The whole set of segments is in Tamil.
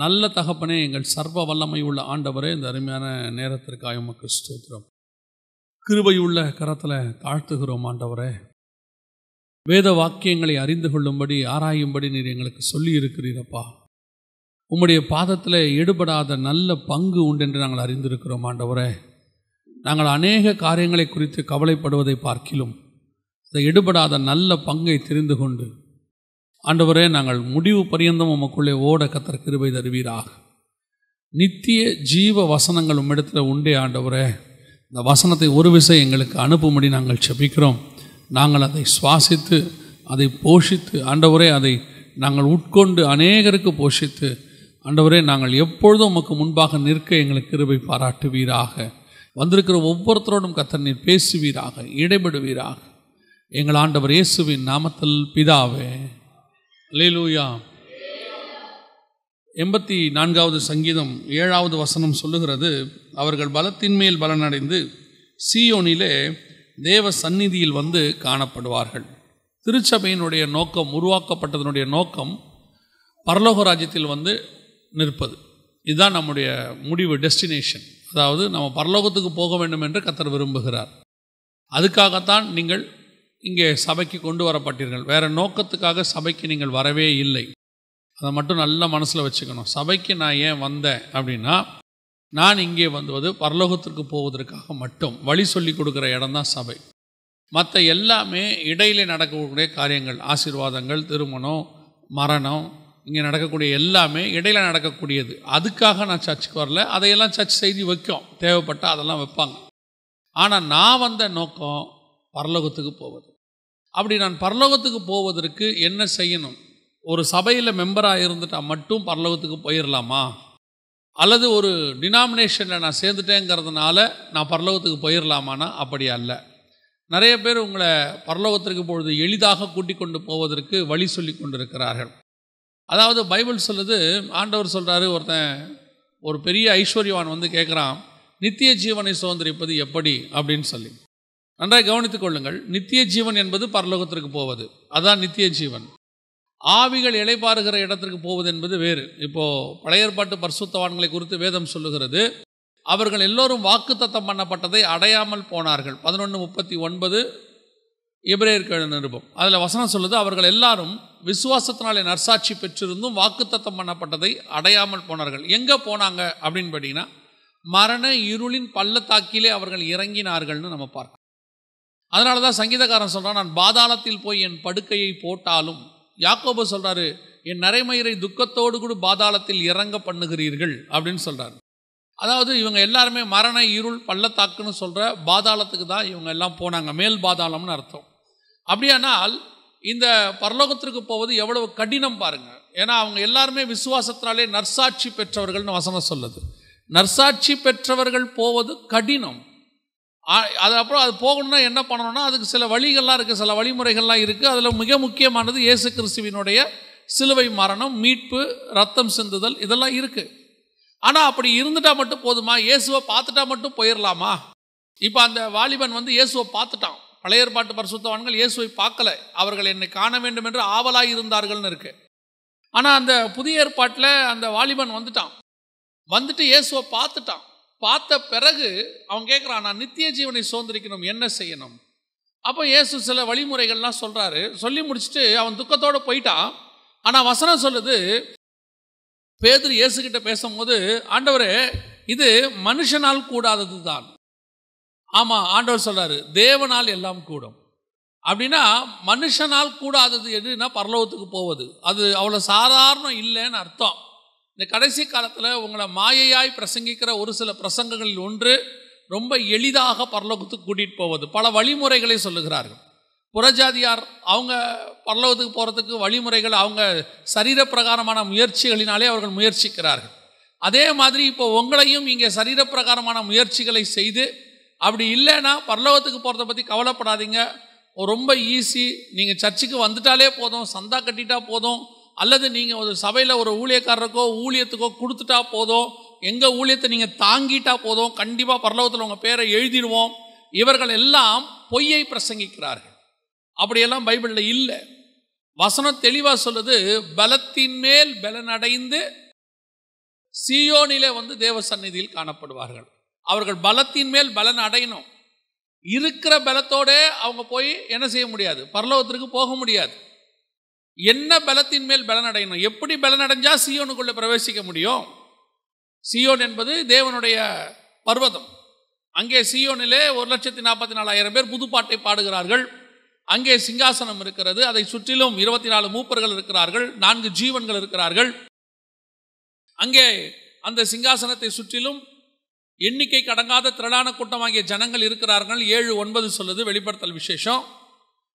நல்ல தகப்பனே எங்கள் சர்வ வல்லமை உள்ள ஆண்டவரே இந்த அருமையான நேரத்திற்காக உமக்கு ஸ்தோத்திரம். கிருபையுள்ள கரத்தில் தாழ்த்துகிறோம் ஆண்டவரே. வேத வாக்கியங்களை அறிந்து கொள்ளும்படி ஆராயும்படி நீர் எங்களுக்கு சொல்லி இருக்கிறீரப்பா உம்முடைய பாதத்தில் எடுபடாத நல்ல பங்கு உண்டென்று நாங்கள் அறிந்திருக்கிறோம் ஆண்டவரே. நாங்கள் அநேக காரியங்களை குறித்து கவலைப்படுவதை பார்க்கிலும் அதை எடுபடாத நல்ல பங்கை தெரிந்து கொண்டு ஆண்டவரே நாங்கள் முடிவு பரியந்தம் உமக்குள்ளே ஓட கத்தர் கிருபை தருவீராக. நித்திய ஜீவ வசனங்கள் உம்மிடத்தில் உண்டே ஆண்டவரே. இந்த வசனத்தை ஒரு விசை எங்களுக்கு அனுப்பும்படி நாங்கள் செபிக்கிறோம். நாங்கள் அதை சுவாசித்து அதை போஷித்து ஆண்டவரே அதை நாங்கள் உட்கொண்டு அநேகருக்கு போஷித்து ஆண்டவரே நாங்கள் எப்பொழுதும் உமக்கு முன்பாக நிற்க எங்களுக்கு கிருபை பாராட்டுவீராக. வந்திருக்கிற ஒவ்வொருத்தரோடும் கத்தர் நீர் பேசுவீராக இடைபடுவீராக. எங்கள் ஆண்டவர் இயேசுவின் நாமத்தில் பிதாவே. லேலூயா எண்பத்தி நான்காவது சங்கீதம் ஏழாவது வசனம் சொல்லுகிறது. அவர்கள் பலத்தின் மேல் பலனடைந்து சியோனிலே தேவ சந்நிதியில் வந்து காணப்படுவார்கள். திருச்சபையினுடைய நோக்கம் உருவாக்கப்பட்டதனுடைய நோக்கம் பரலோக ராஜ்யத்தில் வந்து நிற்பது. இதுதான் நம்முடைய முடிவு டெஸ்டினேஷன் அதாவது நம்ம பரலோகத்துக்கு போக வேண்டும் என்று கத்தர் விரும்புகிறார். அதுக்காகத்தான் நீங்கள் இங்கே சபைக்கு கொண்டு வரப்பட்டீர்கள். வேறு நோக்கத்துக்காக சபைக்கு நீங்கள் வரவே இல்லை. அதை மட்டும் நல்ல மனசில் வச்சுக்கணும். சபைக்கு நான் ஏன் வந்தேன் அப்படின்னா நான் இங்கே வந்தது பரலோகத்திற்கு போவதற்காக மட்டும் வழி சொல்லி கொடுக்குற இடம்தான் சபை. மற்ற எல்லாமே இடையிலே நடக்கக்கூடிய காரியங்கள். ஆசீர்வாதங்கள் திருமணம் மரணம் இங்கே நடக்கக்கூடிய எல்லாமே இடையில நடக்கக்கூடியது. அதுக்காக நான் சர்ச்சுக்கு வரல. அதையெல்லாம் சர்ச் செய்தி வைக்கும். தேவைப்பட்டால் அதெல்லாம் வைப்பாங்க. ஆனால் நான் வந்த நோக்கம் பரலோகத்துக்கு போவது. அப்படி நான் பரலோகத்துக்கு போவதற்கு என்ன செய்யணும்? ஒரு சபையில் மெம்பராக இருந்துட்டால் மட்டும் பரலோகத்துக்கு போயிடலாமா அல்லது ஒரு டினாமினேஷனில் நான் சேர்ந்துட்டேங்கிறதுனால நான் பரலோகத்துக்கு போயிடலாமானா அப்படி அல்ல. நிறைய பேர் உங்களை பரலோகத்திற்கு பொழுது எளிதாக கூட்டிக் கொண்டு போவதற்கு வழி சொல்லி கொண்டிருக்கிறார்கள். அதாவது பைபிள் சொல்லுது ஆண்டவர் சொல்கிறாரு ஒருத்தன் ஒரு பெரிய ஐஸ்வர்யவான் வந்து கேட்குறான் நித்திய ஜீவனை சுதந்திரிப்பது எப்படி? அப்படின்னு சொல்லி. நன்றாக கவனித்துக் கொள்ளுங்கள். நித்திய ஜீவன் என்பது பரலோகத்திற்கு போவது. அதான் நித்திய ஜீவன். ஆவிகள் இலைப்பாறுகிற இடத்திற்கு போவது என்பது வேறு. இப்போது பழையற்பாட்டு பரிசுத்தவான்களை குறித்து வேதம் சொல்லுகிறது. அவர்கள் எல்லோரும் வாக்குத்தத்தம் பண்ணப்பட்டதை அடையாமல் போனார்கள். பதினொன்று முப்பத்தி ஒன்பது எபிரேயர்கள் நிருபம். அதில் வசனம் சொல்லுது அவர்கள் எல்லாரும் விசுவாசத்தினாலே நற்சாட்சி பெற்றிருந்தும் வாக்குத்தத்தம் பண்ணப்பட்டதை அடையாமல் போனார்கள். எங்கே போனாங்க அப்படின்னு பார்த்தீங்கன்னா மரண இருளின் பள்ளத்தாக்கிலே அவர்கள் இறங்கினார்கள்னு நம்ம பார்க்கணும் அதனால தான் சங்கீதக்காரன் சொல்கிறான் நான் பாதாளத்தில் போய் என் படுக்கையை போட்டாலும் யாக்கோபு சொல்கிறாரு என் நரைமயிரை துக்கத்தோடு கூட பாதாளத்தில் இறங்க பண்ணுகிறீர்கள் அப்படின்னு சொல்கிறாரு அதாவது இவங்க எல்லாருமே மரண இருள் பள்ளத்தாக்குன்னு சொல்கிற பாதாளத்துக்கு தான் இவங்க எல்லாம் போனாங்க மேல் பாதாளம்னு அர்த்தம். அப்படியானால் இந்த பரலோகத்திற்கு போவது எவ்வளவு கடினம் பாருங்க. ஏன்னா அவங்க எல்லாருமே விசுவாசத்தினாலே நர்சாட்சி பெற்றவர்கள்னு வசனம் சொல்லுது. நர்சாட்சி பெற்றவர்கள் போவது கடினம். அது அப்புறம் அது போகணும்னா என்ன பண்ணணும்னா அதுக்கு சில வழிகள்லாம் இருக்குது சில வழிமுறைகள்லாம் இருக்குது அதில் மிக முக்கியமானது இயேசு கிறிஸ்துவினுடைய சிலுவை மரணம் மீட்பு ரத்தம் சிந்துதல் இதெல்லாம் இருக்குது ஆனால் அப்படி இருந்துட்டா மட்டும் போதுமா? இயேசுவை பார்த்துட்டா மட்டும் போயிடலாமா இப்போ அந்த வாலிபன் வந்து இயேசுவை பார்த்துட்டான். பழைய ஏற்பாட்டு பரிசுத்தவான்கள் இயேசுவை பார்க்கல. அவர்கள் என்னை காண வேண்டும் என்று ஆவலாக இருந்தார்கள்னு இருக்கு. ஆனால் அந்த புதிய ஏற்பாட்டில் அந்த வாலிபன் வந்துட்டான். வந்துட்டு இயேசுவை பார்த்துட்டான். பார்த்த பிறகு அவன் கேட்குறான் நான் நித்திய ஜீவனை சுதந்திரிக்கணும் என்ன செய்யணும்? அப்போ இயேசு சில வழிமுறைகள்லாம் சொல்கிறாரு சொல்லி முடிச்சுட்டு அவன் துக்கத்தோடு போயிட்டான். ஆனால் வசனம் சொல்லுது பேதர் இயேசுகிட்ட பேசும்போது ஆண்டவரே இது மனுஷனால் கூடாதது தான் ஆமாம் ஆண்டவர் சொல்கிறாரு தேவனால் எல்லாம் கூடும். அப்படின்னா மனுஷனால் கூடாதது எதுனா பரலோகத்துக்கு போவது. அது அவ்வளோ சாதாரணம் இல்லைன்னு அர்த்தம். இந்த கடைசி காலத்தில் உங்களை மாயையாய் பிரசங்கிக்கிற ஒரு சில பிரசங்கங்களில் ஒன்று ரொம்ப எளிதாக பரலோகத்துக்கு கூட்டிகிட்டு போவது. பல வழிமுறைகளை சொல்லுகிறார்கள். புறஜாதியார் அவங்க பரலோகத்துக்கு போகிறதுக்கு வழிமுறைகள் அவங்க சரீரப்பிரகாரமான முயற்சிகளினாலே அவர்கள் முயற்சிக்கிறார்கள். அதே மாதிரி இப்போ உங்களையும் இங்கே சரீரப்பிரகாரமான முயற்சிகளை செய்து அப்படி இல்லைன்னா பரலோகத்துக்கு போகிறத பற்றி கவலைப்படாதீங்க. ரொம்ப ஈஸி நீங்கள் சர்ச்சுக்கு வந்துட்டாலே போதும். சந்தா கட்டிட்டா போதும். அல்லது நீங்கள் ஒரு சபையில் ஒரு ஊழியக்காரருக்கோ ஊழியத்துக்கோ கொடுத்துட்டா போதும். எங்கள் ஊழியத்தை நீங்கள் தாங்கிட்டா போதும். கண்டிப்பாக பரலோகத்தில் உங்கள் பேரை எழுதிடுவோம். இவர்கள் எல்லாம் பொய்யை பிரசங்கிக்கிறார்கள். அப்படியெல்லாம் பைபிளில் இல்லை. வசனம் தெளிவாக சொல்லுது பலத்தின் மேல் பலனடைந்து சியோனிலே வந்து தேவ சந்நிதியில் காணப்படுவார்கள். அவர்கள் பலத்தின் மேல் பலன் அடையணும். இருக்கிற பலத்தோட அவங்க போய் என்ன செய்ய முடியாது? பரலோகத்திற்கு போக முடியாது. என்ன பலத்தின் மேல் பலன் அடையணும் எப்படி பலன் அடைஞ்சா பிரவேசிக்க முடியும்? சியோன் என்பது தேவனுடைய பர்வதம். அங்கே சியோனிலே ஒரு லட்சத்தி நாற்பத்தி நாலாயிரம் பேர் புதுப்பாட்டை பாடுகிறார்கள். அங்கே சிங்காசனம் இருக்கிறது. அதை சுற்றிலும் இருபத்தி நாலு மூப்பர்கள் இருக்கிறார்கள். நான்கு ஜீவன்கள் இருக்கிறார்கள். அங்கே அந்த சிங்காசனத்தை சுற்றிலும் எண்ணிக்கை கடங்காத திரளான கூட்டமாகிய ஜனங்கள் இருக்கிறார்கள். ஏழு ஒன்பது சொல்லுது வெளிப்படுத்தல் விசேஷம்.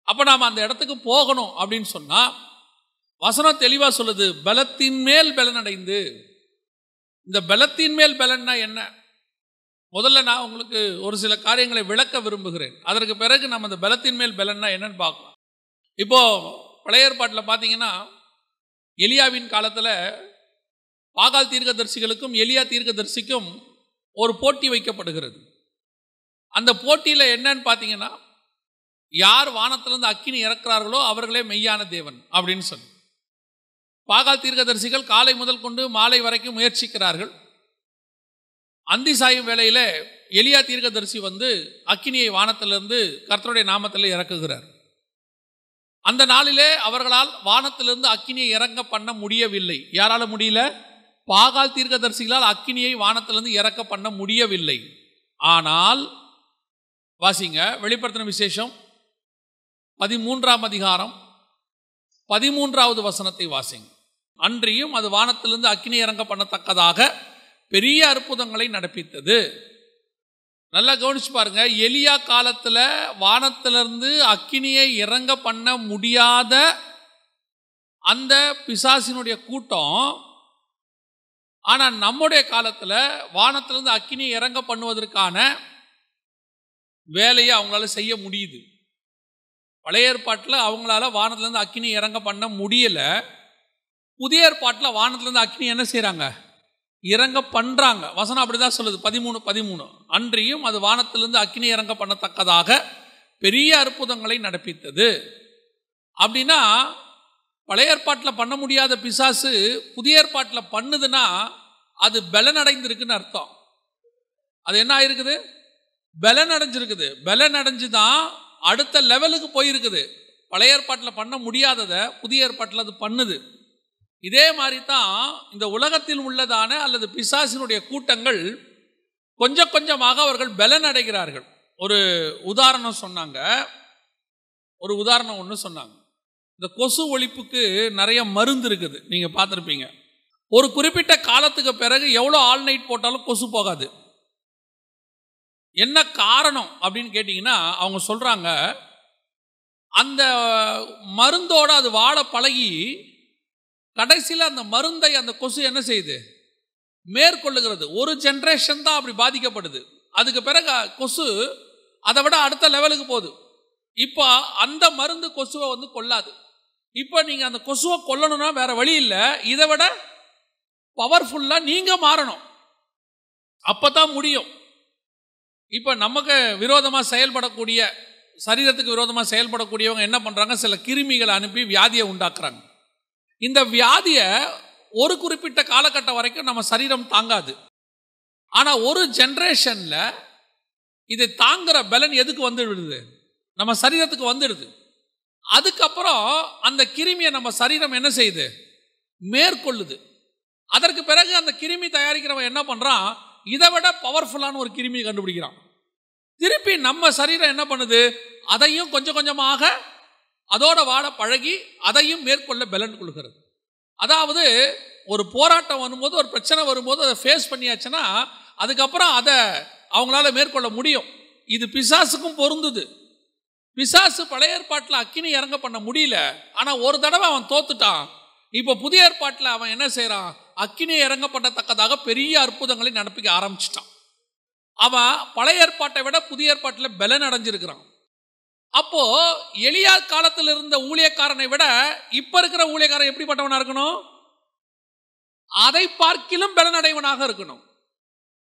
அப்போ நாம் அந்த இடத்துக்கு போகணும் அப்படின்னு சொன்னால் வசனம் தெளிவாக சொல்லுது பலத்தின் மேல் பலனடைந்து இந்த பலத்தின் மேல் பலன்னா என்ன? முதல்ல நான் உங்களுக்கு ஒரு சில காரியங்களை விளக்க விரும்புகிறேன். அதற்கு பிறகு நம்ம அந்த பலத்தின் மேல் பலன்னா என்னன்னு பார்க்கலாம். இப்போ பழைய ஏற்பாட்டில் பார்த்தீங்கன்னா எலியாவின் காலத்தில் பாகால் தீர்க்கதரிசிகளுக்கும் எலியா தீர்க்கதரிசிக்கும் ஒரு போட்டி வைக்கப்படுகிறது. அந்த போட்டியில் என்னன்னு பார்த்தீங்கன்னா யார் வானத்திலிருந்து அக்கினி இறக்கிறார்களோ அவர்களே மெய்யான தேவன் அப்படின்னு சொல்லி. பாகால் தீர்க்கதரிசிகள் காலை முதல் கொண்டு மாலை வரைக்கும் முயற்சிக்கிறார்கள். அந்தி சாயும் வேளையில் எலியா தீர்க்கதரிசி வந்து அக்கினியை வானத்திலிருந்து கர்த்தருடைய நாமத்தில் இறக்குகிறார். அந்த நாளிலே அவர்களால் வானத்திலிருந்து அக்கினியை இறங்க பண்ண முடியவில்லை. யாரால முடியல? பாகால் தீர்க்கதரிசிகளால் அக்கினியை வானத்திலிருந்து இறக்க பண்ண முடியவில்லை. ஆனால் வாசிங்க வெளிப்படுத்தின விசேஷம் பதிமூன்றாம் அதிகாரம் பதிமூன்றாவது வசனத்தை வாசிங்க. அன்றியும் அது வானத்திலிருந்து அக்கினி இறங்க பண்ணத்தக்கதாக பெரிய அற்புதங்களை நடப்பித்தது. நல்லா கவனிச்சு பாருங்க. எலியா காலத்தில் வானத்திலிருந்து அக்கினியை இறங்க பண்ண முடியாத அந்த பிசாசினுடைய கூட்டம் ஆனால் நம்முடைய காலத்தில் வானத்திலிருந்து அக்கினியை இறங்க பண்ணுவதற்கான வேலையை அவங்களால செய்ய முடியுது. பழைய ஏற்பாட்டில் அவங்களால வானத்திலேருந்து அக்கினி இறங்க பண்ண முடியல. புதிய ஏற்பாட்டில் வானத்துலேருந்து அக்னி என்ன செய்கிறாங்க இறங்க பண்ணுறாங்க வசனம் அப்படி தான் சொல்லுது. பதிமூணு பதிமூணு. அன்றியும் அது வானத்திலிருந்து அக்னி இறங்க பண்ணத்தக்கதாக பெரிய அற்புதங்களை நடப்பித்தது. அப்படின்னா பழைய ஏற்பாட்டில் பண்ண முடியாத பிசாசு புதிய ஏற்பாட்டில் பண்ணுதுன்னா அது பலனடைந்திருக்குன்னு அர்த்தம். அது என்ன ஆயிருக்குது? பலனடைஞ்சிருக்குது. பலனடைஞ்சு தான் அடுத்த லெவலுக்கு போயிருக்குது. பழைய ஏற்பாட்டில் பண்ண முடியாததை புதிய ஏற்பாட்டில் அது பண்ணுது. இதே மாதிரி தான் இந்த உலகத்தில் உள்ளதான அல்லது பிசாசினுடைய கூட்டங்கள் கொஞ்சம் கொஞ்சமாக அவர்கள் பலன் அடைகிறார்கள் ஒரு உதாரணம் சொன்னாங்க. ஒரு உதாரணம் ஒன்று சொன்னாங்க. இந்த கொசு ஒழிப்புக்கு நிறைய மருந்து இருக்குது. நீங்கள் பார்த்துருப்பீங்க. ஒரு குறிப்பிட்ட காலத்துக்கு பிறகு எவ்வளோ ஆல் நைட் போட்டாலும் கொசு போகாது. என்ன காரணம் அப்படின்னு கேட்டிங்கன்னா அவங்க சொல்கிறாங்க அந்த மருந்தோடு அது வாழ பழகி கடைசியில் அந்த மருந்தை அந்த கொசு என்ன செய்யுது? மேற்கொள்ளுகிறது. ஒரு ஜென்ரேஷன் தான் அப்படி பாதிக்கப்படுது. அதுக்கு பிறகு கொசு அதை விட அடுத்த லெவலுக்கு போகுது. இப்போ அந்த மருந்து கொசுவை வந்து கொல்லாது இப்போ நீங்கள் அந்த கொசுவை கொல்லணும்னா வேற வழி இல்லை. இதை விட பவர்ஃபுல்லாக நீங்கள் மாறணும். அப்போ தான் முடியும். இப்போ நமக்கு விரோதமாக செயல்படக்கூடிய சரீரத்துக்கு விரோதமாக செயல்படக்கூடியவங்க என்ன பண்ணுறாங்க சில கிருமிகளை அனுப்பி வியாதியை உண்டாக்குறாங்க. இந்த வியாதியை ஒரு குறிப்பிட்ட காலகட்டம் வரைக்கும் நம்ம சரீரம் தாங்காது. ஆனால் ஒரு ஜென்ரேஷனில் இதை தாங்குற பலன் எதுக்கு வந்து விடுது நம்ம சரீரத்துக்கு வந்துடுது. அதுக்கப்புறம் அந்த கிருமியை நம்ம சரீரம் என்ன செய்யுது? மேற்கொள்ளுது. அதற்கு பிறகு அந்த கிருமி தயாரிக்கிறவன் என்ன பண்ணுறான் இதை விட பவர்ஃபுல்லான ஒரு கிருமி கண்டுபிடிக்கிறான். திருப்பி நம்ம சரீரம் என்ன பண்ணுது? அதையும் கொஞ்சம் கொஞ்சமாக அதோட வாழ பழகி அதையும் மேற்கொள்ள பலன் கொள்கிறது. அதாவது ஒரு போராட்டம் வரும்போது ஒரு பிரச்சனை வரும்போது அதை ஃபேஸ் பண்ணியாச்சுன்னா அதுக்கப்புறம் அதை அவங்களால மேற்கொள்ள முடியும். இது பிசாசுக்கும் பொருந்துது. பிசாசு பழைய ஏற்பாட்டில் அக்கினி இறங்க பண்ண முடியல. ஆனால் ஒரு தடவை அவன் தோத்துட்டான். இப்போ புதிய ஏற்பாட்டில் அவன் என்ன செய்கிறான் அக்கினி இறங்க பண்ணத்தக்கதாக பெரிய அற்புதங்களை நடப்பிக்க ஆரம்பிச்சிட்டான். அவன் பழைய ஏற்பாட்டை விட புதிய ஏற்பாட்டில் பலன் அடைஞ்சிருக்கிறான். அப்போ எளியா காலத்தில் இருந்த ஊழியக்காரனை விட இப்ப இருக்கிற ஊழியக்காரன் எப்படிப்பட்டவனா இருக்கணும்? அதை பார்க்கிலும் பலனடைவனாக இருக்கணும்.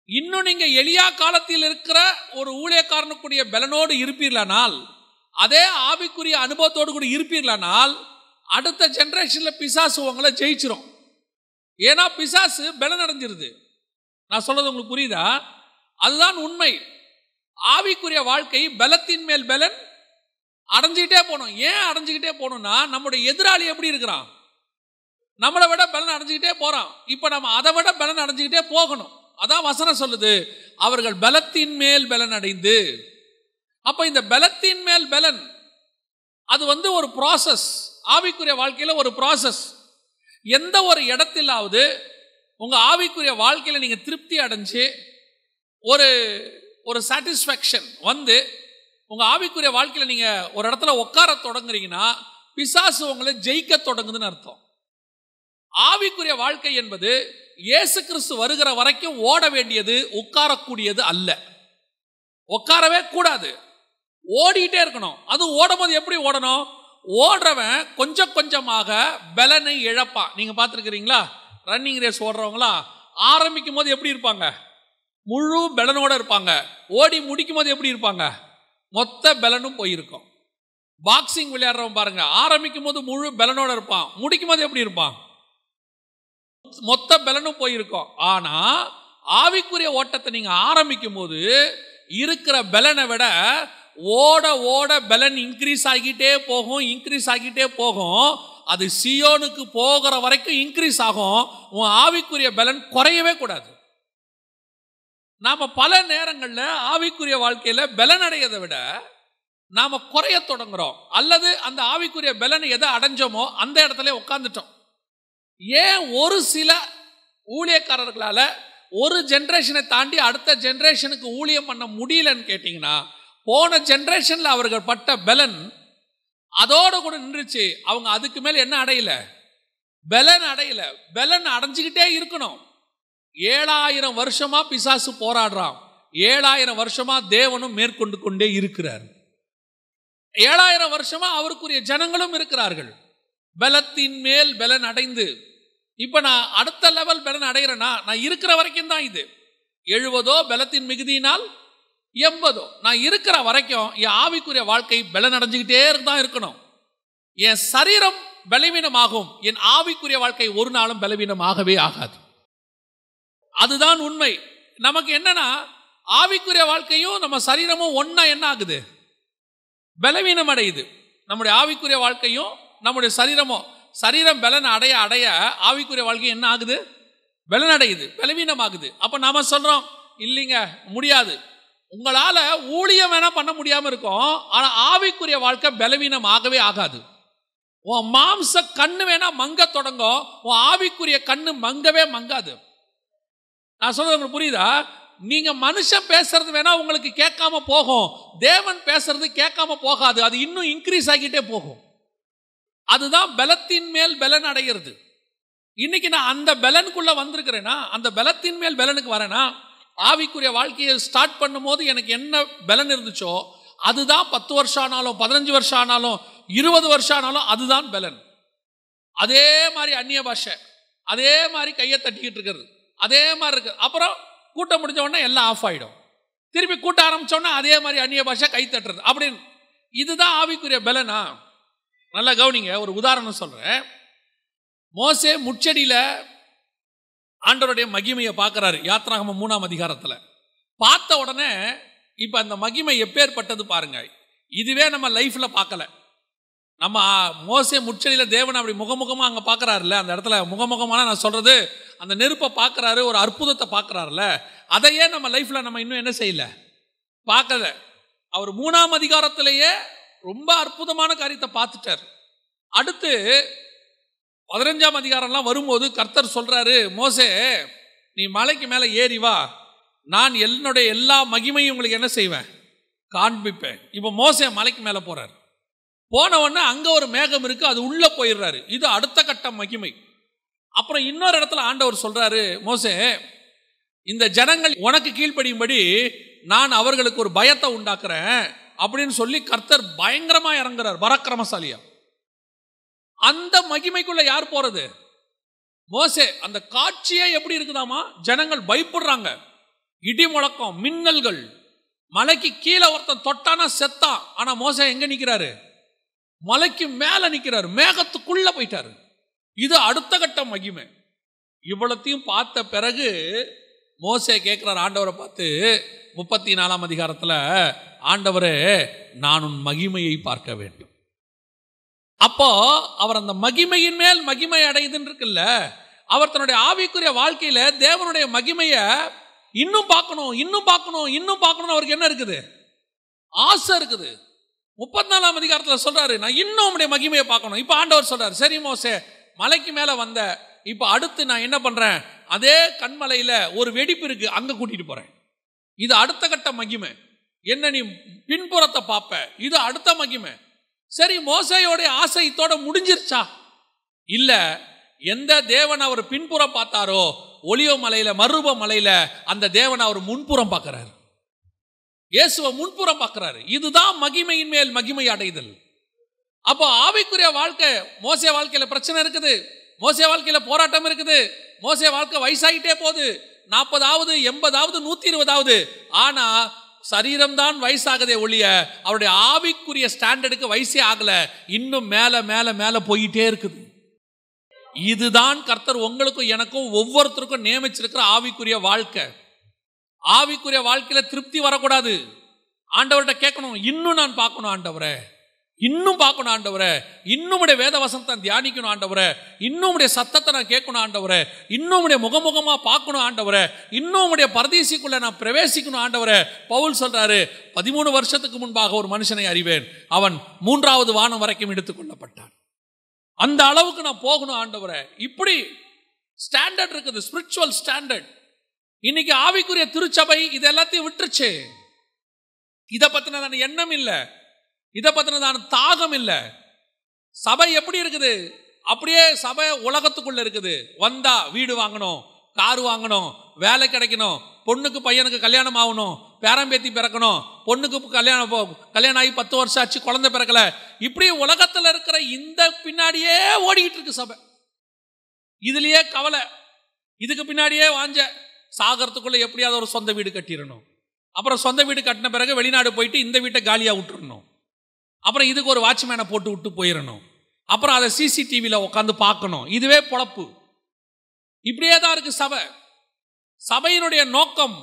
இன்னும் நீங்க எளியா காலத்தில் இருக்கிற ஒரு ஊழியக்காரனுக்குரிய பலனோடு இருப்பீர்களானால் அதே ஆவிக்குரிய அனுபவத்தோடு கூட இருப்பீர்களானால் அடுத்த ஜென்ரேஷன்ல பிசாசு உங்களை ஜெயிச்சிரும். ஏன்னா பிசாசு பலன் அடைஞ்சிருது நான் சொல்றது உங்களுக்கு புரியுதா? அதுதான் உண்மை. ஆவிக்குரிய வாழ்க்கை பலத்தின் மேல் பலன் அடைஞ்சுக்கிட்டே போகணும். ஏன் அடைஞ்சிக்கிட்டே போகணும்னா நம்முடைய எதிராளி எப்படி இருக்கிறான்? நம்மளை விட பலன் அடைஞ்சிக்கிட்டே போகிறான் இப்போ நம்ம அதை விட பலன் அடைஞ்சிக்கிட்டே போகணும். அதான் வசனம் சொல்லுது. அவர்கள் பலத்தின் மேல் பலன் அடைந்து. அப்போ இந்த பலத்தின் மேல் பலன் அது வந்து ஒரு ப்ராசஸ் ஆவிக்குரிய வாழ்க்கையில் ஒரு ப்ராசஸ் எந்த ஒரு இடத்திலாவது உங்கள் ஆவிக்குரிய வாழ்க்கையில் நீங்கள் திருப்தி அடைஞ்சு ஒரு ஒரு சாட்டிஸ்ஃபேக்ஷன் வந்து உங்க ஆவிக்குரிய வாழ்க்கையில நீங்க ஒரு இடத்துல உட்கார தொடங்குறீங்கன்னா பிசாசு உங்களை ஜெயிக்க தொடங்குதுன்னு அர்த்தம். ஆவிக்குரிய வாழ்க்கை என்பது இயேசு கிறிஸ்து வருகிற வரைக்கும் ஓட வேண்டியது உட்காரக்கூடியது அல்ல. உட்காரவே கூடாது. ஓடிட்டே இருக்கணும். அது ஓடும்போது எப்படி ஓடணும்? ஓடுறவன் கொஞ்சம் கொஞ்சமாக பலனை இழப்பான். நீங்க பார்த்துருக்கிறீங்களா? ரன்னிங் ரேஸ் ஓடுறவங்களா? ஆரம்பிக்கும் போது எப்படி இருப்பாங்க? முழு பலனோட இருப்பாங்க. ஓடி முடிக்கும் போது எப்படி இருப்பாங்க? மொத்த பலனும் போயிருக்கும். பாக்ஸிங் விளையாடுறவன் பாருங்க ஆரம்பிக்கும் போது முழு பலனோட இருப்பான். முடிக்கும் போது எப்படி இருப்பான்? மொத்த பலனும் போயிருக்கும். ஆனா ஆவிக்குரிய ஓட்டத்தை நீங்க ஆரம்பிக்கும் போது இருக்கிற பலனை விட ஓட ஓட பலன் இன்க்ரீஸ் ஆகிட்டே போகும் இன்க்ரீஸ் ஆகிட்டே போகும். அது சியோனுக்கு போகிற வரைக்கும் இன்க்ரீஸ் ஆகும். உன் ஆவிக்குரிய பலன் குறையவே கூடாது. நாம் பல நேரங்களில் ஆவிக்குரிய வாழ்க்கையில் பலனடையதை விட நாம் குறைய தொடங்குகிறோம் அல்லது அந்த ஆவிக்குரிய பலன் எதை அடைஞ்சோமோ அந்த இடத்துல உட்காந்துட்டோம் ஏன் ஒரு சில ஊழியக்காரர்களால் ஒரு ஜென்ரேஷனை தாண்டி அடுத்த ஜென்ரேஷனுக்கு ஊழியம் பண்ண முடியலன்னு கேட்டிங்கன்னா போன ஜென்ரேஷனில் அவர்கள் பட்ட பலன் அதோடு கூட நின்றுச்சு. அவங்க அதுக்கு மேலே என்ன அடையலை? பலன் அடையலை. பலன் அடைஞ்சுக்கிட்டே இருக்கணும். ஏழாயிரம் வருஷமா பிசாசு போராடுறான். ஏழாயிரம் வருஷமா தேவனும் மேற்கொண்டு கொண்டே இருக்கிறார். ஏழாயிரம் வருஷமா அவருக்குரிய ஜனங்களும் இருக்கிறார்கள். பலத்தின் மேல் பலன் அடைந்து இப்ப நான் அடுத்த லெவல் பலன் அடைகிறேன்னா நான் இருக்கிற வரைக்கும் தான் இது. எழுபதோ பலத்தின் மிகுதியினால் எண்பதோ. நான் இருக்கிற வரைக்கும் என் ஆவிக்குரிய வாழ்க்கை பலன் அடைஞ்சுக்கிட்டே தான் இருக்கணும். என் சரீரம் பலவீனமாகும். என் ஆவிக்குரிய வாழ்க்கை ஒரு நாளும் பலவீனமாகவே ஆகாது. அதுதான் உண்மை. நமக்கு என்னன்னா ஆவிக்குரிய வாழ்க்கையும் நம்ம சரீரமும் ஒன்னா என்ன ஆகுது? பலவீனம் அடையுது. நம்முடைய ஆவிக்குரிய வாழ்க்கையும் நம்முடைய சரீரமும் சரீரம் பலன் அடைய அடைய ஆவிக்குரிய வாழ்க்கை என்ன ஆகுது? பலன் அடையுது பலவீனம் ஆகுது. அப்ப நாம சொல்றோம் இல்லைங்க முடியாது. உங்களால ஊழியம் வேணா பண்ண முடியாம இருக்கும் ஆனா ஆவிக்குரிய வாழ்க்கை பலவீனம் ஆகவே ஆகாது. உன் மாம்ச கண்ணு வேணா மங்க தொடங்கும் உன் ஆவிக்குரிய கண்ணு மங்கவே மங்காது. நான் சொல்றது உங்களுக்கு புரியுதா? நீங்க மனுஷன் பேசுறது வேணா உங்களுக்கு கேட்காம போகும். தேவன் பேசுறது கேட்காம போகாது. அது இன்னும் இன்க்ரீஸ் ஆகிட்டே போகும். அதுதான் பலத்தின் மேல் பலன் அடைகிறது இன்னைக்கு நான் அந்த பலனுக்குள்ள வந்திருக்கிறேன்னா அந்த பலத்தின் மேல் பலனுக்கு வரேன்னா ஆவிக்குரிய வாழ்க்கையை ஸ்டார்ட் பண்ணும்போது எனக்கு என்ன பலன் இருந்துச்சோ அதுதான் பத்து வருஷம் ஆனாலும் பதினஞ்சு வருஷம் ஆனாலும் இருபது வருஷம் ஆனாலும் அதுதான் பலன். அதே மாதிரி அந்நிய பாஷை. அதே மாதிரி கையை தட்டிக்கிட்டு இருக்கிறது. அதே மாதிரி இருக்கு. அப்புறம் கூட்டம் முடிஞ்ச உடனே எல்லாம் ஆஃப் ஆயிடும். திருப்பி கூட்ட ஆரம்பிச்சோன்னா அதே மாதிரி அந்நிய பாஷை கை தட்டுறது. அப்படின்னு. இதுதான் ஆவிக்குரிய பலனா? நல்லா கவனிங்க ஒரு உதாரணம் சொல்றேன். மோசே முச்சடியில ஆண்டவருடைய மகிமையை பார்க்குறாரு. யாத்ராகம மூணாம் அதிகாரத்தில். பார்த்த உடனே இப்போ அந்த மகிமை எப்பேற்பட்டது பாருங்க. இதுவே நம்ம லைஃப்பில் பார்க்கல. நம்ம மோசே முச்சடியில் தேவன் அப்படி முகமுகமாக அங்கே பார்க்குறாருல்ல அந்த இடத்துல முகமுகமான நான் சொல்கிறது அந்த நெருப்பை பார்க்குறாரு ஒரு அற்புதத்தை பார்க்குறாருல்ல அதையே நம்ம லைஃப்பில் நம்ம இன்னும் என்ன செய்யல? பார்க்கல. அவர் மூணாம் அதிகாரத்திலேயே ரொம்ப அற்புதமான காரியத்தை பார்த்துட்டார். அடுத்து பதினஞ்சாம் அதிகாரம்லாம் வரும்போது கர்த்தர் சொல்கிறாரு மோசே நீ மலைக்கு மேலே ஏறி வா. நான் என்னுடைய எல்லா மகிமையும் உங்களுக்கு என்ன செய்வேன்? காண்பிப்பேன். இப்போ மோசே மலைக்கு மேலே போகிறார் போன உடனே அங்கே ஒரு மேகம் இருக்கு அது உள்ளே போயிடுறாரு. இது அடுத்த கட்ட மகிமை. அப்புறம் இன்னொரு இடத்துல ஆண்டவர் சொல்றாரு மோசே இந்த ஜனங்கள் உனக்கு கீழ்ப்படியும்படி நான் அவர்களுக்கு ஒரு பயத்தை உண்டாக்குறேன் அப்படின்னு சொல்லி கர்த்தர் பயங்கரமா இறங்குறார் பராக்கிரமசாலியா. அந்த மகிமைக்குள்ள யார் போறது? மோசே அந்த காட்சியே எப்படி இருக்குதாமா? ஜனங்கள் பயப்படுறாங்க. இடி முழக்கம் மின்னல்கள். மலைக்கு கீழே ஒருத்தன் தொட்டானா செத்தான். ஆனா மோசே எங்க நிக்கிறாரு? மலைக்கு மேல நிக்கிறாரு. மேகத்துக்குள்ள போயிட்டாரு. இது அடுத்த கட்ட மகிமை. இவ்வளத்தையும் பார்த்த பிறகு மோசே கேட்கிறார் ஆண்டவரை பார்த்து முப்பத்தி நாலாம் அதிகாரத்தில் ஆண்டவரே நான் உன் மகிமையை பார்க்க வேண்டும். அப்போ அவர் அந்த மகிமையின் மேல் மகிமை அடையுதுன்னு இருக்குல்ல அவர் தன்னுடைய ஆவிக்குரிய வாழ்க்கையில தேவனுடைய மகிமையை இன்னும் பார்க்கணும் இன்னும் பார்க்கணும் இன்னும் பார்க்கணும் அவருக்கு என்ன இருக்குது? ஆசை இருக்குது. முப்பத்தி நாலாம் அதிகாரத்தில் சொல்றாரு நான் இன்னும் உங்களுடைய மகிமையை பார்க்கணும். இப்போ ஆண்டவர் சொல்றாரு சரி மோசே மலைக்கு மேலே வந்த இப்போ அடுத்து நான் என்ன பண்றேன்? அதே கண்மலையில் ஒரு வெடிப்பு இருக்கு அங்கே கூட்டிட்டு போறேன். இது அடுத்த கட்ட மகிமை. என்ன நீ பின்புறத்தை பார்ப்ப இது அடுத்த மகிமை. சரி மோசையோடைய ஆசை இத்தோட முடிஞ்சிருச்சா? இல்ல எந்த தேவன் அவர் பின்புறம் பார்த்தாரோ ஒளியோ மலையில மருப மலையில அந்த தேவன் அவர் முன்புறம் பார்க்கிறாரு. இயேசுவை முன்புறம் பார்க்கிறாரு. இதுதான் மகிமையின் மேல் மகிமை அடைதல். அப்போ ஆவிக்குரிய வாழ்க்கை மோசே வாழ்க்கையில் பிரச்சனை இருக்குது. மோசே வாழ்க்கையில் போராட்டம் இருக்குது. மோசே வாழ்க்கை வயசாகிட்டே போகுது. நாற்பதாவது எண்பதாவது நூற்றி இருபதாவது ஆனால் சரீரம்தான் வயசாகதே ஒழிய அவருடைய ஆவிக்குரிய ஸ்டாண்டர்டுக்கு வயசே ஆகலை. இன்னும் மேலே மேலே மேலே போயிட்டே இருக்குது. இதுதான் கர்த்தர் உங்களுக்கும் எனக்கும் ஒவ்வொருத்தருக்கும் நியமிச்சிருக்கிற ஆவிக்குரிய வாழ்க்கை. ஆவிக்குரிய வாழ்க்கையில திருப்தி வரக்கூடாது. ஆண்டவர்கிட்ட கேட்கணும் இன்னும் நான் பார்க்கணும் ஆண்டவரே. இன்னும் பார்க்கணும் ஆண்டவரே. இன்னும் உடைய வேத வசனத்தை தியானிக்கணும் ஆண்டவரே. இன்னும் உடைய சத்தத்தை நான் கேட்கணும் ஆண்டவரே. இன்னும் உடைய முகமுகமா பார்க்கணும் ஆண்டவரே. இன்னும் உடைய பரதேசிக்குள்ள நான் பிரவேசிக்கணும் ஆண்டவரே. பவுல் சொல்றாரு பதிமூணு வருஷத்துக்கு முன்பாக ஒரு மனுஷனை அறிவேன். அவன் மூன்றாவது வானம் வரைக்கும் எடுத்துக்கொள்ளப்பட்டான் அந்த அளவுக்கு நான் போகணும் ஆண்டவரே. இப்படி ஸ்டாண்டர்ட் இருக்குது ஸ்பிரிச்சுவல் ஸ்டாண்டர்ட் இன்னைக்கு ஆவிக்குரிய திருச்சபை இது எல்லாத்தையும் விட்டுருச்சு. இதை பத்தினதான எண்ணம் இல்லை. இதை பத்தினதான தாகம் இல்லை. சபை எப்படி இருக்குது? அப்படியே சபை உலகத்துக்குள்ள இருக்குது. வந்தா வீடு வாங்கணும் கார் வாங்கணும் வேலை கிடைக்கணும் பொண்ணுக்கு பையனுக்கு கல்யாணம் ஆகணும் பேரம்பேத்தி பிறக்கணும் பொண்ணுக்கு கல்யாணம் கல்யாணம் ஆகி பத்து வருஷம் ஆச்சு குழந்தை பிறக்கல. இப்படி உலகத்தில் இருக்கிற இந்த பின்னாடியே ஓடிக்கிட்டு இருக்கு சபை. இதுலயே கவலை. இதுக்கு பின்னாடியே வாஞ்ச சாகரத்துக்குள்ள எப்படியாவது ஒரு சொந்த வீடு கட்டிடணும். அப்புறம் சொந்த வீடு கட்டின பிறகு வெளிநாடு போயிட்டு இந்த வீட்டை காலியாக விட்டுறணும். அப்புறம் இதுக்கு ஒரு வாட்ச்மேனை போட்டு விட்டு போயிடணும் அப்புறம் அதை சிசிடிவியில் உட்காந்து பார்க்கணும். இதுவே பொழப்பு. இப்படியே தான் இருக்கு சபை. சபையினுடைய நோக்கம்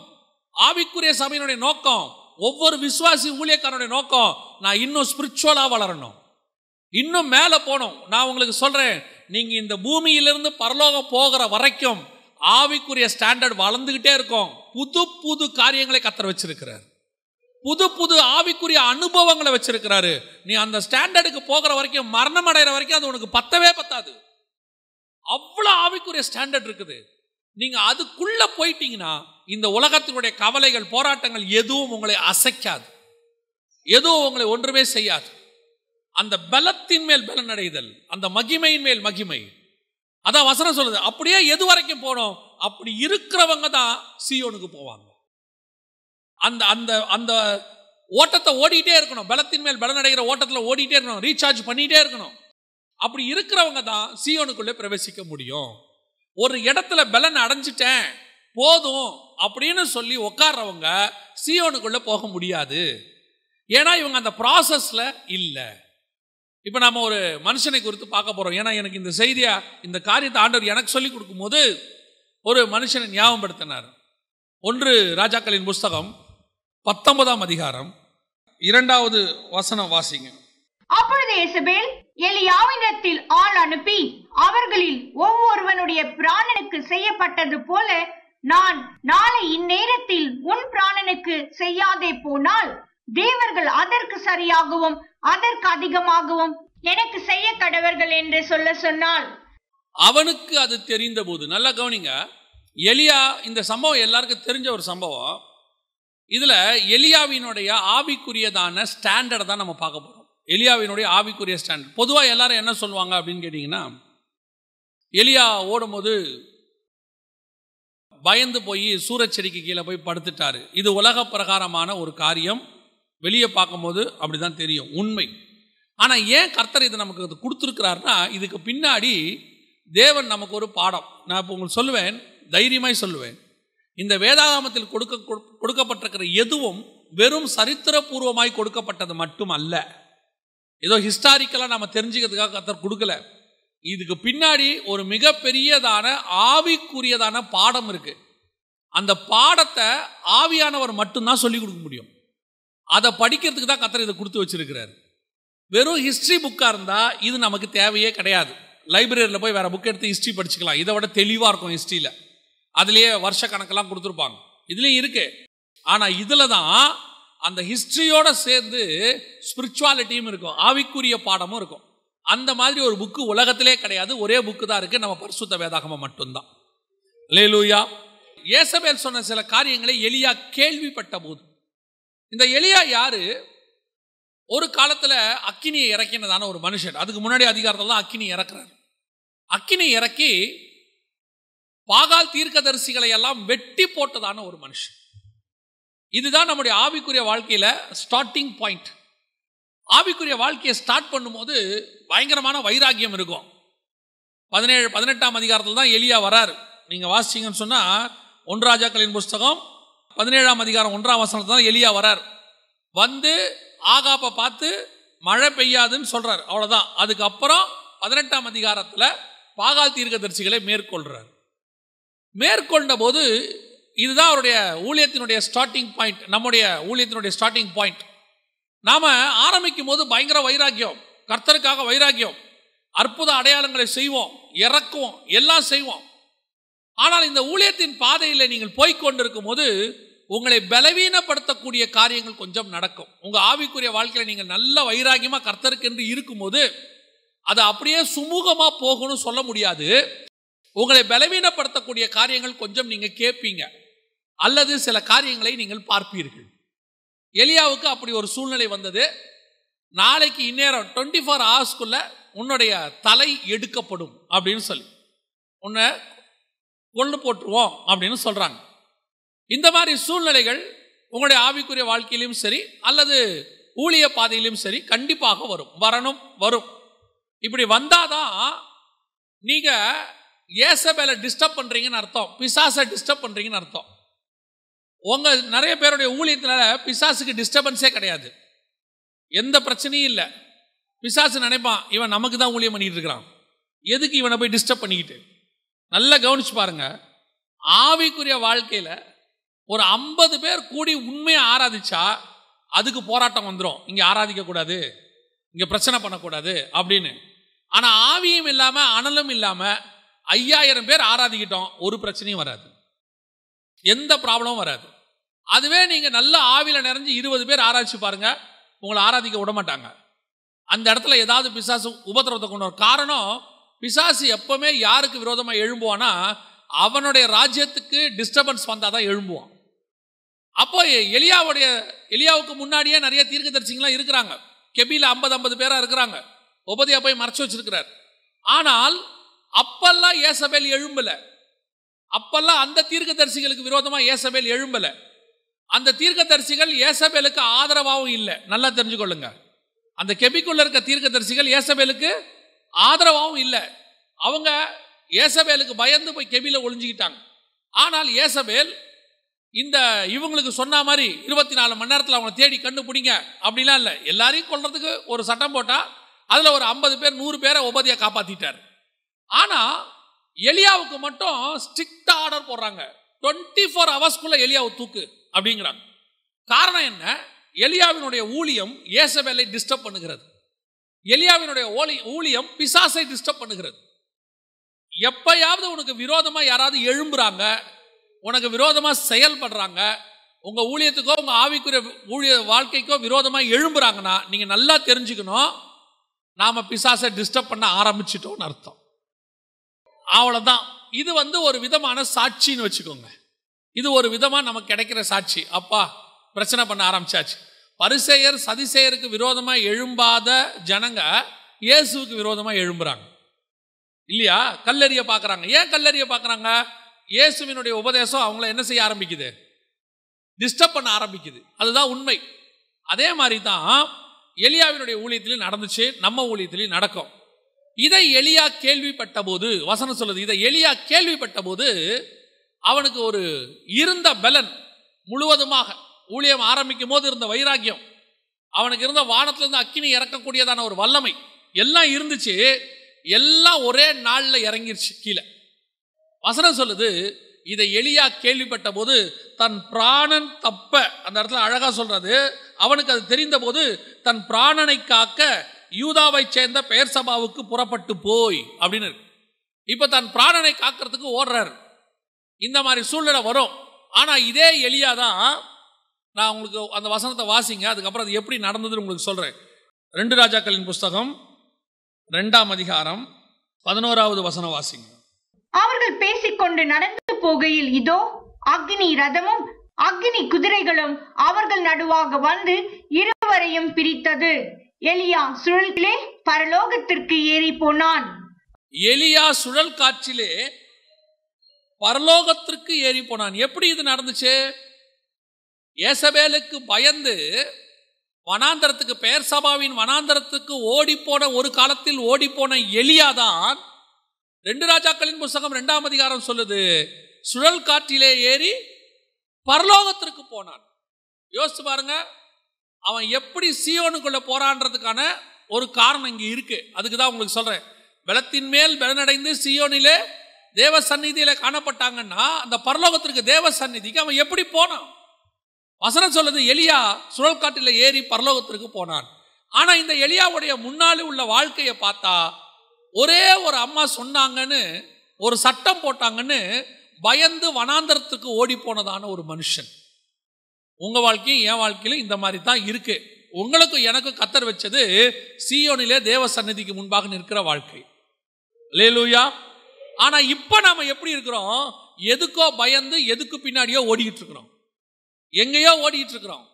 ஆவிக்குரிய சபையினுடைய நோக்கம் ஒவ்வொரு விசுவாசி ஊழியக்காரனுடைய நோக்கம் நான் இன்னும் ஸ்பிரிச்சுவலாக வளரணும். இன்னும் மேலே போகணும். நான் உங்களுக்கு சொல்கிறேன் நீங்கள் இந்த பூமியிலிருந்து பரலோகம் போகிற வரைக்கும் ஆவிக்குரிய ஸ்டாண்டர்ட் வளர்ந்துகிட்டே இருக்கும். புது புது காரியங்களை கத்தர் வச்சிருக்கிறார். புது புது ஆவிக்குரிய அனுபவங்களை வச்சிருக்கிறாரு. நீ அந்த ஸ்டாண்டர்டுக்கு போகிற வரைக்கும் மரணம் அடைகிற வரைக்கும் அது உனக்கு பத்தவே பத்தாது. அவ்வளோ ஆவிக்குரிய ஸ்டாண்டர்ட் இருக்குது. நீங்க அதுக்குள்ள போயிட்டீங்கன்னா இந்த உலகத்தினுடைய கவலைகள் போராட்டங்கள் எதுவும் உங்களை அசைக்காது. எதுவும் உங்களை ஒன்றுமே செய்யாது. அந்த பலத்தின் மேல் பலன் அடைதல் அந்த மகிமையின் மேல் மகிமை. அதான் வசனம் சொல்லுது. அப்படியே எது வரைக்கும் போனோம்? அப்படி இருக்கிறவங்க தான் சியோனுக்கு போவாங்க. அந்த அந்த அந்த ஓட்டத்தை ஓடிட்டே இருக்கணும். பலத்தின் மேல் பலன் அடைகிற ஓட்டத்தில் ஓடிட்டே இருக்கணும். ரீசார்ஜ் பண்ணிட்டே இருக்கணும். அப்படி இருக்கிறவங்க தான் சியோனுக்குள்ளே பிரவேசிக்க முடியும். ஒரு இடத்துல பலன் அடைஞ்சிட்டேன் போதும் அப்படின்னு சொல்லி உட்கார்றவங்க சியோனுக்குள்ளே போக முடியாது. ஏன்னா இவங்க அந்த ப்ராசஸில் இல்லை. இப்போ நாம் ஒரு மனுஷனை குறித்து பார்க்க போகிறோம் ஏன்னா எனக்கு இந்த செய்தியை இந்த காரியத்தை ஆண்டவர் எனக்கு சொல்லி கொடுக்கும்போது ஒரு மனுஷனை ஞாபகப்படுத்தினார். ஒன்று ராஜாக்களின் புஸ்தகம் பத்தொன்பதாம் அதிகாரம் இரண்டாவது வசனம் வாசிங்க. அப்பொழுது இசபேல் எலியாவினிடத்தில் ஆள் அனுப்பி அவர்களில் ஒவ்வொருவனுடைய பிராணனுக்கு செய்யப்பட்டது போல நான் நாளை இந்நேரத்தில் உன் பிராணனுக்கு செய்யாதே போனால் தேவர்கள் அதற்கு சரியாகவும் அதற்கு அதிகமாகவும் எனக்கு செய்ய கடவர்கள் என்று சொல்ல சொன்னால். அவனுக்கு அது தெரிந்த போது நல்லா கவனிங்க. எலியா இந்த சம்பவம் எல்லாருக்கும் தெரிஞ்ச ஒரு சம்பவம். இதில் எலியாவினுடைய ஆவிக்குரியதான ஸ்டாண்டர்டை தான் நம்ம பார்க்க போகிறோம் எலியாவினுடைய ஆவிக்குரிய ஸ்டாண்டர்ட் பொதுவாக எல்லாரும் என்ன சொல்லுவாங்க அப்படின்னு கேட்டிங்கன்னா எலியா ஓடும்போது பயந்து போய் சூரச்செடிக்கு கீழே போய் படுத்துட்டாரு. இது உலக பிரகாரமான ஒரு காரியம். வெளியே பார்க்கும்போது அப்படி தான் தெரியும் உண்மை. ஆனால் ஏன் கர்த்தர் இதை நமக்கு அது கொடுத்துருக்கிறாருன்னா இதுக்கு பின்னாடி தேவன் நமக்கு ஒரு பாடம். நான் இப்போ உங்களுக்கு சொல்லுவேன் தைரியமாய் சொல்லுவேன். இந்த வேதாகமத்தில் கொடுக்க கொடு- கொடுக்கப்பட்டிருக்கிற எதுவும் வெறும் சரித்திரபூர்வமாய் கொடுக்கப்பட்டது மட்டும் அல்ல ஏதோ ஹிஸ்டாரிக்கலாக நம்ம தெரிஞ்சுக்கிறதுக்காக கர்த்தர் கொடுக்கல. இதுக்கு பின்னாடி ஒரு மிகப்பெரியதான ஆவிக்குரியதான பாடம் இருக்குது அந்த பாடத்தை ஆவியானவர் மட்டும்தான் சொல்லிக் கொடுக்க முடியும். அதை படிக்கிறதுக்கு தான் கத்தர் இதை கொடுத்து வச்சிருக்கிறார். வெறும் ஹிஸ்ட்ரி புக்காக இருந்தால் இது நமக்கு தேவையே கிடையாது. லைப்ரரியில் போய் வேறு புக் எடுத்து ஹிஸ்ட்ரி படிச்சுக்கலாம். இதை விட தெளிவாக இருக்கும் ஹிஸ்ட்ரியில் அதுலேயே வருஷ கணக்கெல்லாம் கொடுத்துருப்பாங்க. இதுலேயும் இருக்குது ஆனால் இதில் தான் அந்த ஹிஸ்ட்ரியோடு சேர்ந்து ஸ்பிரிச்சுவாலிட்டியும் இருக்கும். ஆவிக்குரிய பாடமும் இருக்கும். அந்த மாதிரி ஒரு புக்கு உலகத்திலே கிடையாது. ஒரே புக்கு தான் இருக்குது நம்ம பரிசுத்த வேதாகமம் மட்டும்தான். லேலூயா ஏசபேல் சொன்ன சில காரியங்களை எளியாக கேள்விப்பட்ட போது இந்த எலியா யாரு? ஒரு காலத்துல அக்கினியை இறக்கினதான ஒரு மனுஷன் அதுக்கு முன்னாடி அதிகாரத்தில் தான் அக்கினி இறக்குறாரு. அக்கினி இறக்கி பாகால் தீர்க்கதரிசிகளை எல்லாம் வெட்டி போட்டதான ஒரு மனுஷன் இதுதான் நம்முடைய ஆவிக்குரிய வாழ்க்கையில ஸ்டார்டிங் பாயிண்ட் ஆவிக்குரிய வாழ்க்கையை ஸ்டார்ட் பண்ணும்போது பயங்கரமான வைராக்கியம் இருக்கும். பதினேழு பதினெட்டாம் அதிகாரத்தில் தான் எலியா வராரு. நீங்க வாசிச்சீங்கன்னு சொன்னா ஒன்றாஜாக்களின் புஸ்தகம் பதினேழாம் அதிகாரம் ஒன்றாம் வசனத்தை தான் எலியா வரார். வந்து ஆகாப்பை பார்த்து மழை பெய்யாதுன்னு சொல்றார். அவ்வளோதான் அதுக்கப்புறம் பதினெட்டாம் அதிகாரத்தில் பாகால் தீர்க்கதரிசிகளை மேற்கொள்றார். மேற்கொண்ட போது இதுதான் அவருடைய ஊழியத்தினுடைய ஸ்டார்டிங் பாயிண்ட் நம்முடைய ஊழியத்தினுடைய ஸ்டார்டிங் பாயிண்ட் நாம ஆரம்பிக்கும் போது பயங்கர வைராக்கியம். கர்த்தருக்காக வைராக்கியம். அற்புத அடையாளங்களை செய்வோம். இறக்குவோம். எல்லாம் செய்வோம். ஆனால் இந்த ஊழியத்தின் பாதையில் நீங்கள் போய்கொண்டிருக்கும் போது உங்களை பலவீனப்படுத்தக்கூடிய காரியங்கள் கொஞ்சம் நடக்கும். உங்கள் ஆவிக்குரிய வாழ்க்கையில் நீங்கள் நல்ல வைராகியமாக கர்த்தருக்கென்று இருக்கும்போது அது அப்படியே சுமூகமாக போகணும்னு சொல்ல முடியாது. உங்களை பலவீனப்படுத்தக்கூடிய காரியங்கள் கொஞ்சம் நீங்கள் கேட்பீங்க அல்லது சில காரியங்களை நீங்கள் பார்ப்பீர்கள். எலியாவுக்கு அப்படி ஒரு சூழ்நிலை வந்தது. நாளைக்கு இந்நேரம் டுவெண்ட்டி ஃபோர் ஹவர்ஸ்க்குள்ள உன்னுடைய தலை எடுக்கப்படும் அப்படின்னு சொல்லி. உன்னை கொண்டு போட்டுருவோம் அப்படின்னு சொல்கிறாங்க இந்த மாதிரி சூழ்நிலைகள் உங்களுடைய ஆவிக்குரிய வாழ்க்கையிலும் சரி அல்லது ஊழிய பாதையிலும் சரி கண்டிப்பாக வரும். வரணும் வரும். இப்படி வந்தாதான் நீங்க ஏசபேல டிஸ்டர்ப் பண்றீங்கன்னு அர்த்தம். பிசாசை டிஸ்டர்ப் பண்றீங்கன்னு அர்த்தம். உங்க நிறைய பேருடைய ஊழியத்தினால பிசாசுக்கு டிஸ்டர்பன்ஸே கிடையாது. எந்த பிரச்சனையும் இல்லை. பிசாசு நினைப்பான் இவன் நமக்கு தான் ஊழியம் பண்ணிட்டு இருக்கிறான். எதுக்கு இவனை போய் டிஸ்டர்ப் பண்ணிக்கிட்டு? நல்லா கவனிச்சு பாருங்க. ஆவிக்குரிய வாழ்க்கையில் ஒரு ஐம்பது பேர் கூடி உண்மையை ஆராதிச்சா அதுக்கு போராட்டம் வந்துடும் இங்கே ஆராதிக்க கூடாது பிரச்சனை பண்ணக்கூடாது அப்படின்னு. ஆனால் ஆவியும் இல்லாமல் அனலும் இல்லாமல் ஐயாயிரம் பேர் ஆராதிக்கிட்டோம் ஒரு பிரச்சனையும் வராது. எந்த ப்ராப்ளமும் வராது. அதுவே நீங்கள் நல்ல ஆவியில் நிறைஞ்சு இருபது பேர் ஆராய்ச்சி பாருங்க உங்களை ஆராதிக்க விட மாட்டாங்க. அந்த இடத்துல ஏதாவது பிசாசு உபத்திரவத்தை கொண்டு வரும் காரணம் பிசாசு எப்பவுமே யாருக்கு விரோதமாக எழும்புவானா அவனுடைய ராஜ்யத்துக்கு டிஸ்டர்பன்ஸ் வந்தால் தான் எழும்புவான். அப்போ எலியாவுடைய எலியாவுக்கு முன்னாடியே நிறைய தீர்க்கதரிசிங்களாம் இருக்கிறாங்க. கெபியில் ஐம்பது ஐம்பது பேராக இருக்கிறாங்க. உபதியா போய் மறைச்சு வச்சிருக்கிறார். ஆனால் அப்பெல்லாம் ஏசபேல் எழும்பல. அப்பெல்லாம் அந்த தீர்க்கதரிசிகளுக்கு விரோதமாக ஏசபேல் எழும்பல. அந்த தீர்க்கதரிசிகள் ஏசபேலுக்கு ஆதரவாகவும் இல்லை. நல்லா தெரிஞ்சுக்கொள்ளுங்க. அந்த கெபிக்குள்ள இருக்க தீர்க்கதரிசிகள் ஏசபேலுக்கு ஆதரவாகவும் இல்லை. அவங்க ஏசபேலுக்கு பயந்து போய் கெபியில் ஒளிஞ்சிக்கிட்டாங்க. ஆனால் ஏசபேல் இந்த இவங்களுக்கு சொன்ன மாதிரி இருபத்தி நாலு மணி நேரத்தில் அவங்களை தேடி கண்டுபிடிங்க அப்படிலாம் இல்லை. எல்லாரையும் கொள்றதுக்கு ஒரு சட்டம் போட்டால் அதில் ஒரு ஐம்பது பேர் நூறு பேரை உபதியை காப்பாற்றிட்டார் ஆனால் எலியாவுக்கு மட்டும் ஸ்ட்ரிக்டாக ஆர்டர் போடுறாங்க. டுவெண்ட்டி ஃபோர் ஹவர்ஸ்க்குள்ள எலியாவை தூக்கு அப்படிங்கிறாங்க. காரணம் என்ன? எலியாவினுடைய ஊழியம் ஏசபேலை டிஸ்டர்ப் பண்ணுகிறது. எலியாவினுடைய ஓலி ஊழியம் பிசாசை டிஸ்டர்ப் பண்ணுகிறது. எப்பயாவது உனக்கு விரோதமாக யாராவது எழும்புறாங்க உனக்கு விரோதமாக செயல்படுறாங்க உங்கள் ஊழியத்துக்கோ உங்கள் ஆவிக்குரிய ஊழிய வாழ்க்கைக்கோ விரோதமாக எழும்புறாங்கன்னா நீங்கள் நல்லா தெரிஞ்சுக்கணும் நாம் பிசாசை டிஸ்டர்ப் பண்ண ஆரம்பிச்சிட்டோம்னு அர்த்தம். அவ்வளோதான் இது வந்து ஒரு விதமான சாட்சின்னு வச்சுக்கோங்க. இது ஒரு விதமாக நமக்கு கிடைக்கிற சாட்சி. அப்பா பிரச்சனை பண்ண ஆரம்பிச்சாச்சு. பரிசெயர் சதிசெயருக்கு விரோதமாக எழும்பாத ஜனங்க இயேசுவுக்கு விரோதமாக எழும்புறாங்க. இல்லையா? கல்லறிய பார்க்குறாங்க. ஏன் கல்லறிய பார்க்குறாங்க? இயேசுவினுடைய உபதேசம் அவங்கள என்ன செய்ய ஆரம்பிக்குது? டிஸ்டர்ப் பண்ண ஆரம்பிக்குது. அதுதான் உண்மை. அதே மாதிரி தான் எலியாவினுடைய ஊழியத்திலையும் நடந்துச்சு நம்ம ஊழியத்திலையும் நடக்கும். இதை எளியா கேள்விப்பட்ட போது வசனம் சொல்லுது இதை எளியா கேள்விப்பட்ட போது அவனுக்கு ஒரு இருந்த பலன் முழுவதுமாக ஊழியம் ஆரம்பிக்கும் போது இருந்த வைராக்கியம். அவனுக்கு இருந்த வானத்திலிருந்து அக்கினி இறக்கக்கூடியதான ஒரு வல்லமை. எல்லாம் இருந்துச்சு. எல்லாம் ஒரே நாளில் இறங்கிருச்சு கீழே. வசனம் சொல்லுது இதை எளியா கேள்விப்பட்ட போது தன் பிராணன் தப்ப அந்த இடத்துல அழகா சொல்றது அவனுக்கு அது தெரிந்த போது தன் பிராணனை காக்க யூதாவை சேர்ந்த பெயர் சபாவுக்கு புறப்பட்டு போய் அப்படின்னு இருக்கு. இப்ப தன் பிராணனை காக்கிறதுக்கு ஓடுறாரு. இந்த மாதிரி சூழ்நிலை வரும். ஆனா இதே எளியாதான் நான் உங்களுக்கு அந்த வசனத்தை வாசிங்க அதுக்கப்புறம் அது எப்படி நடந்ததுன்னு உங்களுக்கு சொல்றேன். ரெண்டு ராஜாக்களின் புஸ்தகம் ரெண்டாம் அதிகாரம் பதினோராவது வசனம் வாசிங்க. அவர்கள் பேசிக்கொண்டு நடந்து போகையில் இதோ அக்னி ரதமும் அக்னி குதிரைகளும் அவர்கள் நடுவாக வந்து இருவரையும் பிரித்தது. எலியா சுழலிலே பரலோகத்திற்கு ஏறி போனான். எலியா சுழல் காற்றிலே பரலோகத்திற்கு ஏறி போனான். எப்படி இது நடந்துச்சு? ஏசபேலுக்கு பயந்து வனாந்தரத்துக்கு பெயர் சபாவின் வனாந்தரத்துக்கு ஓடிப்போன ஒரு காலத்தில் ஓடிப்போன எலியாதான் ரெண்டு ராஜாக்களின் புஸ்தகம் ரெண்டாம் அதிகாரம் சொல்லுது. சுழல் காற்றிலே ஏறி பரலோகத்திற்கு போனான். யோசிச்சு பாருங்க அவன் எப்படி சீயோனுக்குள்ள போறான்றதுக்கான ஒரு காரணம் இங்கே இருக்கு. அதுக்கு தான் உங்களுக்கு சொல்றேன். பலத்தின் மேல் பலனடைந்து சியோனிலே தேவ சந்நிதியில காணப்பட்டாங்கன்னா அந்த பரலோகத்திற்கு தேவ சந்நிதிக்கு அவன் எப்படி போனான்? வசனம் சொல்லுது எலியா சுழல் காட்டில் ஏறி பரலோகத்திற்கு போனான். ஆனால் இந்த எலியாவுடைய முன்னாடி உள்ள வாழ்க்கையை பார்த்தா ஒரே ஒரு அம்மா சொன்னாங்கன்னு ஒரு சட்டம் போட்டாங்கன்னு பயந்து வனாந்தரத்துக்கு ஓடி போனதான ஒரு மனுஷன். உங்கள் வாழ்க்கையும் என் வாழ்க்கையிலும் இந்த மாதிரி தான் இருக்கு. உங்களுக்கும் எனக்கும் கத்தர் வச்சது சீயோனிலே தேவ சன்னதிக்கு முன்பாக நிற்கிற வாழ்க்கை. லேலூயா ஆனால் இப்போ நாம் எப்படி இருக்கிறோம்? எதுக்கோ பயந்து எதுக்கு பின்னாடியோ ஓடிக்கிட்டு இருக்கிறோம். எங்கேயோ ஓடிட்டு இருக்கிறோம்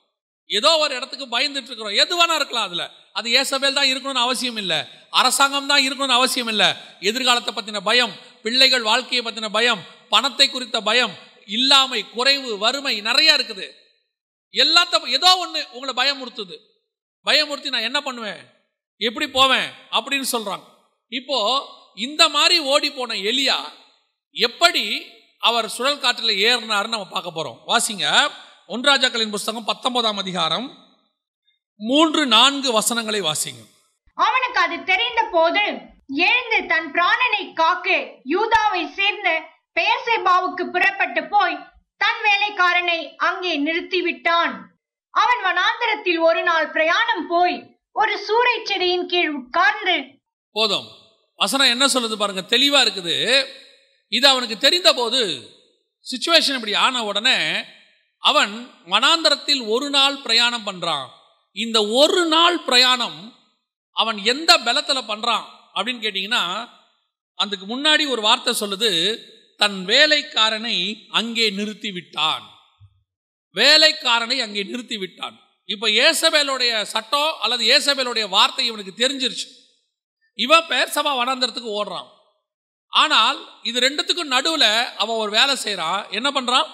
ஏதோ ஒரு இடத்துக்கு பயந்துட்டு இருக்கிறோம் எது வேணா இருக்கலாம் அதுல. அது ஏசபேல் தான் இருக்கணும்னு அவசியம் இல்லை. அரசாங்கம் தான் இருக்கணும்னு அவசியம் இல்லை. எதிர்காலத்தை பத்தின பயம் பிள்ளைகள் வாழ்க்கையை பத்தின பயம் பணத்தை குறித்த பயம் இல்லாமை குறைவு வறுமை நிறைய இருக்குது. எல்லாத்த ஏதோ ஒண்ணு உங்களை பயமுறுத்துது. பயமுறுத்தி நான் என்ன பண்ணுவேன்? எப்படி போவேன்? அப்படின்னு சொல்றாங்க. இப்போ இந்த மாதிரி ஓடி போன எலியா எப்படி அவர் சுழல் காற்றில் ஏறினாருன்னு நம்ம பார்க்க போறோம். வாசிங்க. ஒன்றாஜாக்களின் புஸ்தகம் பத்தொன்பதாம் அதிகாரம். மூன்று நான்கு வசனங்களை வாசிங்க அவனுக்கு அது தெரிந்த போது எழுந்து தன் பிராணனை காக்க யூதாவை சேர்ந்த பெயர்சேபாவுக்கு புறப்பட்டு போய் தன் வேலைக்காரனை அங்கே நிறுத்திவிட்டான். அவன் வனாந்தரத்தில் ஒரு நாள் பிரயாணம் போய் ஒரு சூறை செடியின் கீழ் உட்கார்ந்து போதும். வசனம் என்ன சொல்லுது பாருங்க தெளிவா இருக்குது. இது அவனுக்கு தெரிந்த போது சுச்சுவேஷன் இப்படி ஆன உடனே அவன் வனாந்தரத்தில் ஒரு நாள் பிரயாணம் பண்ணுறான் இந்த ஒரு நாள் பிரயாணம் அவன் எந்த பலத்தில் பண்ணுறான் அப்படின்னு கேட்டிங்கன்னா அதுக்கு முன்னாடி ஒரு வார்த்தை சொல்லுது தன் வேலைக்காரனை அங்கே நிறுத்தி விட்டான் வேலைக்காரனை அங்கே நிறுத்தி விட்டான் இப்போ ஏசபேலுடைய சட்டம் அல்லது ஏசபேலுடைய வார்த்தை இவனுக்கு தெரிஞ்சிருச்சு. இவன் பேர் சபா வனாந்தரத்துக்கு ஓடுறான். ஆனால் இது ரெண்டுத்துக்கும் நடுவில் அவன் ஒரு வேலை செய்கிறான் என்ன பண்ணுறான்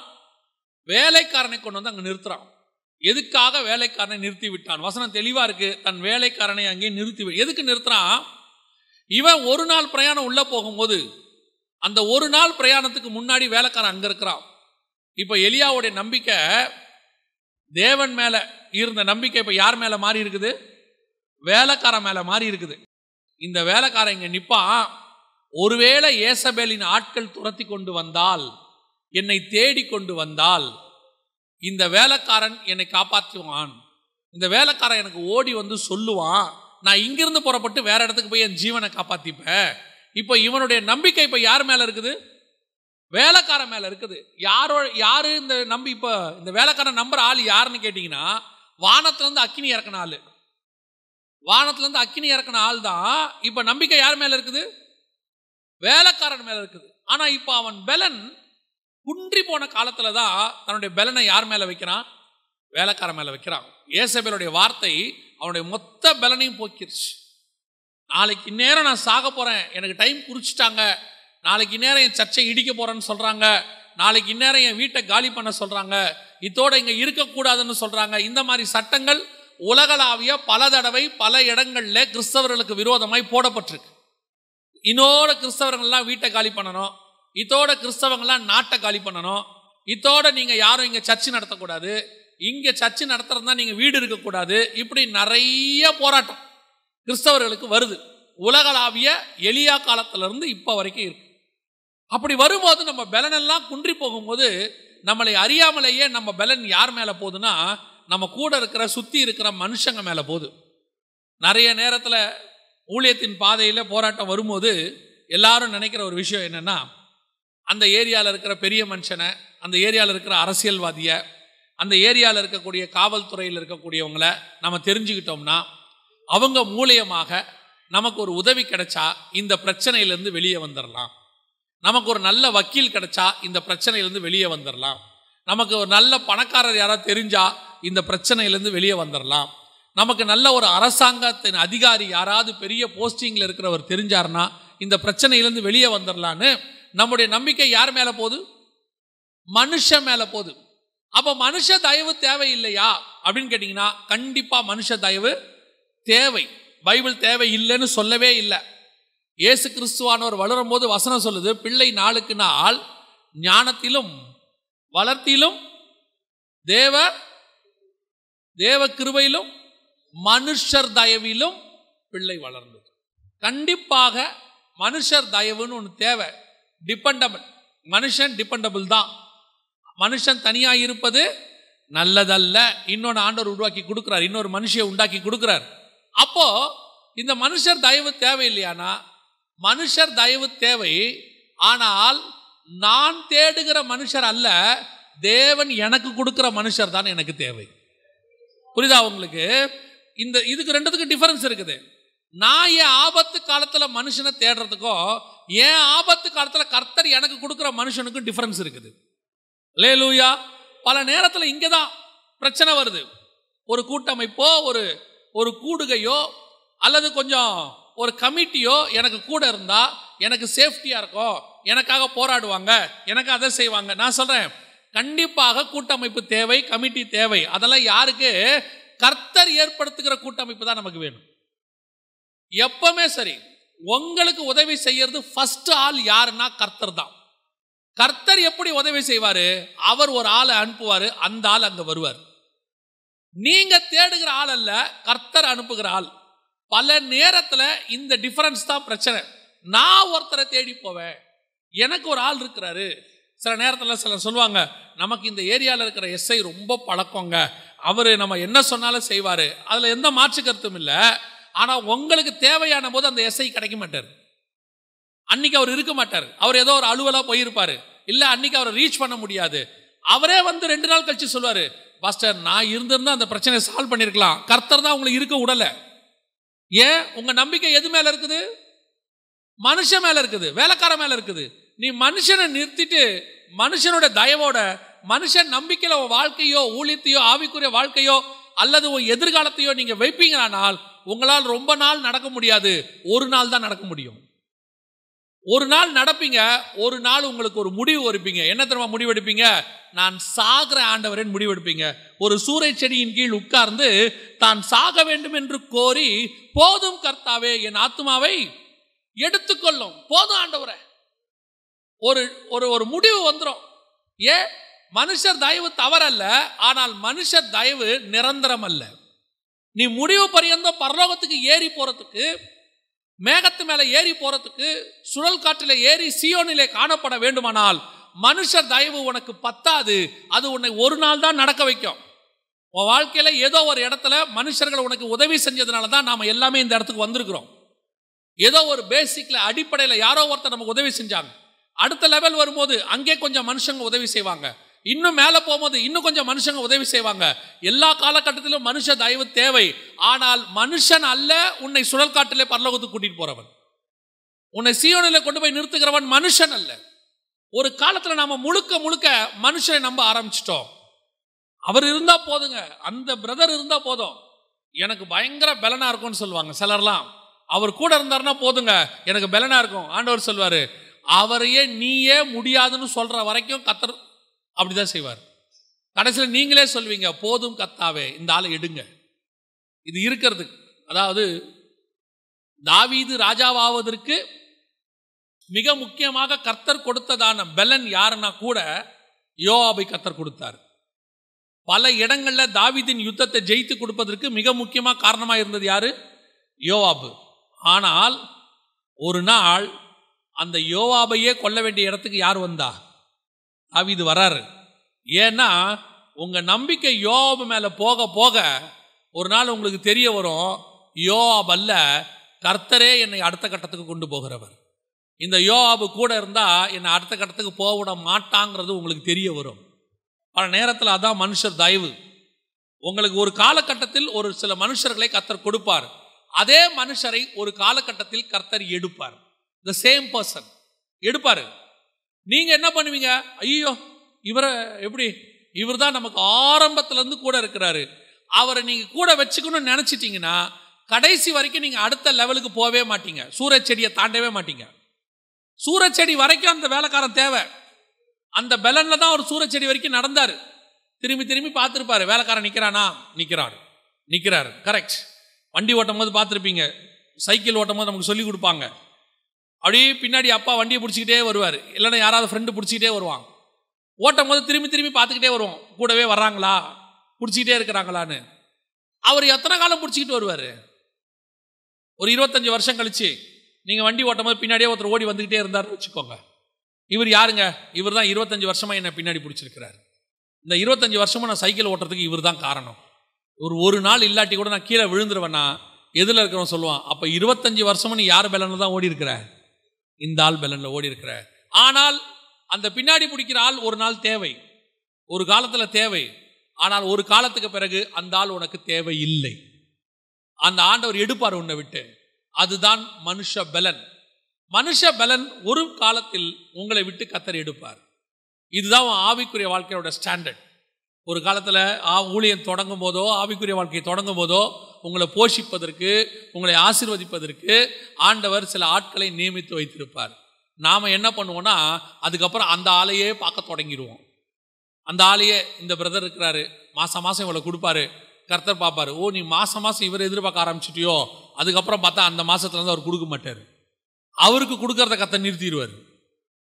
வேலைக்காரனை கொண்டு வந்து அங்கே நிறுத்துறான். எதுக்காக வேலைக்காரனை நிறுத்தி விட்டான்? வசனம் தெளிவாக இருக்கு. தன் வேலைக்காரனை அங்கே நிறுத்தி எதுக்கு நிறுத்துறான்? இவன் ஒரு நாள் பிரயாணம் உள்ள போகும்போது அந்த ஒரு நாள் பிரயாணத்துக்கு முன்னாடி வேலைக்காரன் அங்கே இருக்கிறான். இப்போ எலியாவுடைய நம்பிக்கை தேவன் மேலே இருந்த நம்பிக்கை இப்போ யார் மேலே மாறி இருக்குது? வேலைக்காரன் மேலே மாறி இருக்குது. இந்த வேலைக்காரன் இங்கே நிற்பான் ஒருவேளை ஏசபேலின் ஆட்கள் துரத்தி கொண்டு வந்தால் என்னை தேடி கொண்டு வந்தால் இந்த வேலைக்காரன் என்னை காப்பாற்றுவான். இந்த வேலைக்காரன் எனக்கு ஓடி வந்து சொல்லுவான் நான் இங்கிருந்து புறப்பட்டு வேற இடத்துக்கு போய் என் ஜீவனை காப்பாத்திப்பேன். இப்போ இவனுடைய நம்பிக்கை இப்போ யார் மேல இருக்குது? வேலைக்காரன் மேல இருக்குது. யாரோ யாரு இந்த நம்பி இப்போ இந்த வேலைக்காரன் நம்புற ஆள் யாருன்னு கேட்டீங்கன்னா வானத்துலேருந்து அக்கினி இறக்கின ஆள். வானத்துலேருந்து அக்கினி இறக்கின ஆள் தான் இப்போ நம்பிக்கை யார் மேல இருக்குது? வேலைக்காரன் மேல இருக்குது. ஆனால் இப்போ அவன் பெலன் குன்றி போன காலத்தில் தான் தன்னுடைய பெலனை யார் மேலே வைக்கிறான்? வேலைக்காரன் மேலே வைக்கிறான். ஏசபேலுடைய வார்த்தை அவனுடைய மொத்த பலனையும் போக்கிருச்சு. நாளைக்கு நேரம் நான் சாக போகிறேன் எனக்கு டைம் குறிச்சிட்டாங்க. நாளைக்கு நேரம் என் சர்ச்சை இடிக்க போகிறேன்னு சொல்கிறாங்க நாளைக்கு நேரம் என் வீட்டை காலி பண்ண சொல்கிறாங்க இதோட இங்கே இருக்கக்கூடாதுன்னு சொல்கிறாங்க இந்த மாதிரி சட்டங்கள் உலகளாவிய பல தடவை பல இடங்களில் கிறிஸ்தவர்களுக்கு விரோதமாய் போடப்பட்டிருக்கு. இன்னோட கிறிஸ்தவர்கள்லாம் வீட்டை காலி பண்ணணும். இதோட கிறிஸ்தவங்கள்லாம் நாட்டை காலி பண்ணணும். இதோட நீங்கள் யாரும் இங்கே சர்ச்சு நடத்தக்கூடாது. இங்கே சர்ச்சு நடத்துறதுனா நீங்கள் வீடு இருக்கக்கூடாது. இப்படி நிறைய போராட்டம் கிறிஸ்தவர்களுக்கு வருது. உலகளாவிய எளியா காலத்திலிருந்து இப்போ வரைக்கும் இருக்கு. அப்படி வரும்போது நம்ம பலனெல்லாம் குன்றி போகும்போது நம்மளை அறியாமலேயே நம்ம பலன் யார் மேலே போகுதுன்னா நம்ம கூட இருக்கிற சுற்றி இருக்கிற மனுஷங்க மேலே போகுது. நிறைய நேரத்தில் ஊழியத்தின் பாதையில் போராட்டம் வரும்போது எல்லாரும் நினைக்கிற ஒரு விஷயம் என்னென்னா அந்த ஏரியாவில் இருக்கிற பெரிய மனுஷனை அந்த ஏரியாவில் இருக்கிற அரசியல்வாதியை அந்த ஏரியாவில் இருக்கக்கூடிய காவல்துறையில் இருக்கக்கூடியவங்களை நம்ம தெரிஞ்சுக்கிட்டோம்னா அவங்க மூலியமாக நமக்கு ஒரு உதவி கிடைச்சா இந்த பிரச்சனையிலேருந்து வெளியே வந்துடலாம் நமக்கு ஒரு நல்ல வக்கீல் கிடைச்சா இந்த பிரச்சனையிலேருந்து வெளியே வந்துடலாம் நமக்கு ஒரு நல்ல பணக்காரர் யாராவது தெரிஞ்சா இந்த பிரச்சனையிலேருந்து வெளியே வந்துடலாம் நமக்கு நல்ல ஒரு அரசாங்கத்தின் அதிகாரி யாராவது பெரிய போஸ்டிங்கில் இருக்கிறவர் தெரிஞ்சாருன்னா இந்த பிரச்சனையிலேருந்து வெளியே வந்துடலான்னு நம்முடைய நம்பிக்கை யார் மேலே போகுது? மனுஷன் மேலே போகுது. அப்போ மனுஷ தயவு தேவை இல்லையா அப்படின்னு கேட்டிங்கன்னா கண்டிப்பாக மனுஷ தயவு தேவை. பைபிள் தேவை இல்லைன்னு சொல்லவே இல்லை. இயேசு கிறிஸ்துவானவர் வளரும் போது வசனம் சொல்லுது பிள்ளை நாளுக்கு நாள் ஞானத்திலும் வளர்த்திலும் தேவ தேவ கிருபையிலும் மனுஷர் தயவிலும் பிள்ளை வளர்ந்தது. கண்டிப்பாக மனுஷர் தயவுன்னு ஒன்று தேவை. டிபெண்டபிள் மனுஷன் டிபெண்டபிள் தான். மனுஷன் தனியாக இருப்பது நல்லதல்ல. இன்னொன்று ஆண்டவர் உருவாக்கி கொடுக்குறார். இன்னொரு மனுஷியை உண்டாக்கி கொடுக்குறார். அப்போ இந்த மனுஷர் தயவு தேவை இல்லையானா மனுஷர் தயவு தேவை. ஆனால் நான் தேடுகிற மனுஷர் அல்ல தேவன் எனக்கு கொடுக்குற மனுஷர் தான் எனக்கு தேவை. புரியுதா உங்களுக்கு? இந்த இதுக்கு ரெண்டுத்துக்கு டிஃபரன்ஸ் இருக்குது. நான் என் ஆபத்து காலத்தில் மனுஷனை தேடுறதுக்கும் ஏன் ஆபத்து காலத்தில் கர்த்தர் எனக்கு கொடுக்குற மனுஷனுக்கும் டிஃபரன்ஸ் இருக்குது? லே லூயா பல நேரத்தில் இங்கே தான் பிரச்சனை வருது. ஒரு கூட்டமைப்போ ஒரு ஒரு கூடுகையோ அல்லது கொஞ்சம் ஒரு கமிட்டியோ எனக்கு கூட இருந்தால் எனக்கு சேஃப்டியாக இருக்கும். எனக்காக போராடுவாங்க. எனக்கு அதை செய்வாங்க. நான் சொல்கிறேன் கண்டிப்பாக கூட்டமைப்பு தேவை கமிட்டி தேவை. அதெல்லாம் யாருக்கு? கர்த்தர் ஏற்படுத்துகிற கூட்டமைப்பு தான் நமக்கு வேணும். எப்பவுமே சரி. உங்களுக்கு உதவி செய்யறது ஃபர்ஸ்ட் ஆள் யாருன்னா கர்த்தர் தான். கர்த்தர் எப்படி உதவி செய்வாரு? அவர் ஒரு ஆளை அனுப்புவார் அந்த ஆள் அங்க வருவார். நீங்க தேடுகிற ஆள் அல்ல கர்த்தர் அனுப்புகிற ஆள். பல நேரத்தில் இந்த டிஃபரன்ஸ் தான் பிரச்சனை. நான் ஒருத்தரை தேடி போவேன். எனக்கு ஒரு ஆள் இருக்கிறாரு. சில நேரத்தில் சிலர் சொல்லுவாங்க நமக்கு இந்த ஏரியாவில் இருக்கிற எஸ்ஐ ரொம்ப பழக்கங்க. அவர் நம்ம என்ன சொன்னாலும் செய்வார். அதில் எந்த மாற்று கருத்தும் இல்லை. ஆனால் உங்களுக்கு தேவையான போது அந்த எஸ்ஐ கிடைக்க மாட்டார். அன்னைக்கு அவர் இருக்க மாட்டார். அவர் ஏதோ ஒரு அலுவலாக போயிருப்பார். இல்லை அன்னைக்கு அவரை ரீச் பண்ண முடியாது. அவரே வந்து ரெண்டு நாள் கழிச்சு சொல்லுவார் பாஸ்டர் நான் இருந்திருந்தா அந்த பிரச்சனையை சால்வ் பண்ணியிருக்கலாம் கர்த்தர் தான் உங்களை இருக்க விடலை ஏன்? உங்க நம்பிக்கை எது மேல இருக்குது? மனுஷன் மேல இருக்குது. வேலைக்கார மேல இருக்குது. நீ மனுஷனை நிறுத்திட்டு மனுஷனோட தயவோட மனுஷன் நம்பிக்கையில வாழ்க்கையோ ஊழியத்தையோ ஆவிக்குரிய வாழ்க்கையோ அல்லது உன் எதிர்காலத்தையோ நீங்க வைப்பீங்களானால் உங்களால் ரொம்ப நாள் நடக்க முடியாது. ஒரு நாள் தான் நடக்க முடியும். ஒரு நாள் நடப்பீங்க ஒரு நாள் உங்களுக்கு ஒரு முடிவு எடுப்பீங்க என்ன தெரியுமா முடிவெடுப்பீங்க நான் சாகிற ஆண்டவரேன் முடிவெடுப்பீங்க ஒரு சூறை செடியின் கீழ் உட்கார்ந்து தான் சாக வேண்டும் என்று கோரி போதும் கர்த்தாவே என் ஆத்மாவை எடுத்துக்கொள்ளும். போதும் ஆண்டவரை. ஒரு ஒரு ஒரு முடிவு வந்துடும் ஏன்? மனுஷர் தயவு தவறல்ல ஆனால் மனுஷர் தயவு நிரந்தரம் அல்ல நீ முடிவு பரியந்தம் பரலோகத்துக்கு ஏறி போறதுக்கு மேகத்து மேலே ஏறி போறதுக்கு சுழல் காற்றில் ஏறி சியோனிலே காணப்பட வேண்டுமானால் மனுஷர் தயவு உனக்கு பத்தாது. அது உன்னை ஒரு நாள் தான் நடக்க வைக்கும். உன் வாழ்க்கையில் ஏதோ ஒரு இடத்துல மனுஷர்கள் உனக்கு உதவி செஞ்சதுனால தான் நாம் எல்லாமே இந்த இடத்துக்கு வந்திருக்கிறோம். ஏதோ ஒரு பேசிக்கில் அடிப்படையில் யாரோ ஒருத்தர் நமக்கு உதவி செஞ்சாங்க. அடுத்த லெவல் வரும்போது அங்கே கொஞ்சம் மனுஷங்க உதவி செய்வாங்க. இன்னும் மேலே போகும்போது இன்னும் கொஞ்சம் மனுஷங்க உதவி செய்வாங்க. எல்லா காலகட்டத்திலும் மனுஷ தயவு தேவை. ஆனால் மனுஷன் அல்ல உன்னை சுழற்காட்டிலே பரலோகத்துக்கு கூட்டிட்டு போறவன். உன்னை சீயோனில் கொண்டு போய் நிறுத்துகிறவன் மனுஷன் அல்ல. ஒரு காலத்தில் நாம முழுக்க முழுக்க மனுஷனை நம்ப ஆரம்பிச்சிட்டோம். அவர் இருந்தா போதுங்க. அந்த பிரதர் இருந்தா போதும். எனக்கு பயங்கர பலனா இருக்கும்னு சொல்லுவாங்க சிலர்லாம். அவர் கூட இருந்தாருன்னா போதுங்க. எனக்கு பலனா இருக்கும். ஆண்டவர் சொல்வாரு அவரையே நீயே முடியாதுன்னு சொல்ற வரைக்கும் கத்தர் அப்படி தான் செய்வார். கடைசியில் நீங்களே சொல்வீங்க போதும் கத்தாவே இந்த ஆளை எடுங்க. இது இருக்கிறது. அதாவது தாவீது ராஜாவாவதற்கு மிக முக்கியமாக கர்த்தர் கொடுத்ததான பலன் யாருன்னா கூட யோவாபை கர்த்தர் கொடுத்தார். பல இடங்களில் தாவீதின் யுத்தத்தை ஜெயித்து கொடுப்பதற்கு மிக முக்கியமாக காரணமாக இருந்தது யாரு? யோவாபு. ஆனால் ஒரு நாள் அந்த யோவாபையே கொல்ல வேண்டிய இடத்துக்கு யார் வந்தா? இது வராரு. ஏன்னா உங்கள் நம்பிக்கை யோபு மேலே போக போக ஒரு நாள் உங்களுக்கு தெரிய வரும் யோப் அல்ல கர்த்தரே என்னை அடுத்த கட்டத்துக்கு கொண்டு போகிறவர். இந்த யோபு கூட இருந்தால் என்னை அடுத்த கட்டத்துக்கு போவிட மாட்டாங்கிறது உங்களுக்கு தெரிய வரும். பல நேரத்தில் அதான் மனுஷர் தயவு. உங்களுக்கு ஒரு காலகட்டத்தில் ஒரு சில மனுஷர்களை கர்த்தர் கொடுப்பார். அதே மனுஷரை ஒரு காலகட்டத்தில் கர்த்தர் எடுப்பார். த சேம் பர்சன் எடுப்பார். நீங்க என்ன பண்ணுவீங்க? ஐயோ இவரை எப்படி? இவர் தான் நமக்கு ஆரம்பத்துல இருந்து கூட இருக்கிறாரு. அவரை நீங்க கூட வச்சுக்கணும்னு நினைச்சிட்டீங்கன்னா கடைசி வரைக்கும் நீங்க அடுத்த லெவலுக்கு போகவே மாட்டீங்க. சூரச்செடியை தாண்டவே மாட்டீங்க. சூரச்செடி வரைக்கும் அந்த வேலைக்காரன் தேவை. அந்த பெலன்ல தான் அவர் சூரச்செடி வரைக்கும் நடந்தாரு. திரும்பி திரும்பி பார்த்துருப்பாரு. வேலைக்காரன் நிற்கிறானா நிற்கிறார் நிற்கிறாரு கரெக்ட் வண்டி ஓட்டும் போது பார்த்துருப்பீங்க. சைக்கிள் ஓட்டும் போது நமக்கு சொல்லி கொடுப்பாங்க. அப்படியே பின்னாடி அப்பா வண்டியை பிடிச்சிக்கிட்டே வருவார். இல்லைன்னா யாராவது ஃப்ரெண்டு பிடிச்சிக்கிட்டே வருவான் ஓட்டும் போது திரும்பி திரும்பி பார்த்துக்கிட்டே வருவோம். கூடவே வர்றாங்களா? பிடிச்சிக்கிட்டே இருக்கிறாங்களான்னு. அவர் எத்தனை காலம் பிடிச்சிக்கிட்டு வருவார்? ஒரு இருபத்தஞ்சி வருஷம் கழிச்சு நீங்கள் வண்டி ஓட்டும் போது பின்னாடியே ஒருத்தர் ஓடி வந்துக்கிட்டே இருந்தாருன்னு வச்சுக்கோங்க. இவர் யாருங்க? இவர் தான் இருபத்தஞ்சி வருஷமாக என்னை பின்னாடி பிடிச்சிருக்கிறார். இந்த இருபத்தஞ்சி வருஷமும் நான் சைக்கிள் ஓட்டுறதுக்கு இவர் தான் காரணம். ஒரு ஒரு நாள் இல்லாட்டி கூட நான் கீழே விழுந்துருவேன்னா எதில் இருக்கிறவன் சொல்லுவான் அப்போ இருபத்தஞ்சி வருஷமும் நீ யார் பெலனில் தான் ஓடி இருக்கிற இந்த ஆள் பெலனில் ஓடி இருக்கிற. ஆனால் அந்த பின்னாடி பிடிக்கிற ஆள் ஒரு நாள் தேவை. ஒரு காலத்தில் தேவை. ஆனால் ஒரு காலத்துக்கு பிறகு அந்த ஆள் உனக்கு தேவை இல்லை அந்த ஆண்டவர் எடுப்பார் உன்னை விட்டு. அதுதான் மனுஷ பலன். மனுஷ பலன் ஒரு காலத்தில் உங்களை விட்டு கத்தர் எடுப்பார். இதுதான் ஆவிக்குரிய வாழ்க்கையோட ஸ்டாண்டர்ட். ஒரு காலத்தில் ஆ ஊழியம் தொடங்கும் போதோ ஆவிக்குரிய வாழ்க்கையை தொடங்கும் போதோ உங்களை போஷிப்பதற்கு உங்களை ஆசிர்வதிப்பதற்கு ஆண்டவர் சில ஆட்களை நியமித்து வைத்திருப்பார். நாம் என்ன பண்ணுவோன்னா அதுக்கப்புறம் அந்த ஆளையே பார்க்க தொடங்கிடுவோம். அந்த ஆளையே இந்த பிரதர் இருக்கிறாரு மாதம் மாதம் இவ்வளோ கொடுப்பாரு கர்த்தர் பார்ப்பாரு ஓ நீ மாதம் மாதம் இவர் எதிர்பார்க்க ஆரம்பிச்சிட்டியோ? அதுக்கப்புறம் பார்த்தா அந்த மாதத்துலேருந்து அவர் கொடுக்க மாட்டார். அவருக்கு கொடுக்கறத கத்தர் நிறுத்திடுவார்.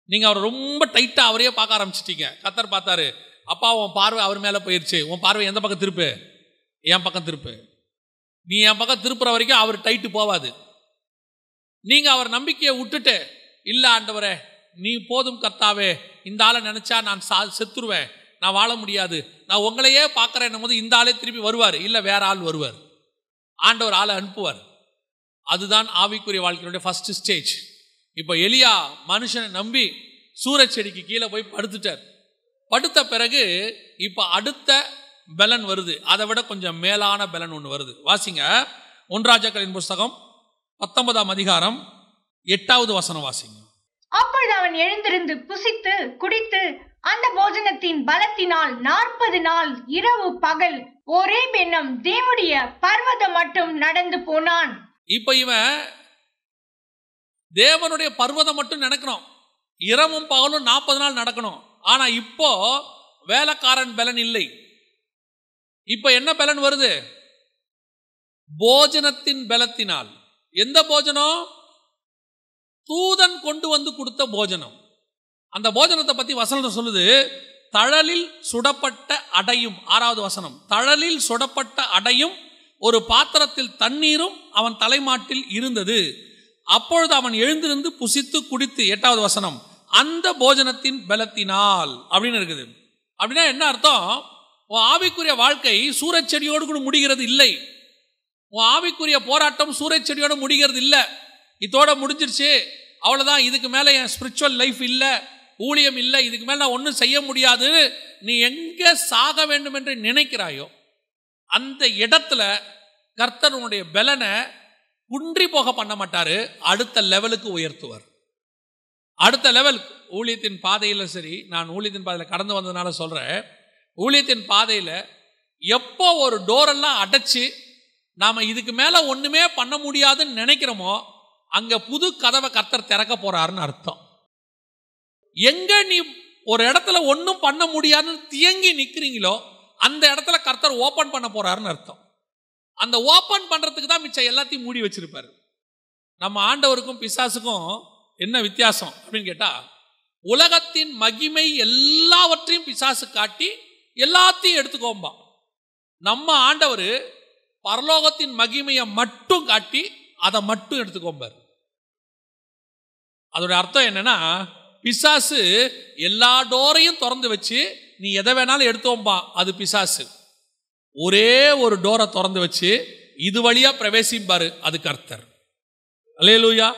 நீங்கள் அவரை ரொம்ப டைட்டாக அவரையே பார்க்க ஆரம்பிச்சிட்டீங்க. கத்தர் பார்த்தாரு அப்பா உன் பார்வை அவர் மேலே போயிடுச்சு உன் பார்வை எந்த பக்கம் திருப்பு? என் பக்கம் திருப்பு. நீ என் பக்கம் திருப்புற வரைக்கும் அவர் டைட்டு போவாது. நீங்கள் அவர் நம்பிக்கையை விட்டுட்டு இல்லை ஆண்டவரே நீ போதும் கர்த்தாவே இந்த ஆளை நினச்சா நான் சா செத்துருவேன். நான் வாழ முடியாது. நான் உங்களையே பார்க்குறேன் போது இந்த ஆளே திருப்பி வருவார். இல்லை வேற ஆள் வருவார். ஆண்டவர் ஆளை அனுப்புவார். அதுதான் ஆவிக்குரிய வாழ்க்கையினுடைய ஃபர்ஸ்ட் ஸ்டேஜ் இப்போ எலியா மனுஷனை நம்பி சூரச்செடிக்கு கீழே போய் படுத்துட்டார். படுத்த பிறகு இப்போ அடுத்த பலன் வருது. அதை விட கொஞ்சம் மேலான பலன் ஒன்று வருது. வாசிங்க. ஒன்றாஜாக்களின் புஸ்தகம் பத்தொன்பதாம் அதிகாரம் எட்டாவது வசனம் வாசிங்க. அப்பொழுது அவன் எழுந்திருந்து புசித்து குடித்து அந்த போஜனத்தின் பலத்தினால் நாற்பது நாள் இரவு பகல் ஒரே பெண்ணம் தேவனுடைய பர்வதம் மட்டும் நடந்து போனான். இப்போ இவன் தேவனுடைய பர்வதம் மட்டும் நடக்கணும் இரவும் பகலும் நாற்பது நாள் நடக்கணும். ஆனா இப்போ வேலைக்காரன் பலன் இல்லை. இப்போ என்ன பலன் வருது? போஜனத்தின் பலத்தினால். எந்த போஜனம்? தூதன் கொண்டு வந்து கொடுத்த போஜனம். அந்த போஜனத்தை பத்தி வசனம் சொல்லுது தழலில் சுடப்பட்ட அடையும். ஆறாவது வசனம் தழலில் சுடப்பட்ட அடையும் ஒரு பாத்திரத்தில் தண்ணீரும் அவன் தலைமாட்டில் இருந்தது. அப்பொழுது அவன் எழுந்திருந்து புசித்து குடித்து எட்டாவது வசனம் அந்த போஜனத்தின் பலத்தினால். அப்படின்னு இருக்குது. அப்படின்னா என்ன அர்த்தம்? உன் ஆவிக்குரிய வாழ்க்கை சூரச்செடியோடு கூட முடிகிறது இல்லை. உன் ஆவிக்குரிய போராட்டம் சூரச்செடியோடு முடிகிறது இல்லை. இதோட முடிஞ்சிருச்சு. அவ்வளோதான் இதுக்கு மேலே என் ஸ்பிரிச்சுவல் லைஃப் இல்லை. ஊழியம் இல்லை. இதுக்கு மேலே நான் ஒன்றும் செய்ய முடியாது நீ எங்கே சாக வேண்டும் என்று நினைக்கிறாயோ அந்த இடத்துல கர்த்தர் உன்னுடைய பலனை குன்றி போக பண்ண மாட்டாரு. அடுத்த லெவலுக்கு உயர்த்துவார். அடுத்த லெவல் ஊழியத்தின் பாதையில் சரி நான் ஊழியத்தின் பாதையில் கடந்து வந்ததுனால சொல்கிறேன் ஊழியத்தின் பாதையில் எப்போ ஒரு டோரெல்லாம் அடைச்சி நாம் இதுக்கு மேலே ஒன்றுமே பண்ண முடியாதுன்னு நினைக்கிறோமோ அங்கே புது கதவை கர்த்தர் திறக்க போகிறாருன்னு அர்த்தம். எங்கே நீ ஒரு இடத்துல ஒன்றும் பண்ண முடியாதுன்னு தியங்கி நிற்கிறீங்களோ அந்த இடத்துல கர்த்தர் ஓப்பன் பண்ண போகிறாருன்னு அர்த்தம். அந்த ஓப்பன் பண்ணுறதுக்கு தான் மிச்சம் எல்லாத்தையும் மூடி வச்சுருப்பார். நம்ம ஆண்டவருக்கும் பிசாசுக்கும் என்ன வித்தியாசம் அப்படின்னு கேட்டால் உலகத்தின் மகிமை எல்லாவற்றையும் பிசாசு காட்டி எல்லாத்தையும் எடுத்துக்கோம்பா. நம்ம ஆண்டவர் பரலோகத்தின் மகிமையை மட்டும் காட்டி அதை மட்டும் எடுத்துக்கோம்பார். அதோட அர்த்தம் என்னன்னா பிசாசு எல்லா டோரையும் திறந்து வச்சு நீ எதை வேணாலும் எடுத்தோம்பா அது பிசாசு. ஒரே ஒரு டோரை திறந்து வச்சு இது வழியா பிரவேசிப்பாரு அது கர்த்தர் அலையலூயா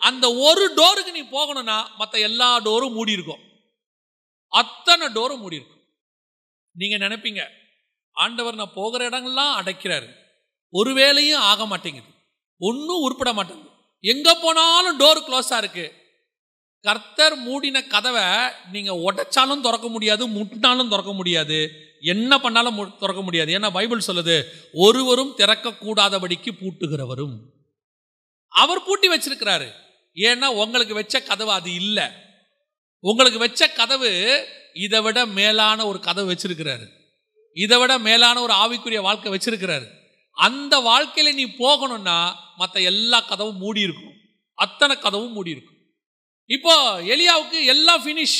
அந்த ஒரு டோருக்கு நீ போகணும்னா மற்ற எல்லா டோரும் மூடி இருக்கும் அத்தனை டோரும் மூடி இருக்கும் நீங்கள் நினைப்பீங்க ஆண்டவர் நான் போகிற இடங்கள்லாம் அடைக்கிறாரு. ஒரு வேலையும் ஆக மாட்டேங்குது. ஒன்றும் உருப்பிட மாட்டேங்குது. எங்கே போனாலும் டோர் க்ளோஸாக இருக்குது கர்த்தர் மூடின கதவை நீங்கள் உடைச்சாலும் திறக்க முடியாது முட்டினாலும் திறக்க முடியாது. என்ன பண்ணாலும் மு- திறக்க முடியாது. ஏன்னா பைபிள் சொல்லுது ஒருவரும் திறக்கக்கூடாதபடிக்கு பூட்டுகிறவரும். அவர் பூட்டி வச்சிருக்கிறாரு. ஏன்னா உங்களுக்கு வச்ச கதவு அது இல்லை. உங்களுக்கு வச்ச கதவு இதை விட மேலான ஒரு கதை வச்சிருக்கிறாரு. இதை விட மேலான ஒரு ஆவிக்குரிய வாழ்க்கை வச்சிருக்கிறாரு. அந்த வாழ்க்கையில நீ போகணும்னா மற்ற எல்லா கதவும் மூடி இருக்கும். அத்தனை கதவும் மூடி இருக்கும். இப்போ எலியாவுக்கு எல்லாம் ஃபினிஷ்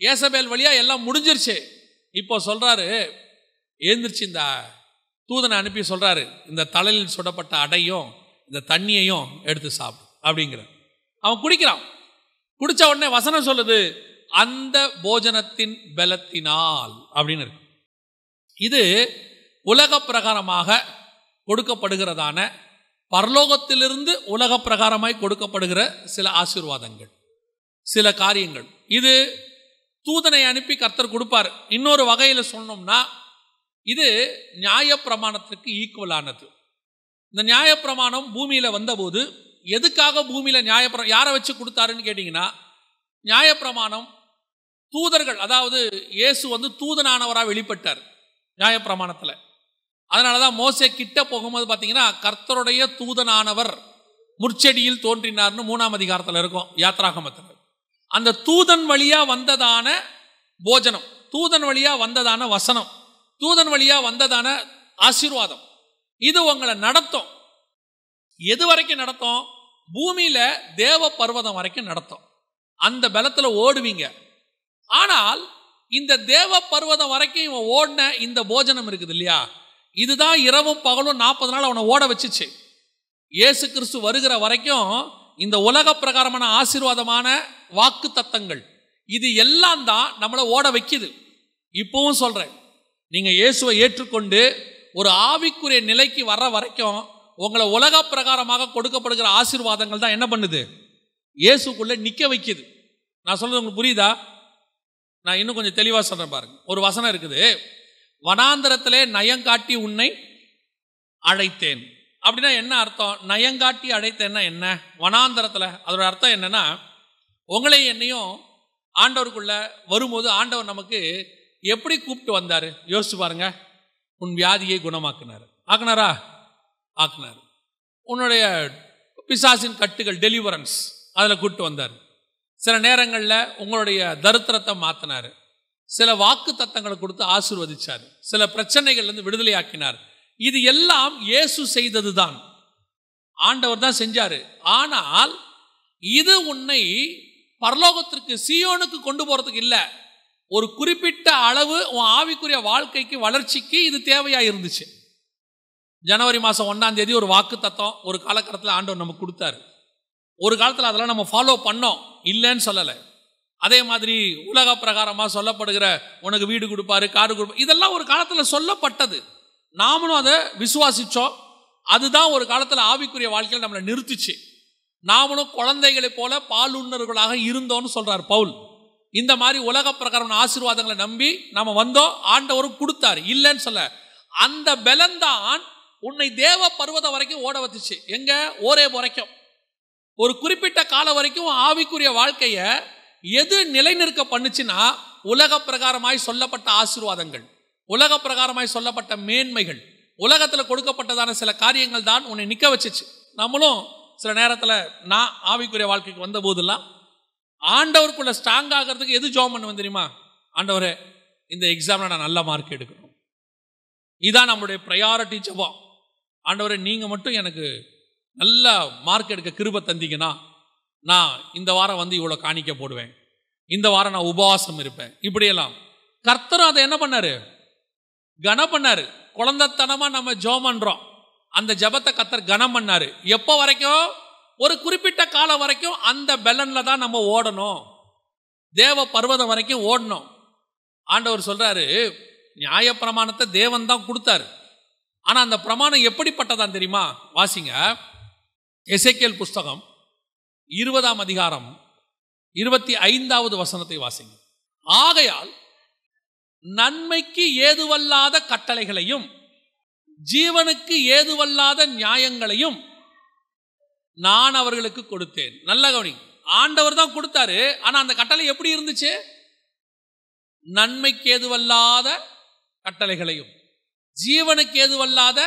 ஏசபேல் வழியா எல்லாம் முடிஞ்சிருச்சு. இப்போ சொல்றாரு எழுந்திரிச்சு இந்த தூதனை அனுப்பி சொல்றாரு இந்த தலையில் சுடப்பட்ட அடையும் இந்த தண்ணியையும் எடுத்து சாப்பிடும் அப்படிங்கிற அவன் குடிக்கிறான். குடிச்ச உடனே வசனம் சொல்லுது அந்த போஜனத்தின் பலத்தினால் அப்படின்னு இருக்கு. இது உலக பிரகாரமாக கொடுக்கப்படுகிறதான பரலோகத்திலிருந்து உலக பிரகாரமாய் கொடுக்கப்படுகிற சில ஆசீர்வாதங்கள் சில காரியங்கள். இது தூதனை அனுப்பி கர்த்தர் கொடுப்பார். இன்னொரு வகையில் சொன்னோம்னா இது நியாயப்பிரமாணத்திற்கு ஈக்குவலானது இந்த நியாயப்பிரமாணம் பூமியில் வந்தபோது எதுக்காக பூமியில் நியாயப்பிர யாரை வச்சு கொடுத்தாருன்னு கேட்டிங்கன்னா நியாயப்பிரமாணம் தூதர்கள் அதாவது இயேசு வந்து தூதனானவராக வெளிப்பட்டார் நியாயப்பிரமாணத்தில். அதனால தான் மோசே கிட்ட போகும்போது பார்த்தீங்கன்னா கர்த்தருடைய தூதனானவர் முற்செடியில் தோன்றினார்னு மூணாம் அதிகாரத்தில் இருக்கும் யாத்ராகமத்தில். அந்த தூதன் வழியாக வந்ததான போஜனம் தூதன் வழியாக வந்ததான வசனம் தூதன் வழியாக வந்ததான ஆசீர்வாதம். இது உங்களை நடத்தும். எது வரைக்கும் நடத்தும்? பூமியில தேவ பர்வதம் வரைக்கும் நடத்தும். அந்த பலத்தில் ஓடுவீங்க. ஆனால் இந்த தேவ பர்வதம் வரைக்கும் இவன் ஓடின இந்த போஜனம் இருக்குது இல்லையா? இதுதான் இரவும் பகலும் நாற்பது நாள் அவனை ஓட வச்சுச்சு. இயேசு கிறிஸ்து வருகிற வரைக்கும் இந்த உலக பிரகாரமான ஆசீர்வாதமான வாக்கு தத்தங்கள் இது எல்லாம் தான் நம்மளை ஓட வைக்குது. இப்பவும் சொல்றேன் நீங்க இயேசுவை ஏற்றுக்கொண்டு ஒரு ஆவிக்குரிய நிலைக்கு வர்ற வரைக்கும் உங்களை உலக பிரகாரமாக கொடுக்கப்படுகிற ஆசீர்வாதங்கள் தான் என்ன பண்ணுது? இயேசுக்குள்ள நிக்க வைக்குது. நான் சொல்றது உங்களுக்கு புரியுதா? நான் இன்னும் கொஞ்சம் தெளிவாக சொல்கிறேன் பாருங்க. ஒரு வசனம் இருக்குது. வனாந்தரத்திலே நயங்காட்டி உன்னை அழைத்தேன். அப்படின்னா என்ன அர்த்தம்? நயங்காட்டி அழைத்தேன்னா என்ன? வனாந்தரத்தில். அதோட அர்த்தம் என்னன்னா உங்களை என்னையும் ஆண்டவருக்குள்ள வரும்போது ஆண்டவர் நமக்கு எப்படி கூப்பிட்டு வந்தார்? யோசிச்சு பாருங்க. உன் வியாதியை குணமாக்குனார். ஆக்குனாரா? ஆக்குனார். உன்னுடைய பிசாசின் கட்டுகள் டெலிவரன்ஸ் அதில் கூப்பிட்டு வந்தார். சில நேரங்களில் உங்களுடைய தரித்திரத்தை மாற்றினார் சில வாக்கு தத்தங்களை கொடுத்து ஆசிர்வதிச்சார். சில பிரச்சனைகள்லேருந்து விடுதலையாக்கினார். இது எல்லாம் இயேசு செய்தது தான் ஆண்டவர் தான் செஞ்சார். ஆனால் இது உன்னை பரலோகத்திற்கு சியோனுக்கு கொண்டு போகிறதுக்கு இல்லை. ஒரு குறிப்பிட்ட அளவு உன் ஆவிக்குரிய வாழ்க்கைக்கு வளர்ச்சிக்கு இது தேவையாக இருந்துச்சு. ஜனவரி மாதம் ஒன்றாம் தேதி ஒரு வாக்கு தத்தம் ஒரு காலகட்டத்தில் ஆண்டவர் நமக்கு கொடுத்தாரு. ஒரு காலத்தில் அதெல்லாம் நம்ம ஃபாலோ பண்ணோம். இல்லைன்னு சொல்லலை. அதே மாதிரி உலக பிரகாரமாக சொல்லப்படுகிற உனக்கு வீடு கொடுப்பாரு காடு கொடுப்பாரு இதெல்லாம் ஒரு காலத்தில் சொல்லப்பட்டது. நாமளும் அதை விசுவாசித்தோம் அதுதான் ஒரு காலத்தில் ஆவிக்குரிய வாழ்க்கையில் நம்மளை நிறுத்திச்சு. நாமளும் குழந்தைகளைப் போல பாலுண்ணர்களாக இருந்தோம்னு சொல்கிறார் பவுல். இந்த மாதிரி உலக பிரகாரம் ஆசீர்வாதங்களை நம்பி நம்ம வந்தோம். ஆண்டவரும் கொடுத்தாரு. இல்லைன்னு சொல்ல. அந்த பலன்தான் உன்னை தேவ பருவதம் வரைக்கும் ஓட வச்சுச்சு. எங்கே? ஓரே வரைக்கும். ஒரு குறிப்பிட்ட காலம் வரைக்கும் ஆவிக்குரிய வாழ்க்கையை எது நிலைநிற்க பண்ணுச்சுன்னா உலக பிரகாரமாய் சொல்லப்பட்ட ஆசீர்வாதங்கள் உலக பிரகாரமாய் சொல்லப்பட்ட மேன்மைகள் உலகத்தில் கொடுக்கப்பட்டதான சில காரியங்கள் தான் உன்னை நிற்க வச்சுச்சு. நம்மளும் சில நேரத்தில் நான் ஆவிக்குரிய வாழ்க்கைக்கு வந்த போதெல்லாம் ஆண்டவருக்குள்ள ஸ்ட்ராங் ஆகிறதுக்கு எது ஜோம் பண்ணுவேன் தெரியுமா? ஆண்டவரே இந்த எக்ஸாமில் நான் நல்ல மார்க் எடுக்கணும். இதான் நம்மளுடைய ப்ரையாரிட்டி ஜபம் ஆண்டவரே நீங்கள் மட்டும் எனக்கு நல்ல மார்க் எடுக்க கிருப தந்தீங்கன்னா நான் இந்த வாரம் வந்து இவ்வளோ காணிக்க போடுவேன். இந்த வாரம் நான் உபவாசம் இருப்பேன். இப்படியெல்லாம். கர்த்தரும் அதை என்ன பண்ணார்? கனம் பண்ணார். குழந்தத்தனமாக நம்ம ஜோம் பண்ணுறோம் அந்த ஜெபத்தை கத்தர் கனம் பண்ணார். எப்போ வரைக்கும்? ஒரு குறிப்பிட்ட காலம் வரைக்கும் அந்த பெலனில் தான் நம்ம ஓடணும். தேவ பர்வதம் வரைக்கும் ஓடணும். ஆண்டவர் சொல்றாரு நியாயப்பிரமாணத்தை தேவன் தான் கொடுத்தாரு. ஆனால் அந்த பிரமாணம் எப்படிப்பட்டதான் தெரியுமா? வாசிங்க. எசைக்கேல் புஸ்தகம் இருபதாம் அதிகாரம் இருபத்தி ஐந்தாவது வசனத்தை வாசிங்க. ஆகையால் நன்மைக்கு ஏதுவல்லாத கட்டளைகளையும் ஜீவனுக்கு ஏதுவல்லாத நியாயங்களையும் நான் அவர்களுக்கு கொடுத்தேன். நல்ல கவனி ஆண்டவர் தான் கொடுத்தாரு. ஆனா அந்த கட்டளை எப்படி இருந்துச்சு? நன்மைக்கு ஏதுவல்லாத கட்டளைகளையும் ஜீவனுக்கு ஏதுவல்லாத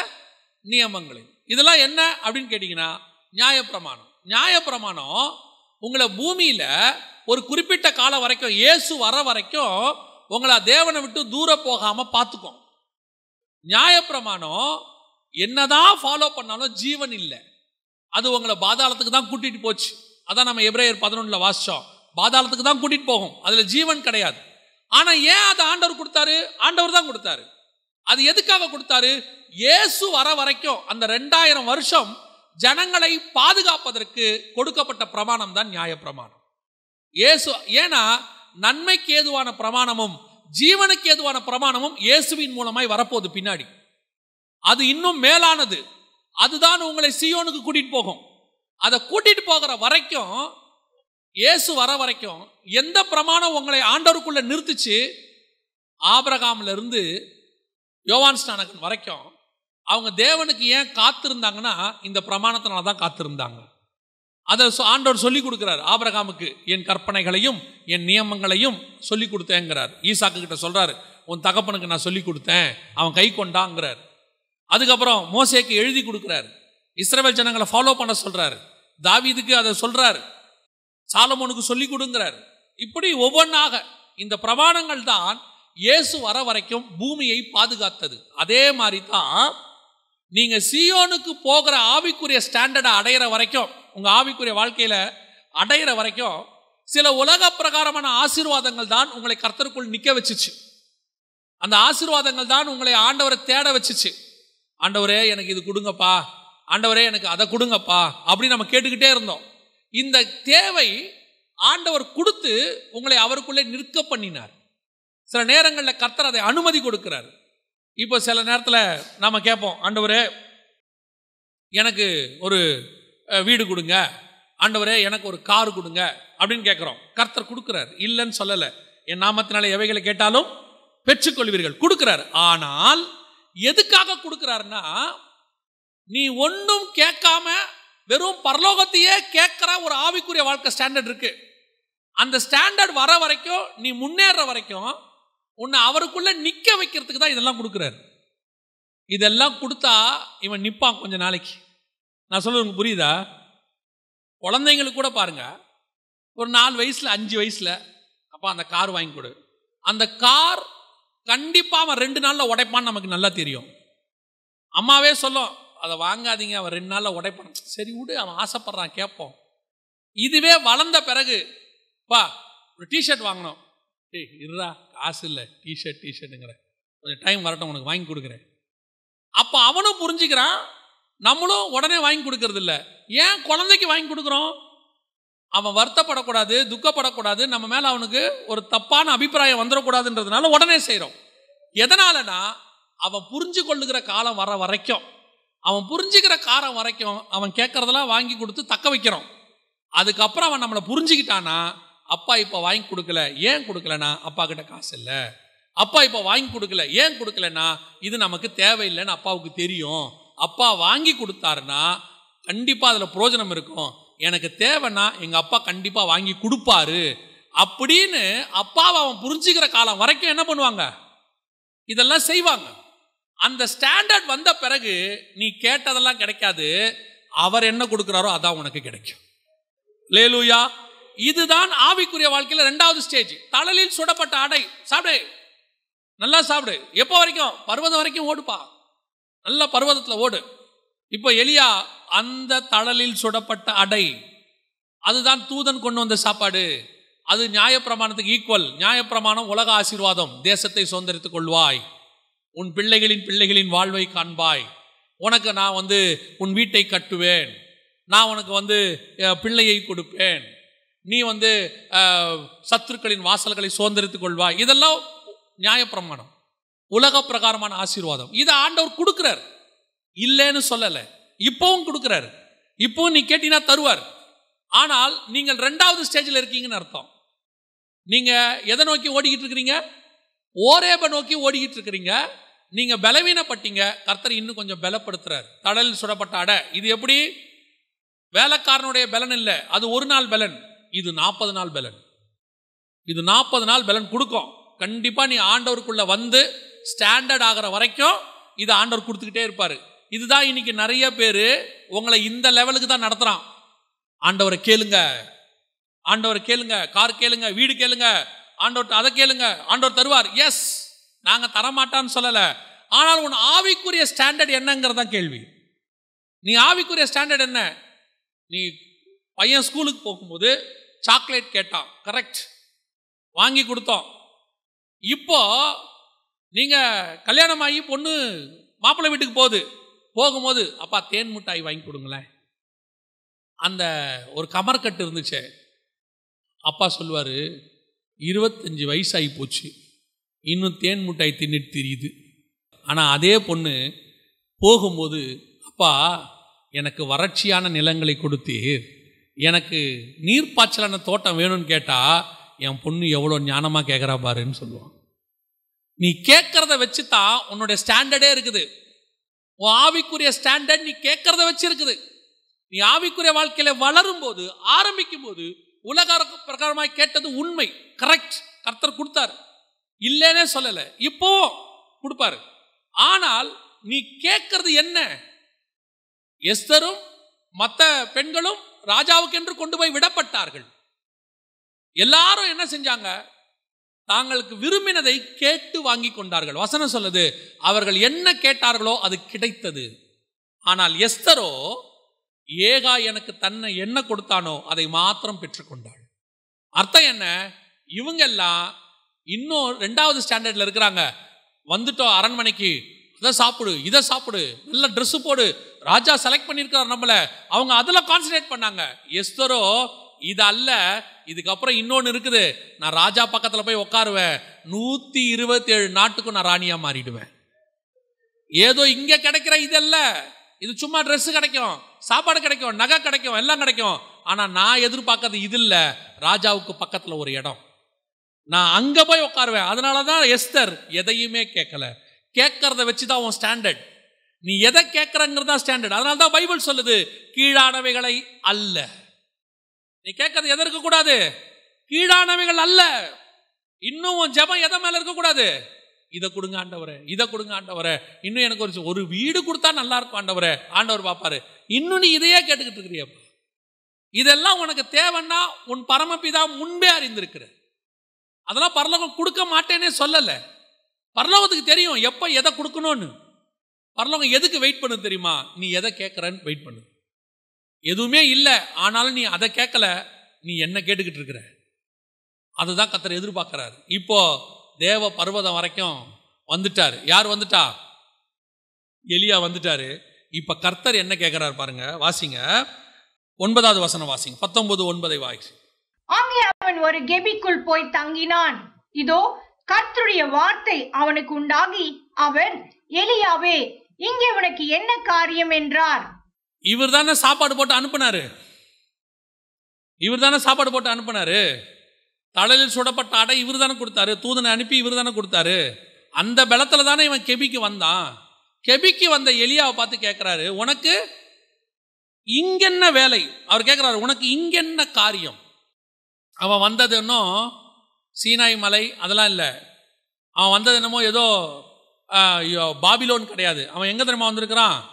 நியமங்களையும். இதெல்லாம் என்ன அப்படின்னு கேட்டீங்கன்னா நியாயப்பிரமாணம். நியாயப்பிரமாணம் உங்களை பூமியில ஒரு குறிப்பிட்ட காலம் வரைக்கும் இயேசு வர வரைக்கும் உங்களை தேவனை விட்டு தூர போகாம பார்த்துக்கும். நியாயப்பிரமாணம் என்னதான் ஃபாலோ பண்ணாலும் ஜீவன் இல்லை. அது உங்களை பாதாளத்துக்கு தான் கூட்டிட்டு போச்சு. அதான் நம்ம எப்ரேயர் பதினொன்றில் வாசித்தோம் பாதாளத்துக்கு தான் கூட்டிட்டு போகும். அதுல ஜீவன் கிடையாது. ஆனா ஏன் அதை ஆண்டவர் கொடுத்தாரு? ஆண்டவர் தான் கொடுத்தாரு. அது எதுக்காக கொடுத்தாரு? இயேசு வர வரைக்கும் அந்த ரெண்டாயிரம் வருஷம் ஜனங்களை பாதுகாப்பதற்கு கொடுக்கப்பட்ட பிரமாணம் தான் நியாய பிரமாணம் இயேசு ஏன்னா நன்மைக்கு ஏதுவான பிரமாணமும் ஜீவனுக்கு ஏதுவான பிரமாணமும் இயேசுவின் மூலமாய் வரப்போகுது பின்னாடி. அது இன்னும் மேலானது. அதுதான் உங்களை சியோனுக்கு கூட்டிட்டு போகும். அதை கூட்டிட்டு போகிற வரைக்கும் இயேசு வர வரைக்கும் எந்த பிரமாணம் உங்களை ஆண்டவருக்குள்ள நிறுத்துச்சு? ஆபிரகாம்ல இருந்து யோவான் ஸ்நானகன் வரைக்கும் அவங்க தேவனுக்கு ஏன் காத்திருந்தாங்கன்னா இந்த பிரமாணத்தினால தான் காத்திருந்தாங்க. அதை ஆண்டவர் சொல்லி கொடுக்குறார். ஆபரகாமுக்கு என் கற்பனைகளையும் என் நியமங்களையும் சொல்லி கொடுத்தேங்கிறார். ஈசாக்கு கிட்ட சொல்றாரு உன் தகப்பனுக்கு நான் சொல்லி கொடுத்தேன். அவன் கை கொண்டாங்கிறார். அதுக்கப்புறம் மோசேக்கு எழுதி கொடுக்குறாரு. இஸ்ரேல் ஜனங்களை ஃபாலோ பண்ண சொல்றாரு. தாவீதுக்கு அதை சொல்றாரு. சாலமோனுக்கு சொல்லி கொடுங்கிறார். இப்படி ஒவ்வொன்றாக இந்த பிரமாணங்கள் தான் இயேசு வர வரைக்கும் பூமியை பாதுகாத்தது. அதே மாதிரி தான் நீங்க சியோனுக்கு போகிற ஆவிக்குரிய ஸ்டாண்டர்டை அடையிற வரைக்கும் உங்க ஆவிக்குரிய வாழ்க்கையில அடையிற வரைக்கும் சில உலக பிரகாரமான ஆசீர்வாதங்கள் தான் உங்களை கர்த்தருக்குள் நிக்க வச்சுச்சு. அந்த ஆசீர்வாதங்கள் தான் உங்களை ஆண்டவரை தேட வச்சுச்சு. ஆண்டவரே எனக்கு இது கொடுங்கப்பா. ஆண்டவரே எனக்கு அதை கொடுங்கப்பா அப்படின்னு நம்ம கேட்டுக்கிட்டே இருந்தோம். இந்த தேவை ஆண்டவர் கொடுத்து உங்களை அவருக்குள்ளே நிற்க பண்ணினார். சில நேரங்களில் கர்த்தர் அதை அனுமதி கொடுக்கிறார். இப்போ சில நேரத்தில் நாம் கேட்போம் ஆண்டவரே எனக்கு ஒரு வீடு கொடுங்க. ஆண்டவரே எனக்கு ஒரு கார் கொடுங்க. அப்படின்னு கேட்குறோம். கர்த்தர் கொடுக்குறார். இல்லைன்னு சொல்லலை. என் நாமத்தினால எவைகளை கேட்டாலும் பெற்றுக்கொள்வீர்கள். கொடுக்குறார். ஆனால் எதுக்காக கொடுக்குறாருன்னா நீ ஒன்றும் கேட்காம வெறும் பரலோகத்தையே கேட்குற ஒரு ஆவிக்குரிய வாழ்க்கை ஸ்டாண்டர்ட் இருக்கு. அந்த ஸ்டாண்டர்ட் வர வரைக்கும் நீ முன்னேற வரைக்கும் உன்னை அவருக்குள்ள நிக்க வைக்கிறதுக்கு தான் இதெல்லாம் கொடுக்குறாரு. இதெல்லாம் கொடுத்தா இவன் நிற்பான் கொஞ்சம் நாளைக்கு. நான் சொல்றது புரியுதா? குழந்தைங்களுக்கு கூட பாருங்க. ஒரு நாலு வயசுல அஞ்சு வயசுல அப்பா அந்த கார் வாங்கி கொடு. அந்த கார் கண்டிப்பா அவன் ரெண்டு நாள்ல உடைப்பான்னு நமக்கு நல்லா தெரியும். அம்மாவே சொல்லும் அதை வாங்காதீங்க அவன் ரெண்டு நாள்ல உடைப்பான். சரி விடு அவன் ஆசைப்படுறான் கேட்போம். இதுவே வளர்ந்த பிறகு பா ஒரு டிஷர்ட் வாங்கினோம் டேய் இருடா காசு இல்லை டிஷர்ட் டிஷர்ட்டுங்கிற கொஞ்சம் டைம் வரட்டும் உனக்கு வாங்கி கொடுக்குறேன். அப்போ அவனும் புரிஞ்சுக்கிறான் நம்மளும் உடனே வாங்கி கொடுக்கறது இல்லை. ஏன் குழந்தைக்கு வாங்கி கொடுக்குறோம்? அவன் வருத்தப்படக்கூடாது துக்கப்படக்கூடாது நம்ம மேலே அவனுக்கு ஒரு தப்பான அபிப்பிராயம் வந்துடக்கூடாதுன்றதுனால உடனே செய்கிறோம் எதனாலனா அவன் புரிஞ்சு கொள்ளுகிற காலம் வர வரைக்கும். அவன் புரிஞ்சுக்கிற காலம் வரைக்கும் அவன் கேட்கறதெல்லாம் வாங்கி கொடுத்து தக்க வைக்கிறோம். அதுக்கப்புறம் அவன் நம்மளை புரிஞ்சுக்கிட்டானா அப்பா இப்போ வாங்கி கொடுக்கல ஏன் கொடுக்கலனா? அப்பா கிட்ட காசு இல்லை. அப்பா இப்போ வாங்கி கொடுக்கல ஏன் கொடுக்கலனா? இது நமக்கு தேவையில்லைன்னு அப்பாவுக்கு தெரியும். அப்பா வாங்கி கொடுத்தாருன்னா கண்டிப்பாக அதில் பிரயோஜனம் இருக்கும். எனக்கு தேவைன்னா எங்கள் அப்பா கண்டிப்பாக வாங்கி கொடுப்பாரு. அப்படின்னு அப்பாவை அவன் புரிஞ்சுக்கிற காலம் வரைக்கும் என்ன பண்ணுவாங்க? இதெல்லாம் செய்வாங்க. அந்த ஸ்டாண்டர்ட் வந்த பிறகு நீ கேட்டதெல்லாம் கிடைக்காது. அவர் என்ன கொடுக்குறாரோ அதான் உனக்கு கிடைக்கும். லேலூயா இதுதான் ஆவிக்குரிய வாழ்க்கையில ரெண்டாவது ஸ்டேஜ் தழலில் சுடப்பட்ட அடை சாப்பிடு. நல்லா சாப்பிடு. எப்போ வரைக்கும்? பர்வதம் வரைக்கும் ஓடுப்பா. நல்ல பர்வதத்தில் ஓடு. இப்போ எலியா அந்த தழலில் சுடப்பட்ட அடை அதுதான் தூதன் கொண்டு வந்த சாப்பாடு. அது நியாயப்பிரமாணத்துக்கு ஈக்குவல் நியாயப்பிரமாணம் உலக ஆசீர்வாதம். தேசத்தை சுதந்திரித்துக் கொள்வாய். உன் பிள்ளைகளின் பிள்ளைகளின் வாழ்வை காண்பாய். உனக்கு நான் வந்து உன் வீட்டை கட்டுவேன். நான் உனக்கு வந்து பிள்ளையை கொடுப்பேன். நீ வந்து சத்துருக்களின் வாசல்களை சுதந்திரித்துக் கொள்வாய். இதெல்லாம் நியாயப்பிரமாணம். உலக பிரகாரமான ஆசீர்வாதம். இதை ஆண்டவர் கொடுக்குறார். இல்லைன்னு சொல்லலை. இப்பவும் கொடுக்குறாரு. இப்பவும் நீ கேட்டீங்கன்னா தருவார். ஆனால் நீங்கள் ரெண்டாவது ஸ்டேஜில் இருக்கீங்கன்னு அர்த்தம். நீங்க எதை நோக்கி ஓடிக்கிட்டு இருக்கிறீங்க? ஓரேப நோக்கி ஓடிக்கிட்டு இருக்கிறீங்க. நீங்க பலவீனப்பட்டீங்க. கர்த்தர் இன்னும் கொஞ்சம் பலப்படுத்துறார். தடலில் சுடப்பட்ட அடை. இது எப்படி? வேலைக்காரனுடைய பலன் இல்லை. அது ஒரு நாள் பலன். இது நாற்பது நாள் பலன். இது நாற்பது நாள் பலன் கொடுக்கும். கண்டிப்பாக நீ ஆண்டவருக்குள்ளே வந்து ஸ்டாண்டர்ட் ஆகிற வரைக்கும் இது ஆண்டவர் கொடுத்துக்கிட்டே இருப்பார். இதுதான் இன்னைக்கு நிறைய பேர் உங்களை இந்த லெவலுக்கு தான் நடத்துகிறான் ஆண்டவரை கேளுங்க. ஆண்டவரை கேளுங்க. கார் கேளுங்க. வீடு கேளுங்க. ஆண்டவர்கிட்ட அதை கேளுங்க. ஆண்டவர் தருவார். எஸ் நாங்கள் தரமாட்டான்னு சொல்லலை. ஆனால் உன் ஆவிக்குரிய ஸ்டாண்டர்ட் என்னங்கிறது தான் கேள்வி. நீ ஆவிக்குரிய ஸ்டாண்டர்ட் என்ன? நீ பையன் ஸ்கூலுக்கு போகும்போது சாக்லேட் கேட்டான். கரெக்ட் வாங்கி கொடுத்தோம். இப்போ நீங்கள் கல்யாணம் ஆகி பொண்ணு மாப்பிள்ளை வீட்டுக்கு போகுது. போகும்போது அப்பா தேன் மிட்டாய் வாங்கி கொடுங்களேன். அந்த ஒரு கமர்கட்டு இருந்துச்சே. அப்பா சொல்லுவார் இருபத்தஞ்சி வயசாகி போச்சு. இன்னும் தேன் மிட்டாய் தின்னுட்டு தெரியுது. ஆனால் அதே பொண்ணு போகும்போது அப்பா எனக்கு வறட்சியான நிலங்களை கொடுத்தீர். எனக்கு நீர்ப்பாய்ச்சலான தோட்டம் வேணும்னு கேட்டால் என் பொண்ணு எவ்வளோ ஞானமாக கேட்குறா பாருன்னு சொல்லுவான். நீ கேட்குறத வச்சு தான் உன்னுடைய ஸ்டாண்டர்டே இருக்குது. உன் ஆவிக்குரிய ஸ்டாண்டர்ட் நீ கேட்குறத வச்சு இருக்குது. நீ ஆவிக்குரிய வாழ்க்கையில் வளரும் போது ஆரம்பிக்கும் போது உலக பிரகாரமாக கேட்டது உண்மை கரெக்ட் கர்த்தர் கொடுத்தார். இல்லைன்னே சொல்லலை. இப்போ கொடுப்பாரு. ஆனால் நீ கேட்கறது என்ன? எஸ்தரும் மற்ற பெண்களும் ராஜாவுக்கென்று கொண்டு போய் விடப்பட்டார்கள். எல்லாரும் என்ன செஞ்சாங்க? தாங்களுக்கு விரும்பினதை கேட்டு வாங்கி கொண்டார்கள். வசனம் சொல்லுது அவர்கள் என்ன கேட்டார்களோ அது கிடைத்தது. ஆனால் எஸ்தரோ ஏகா எனக்கு தன்னை என்ன கொடுத்தானோ அதை மாத்திரம் பெற்றுக்கொண்டாள். அர்த்தம் என்ன? இவங்க எல்லாம் இன்னும் ரெண்டாவது ஸ்டாண்டர்ட்ல இருக்கிறாங்க. வந்துட்டோம் அரண்மனைக்கு இதை சாப்பிடு இதை சாப்பிடு நல்ல ட்ரெஸ் போடு ராஜா செலக்ட் பண்ணியிருக்கார் நம்மள. அவங்க அதில் கான்சன்ட்ரேட் பண்ணாங்க. எஸ்தரோ இது அல்ல இதுக்கப்புறம் இன்னொன்று இருக்குது. நான் ராஜா பக்கத்தில் போய் உட்காருவேன் நூற்றி இருபத்தி ஏழு நாட்டுக்கும் நான் ராணியாக மாறிடுவேன். ஏதோ இங்கே கிடைக்கிற இதல்ல. இது சும்மா ட்ரெஸ்ஸு கிடைக்கும் சாப்பாடு கிடைக்கும் நகை கிடைக்கும் எல்லாம் கிடைக்கும். ஆனால் நான் எதிர்பார்க்கறது இது இல்லை ராஜாவுக்கு பக்கத்தில் ஒரு இடம். நான் அங்கே போய் உட்காருவேன் அதனால தான் எஸ்தர் எதையுமே கேட்கல கேட்கறத வச்சு தான் உன் ஸ்டாண்டர்ட் நீ எதை கேட்கறங்கிறது தான் ஸ்டாண்டர்ட் அதனால தான் பைபிள் சொல்லுது கீழானவைகளை அல்ல. நீ கேட்கறது எதை இருக்கக்கூடாது? கீழானவைகள் அல்ல. இன்னும் உன் ஜெபம் எதை மேல இருக்கக்கூடாது? இதை கொடுங்க ஆண்டவரே இதை கொடுங்க ஆண்டவரே. இன்னும் எனக்கு ஒரு ஒரு வீடு கொடுத்தா நல்லா இருக்கும் ஆண்டவரே. ஆண்டவர் பார்ப்பாரு. இன்னும் நீ இதையே கேட்டுக்கிட்டு இருக்கிறியப்பா. இதெல்லாம் உனக்கு தேவைன்னா உன் பரமபிதா முன்பே அறிந்திருக்கிற அதெல்லாம் பரலோகம் கொடுக்க மாட்டேன்னே சொல்லல. பரலோகத்துக்கு தெரியும் எப்ப எதை கொடுக்கணும்னு. பரலோகம் எதுக்கு வெயிட் பண்ணு தெரியுமா? நீ எதை கேட்கறன்னு வெயிட் பண்ணு. எதுவுமே இல்லை ஆனாலும் நீ அதை கேட்கல நீ என்ன கேட்டுக்கிட்டு இருக்கிற? அதுதான் கத்தர் எதிர்பார்க்கிறாரு. இப்போ தேவ பர்வதம் வரைக்கும் வந்துட்டார். யார் வந்துட்டா? எலியா வந்துட்டாரு. இப்ப கர்த்தர் என்ன கேட்கிறார் பாருங்க வாசிங்க. ஒன்பதாவது வசனம் வாசிங்க. பத்தொன்பது ஒன்பதை வாசி. அங்கே அவன் ஒரு கெபிக்குள் போய் தங்கினான். இதோ கர்த்தருடைய வார்த்தை அவனுக்கு உண்டாகி அவன் எலியாவே இங்கே உனக்கு என்ன காரியம் என்றார்? இவர் தானே சாப்பாடு போட்டு அனுப்புனாரு. இவர் தானே சாப்பாடு போட்டு அனுப்புனாரு. தலையில் சுடப்பட்ட அடை இவர் தானே கொடுத்தாரு. தூதனை அனுப்பி இவர் தானே கொடுத்தாரு. அந்த பலத்தில் தானே இவன் கெபிக்கு வந்தான். கெபிக்கு வந்த எலியாவை பார்த்து கேட்குறாரு உனக்கு இங்கென்ன வேலை? அவர் கேட்குறாரு உனக்கு இங்கென்ன காரியம்? அவன் வந்தது இன்னும் சீனாய் மலை அதெல்லாம் இல்லை. அவன் வந்தது என்னமோ ஏதோ பாபிலோன் கிடையாது. அவன் எங்கே தெரியுமா வந்திருக்கிறான்?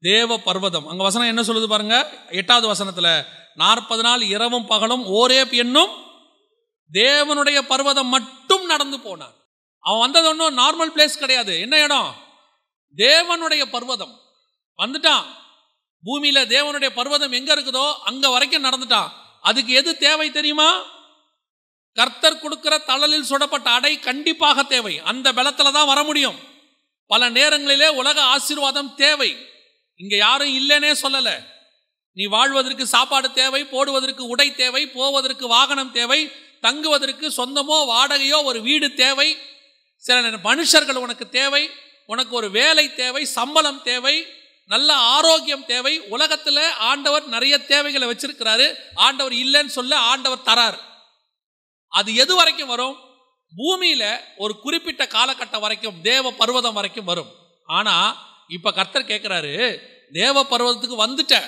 தேவ பர்வதம். அங்கே வசனம் என்ன சொல்லுது பாருங்க? எட்டாவது வசனத்தில் நாற்பது நாள் இரவும் பகலும் ஓரே என்னும் தேவனுடைய பர்வதம் மட்டும் நடந்து போனான். அவன் வந்தது ஒன்றும் நார்மல் பிளேஸ் கிடையாது. என்ன இடம்? தேவனுடைய பர்வதம். வந்துட்டான். பூமியில் தேவனுடைய பர்வதம் எங்கே இருக்குதோ அங்கே வரைக்கும் நடந்துட்டான். அதுக்கு எது தேவை தெரியுமா? கர்த்தர் கொடுக்கிற தழலில் சுடப்பட்ட அடை கண்டிப்பாக தேவை. அந்த பலத்தில் தான் வர முடியும். பல நேரங்களிலே உலக ஆசீர்வாதம் தேவை. இங்கே யாரும் இல்லைன்னே சொல்லலை. நீ வாழ்வதற்கு சாப்பாடு தேவை போடுவதற்கு உடை தேவை போவதற்கு வாகனம் தேவை தங்குவதற்கு சொந்தமோ வாடகையோ ஒரு வீடு தேவை. சில மனுஷர்கள் உனக்கு தேவை உனக்கு ஒரு வேலை தேவை சம்பளம் தேவை நல்ல ஆரோக்கியம் தேவை. உலகத்தில் ஆண்டவர் நிறைய தேவைகளை வச்சிருக்கிறாரு. ஆண்டவர் இல்லைன்னு சொல்ல ஆண்டவர் தரார். அது எது வரைக்கும் வரும்? பூமியில ஒரு குறிப்பிட்ட காலகட்டம் வரைக்கும் தேவ பர்வதம் வரைக்கும் வரும். ஆனா இப்ப கர்த்தர் கேட்கிறாரு தேவ பர்வதத்துக்கு வந்துட்ட.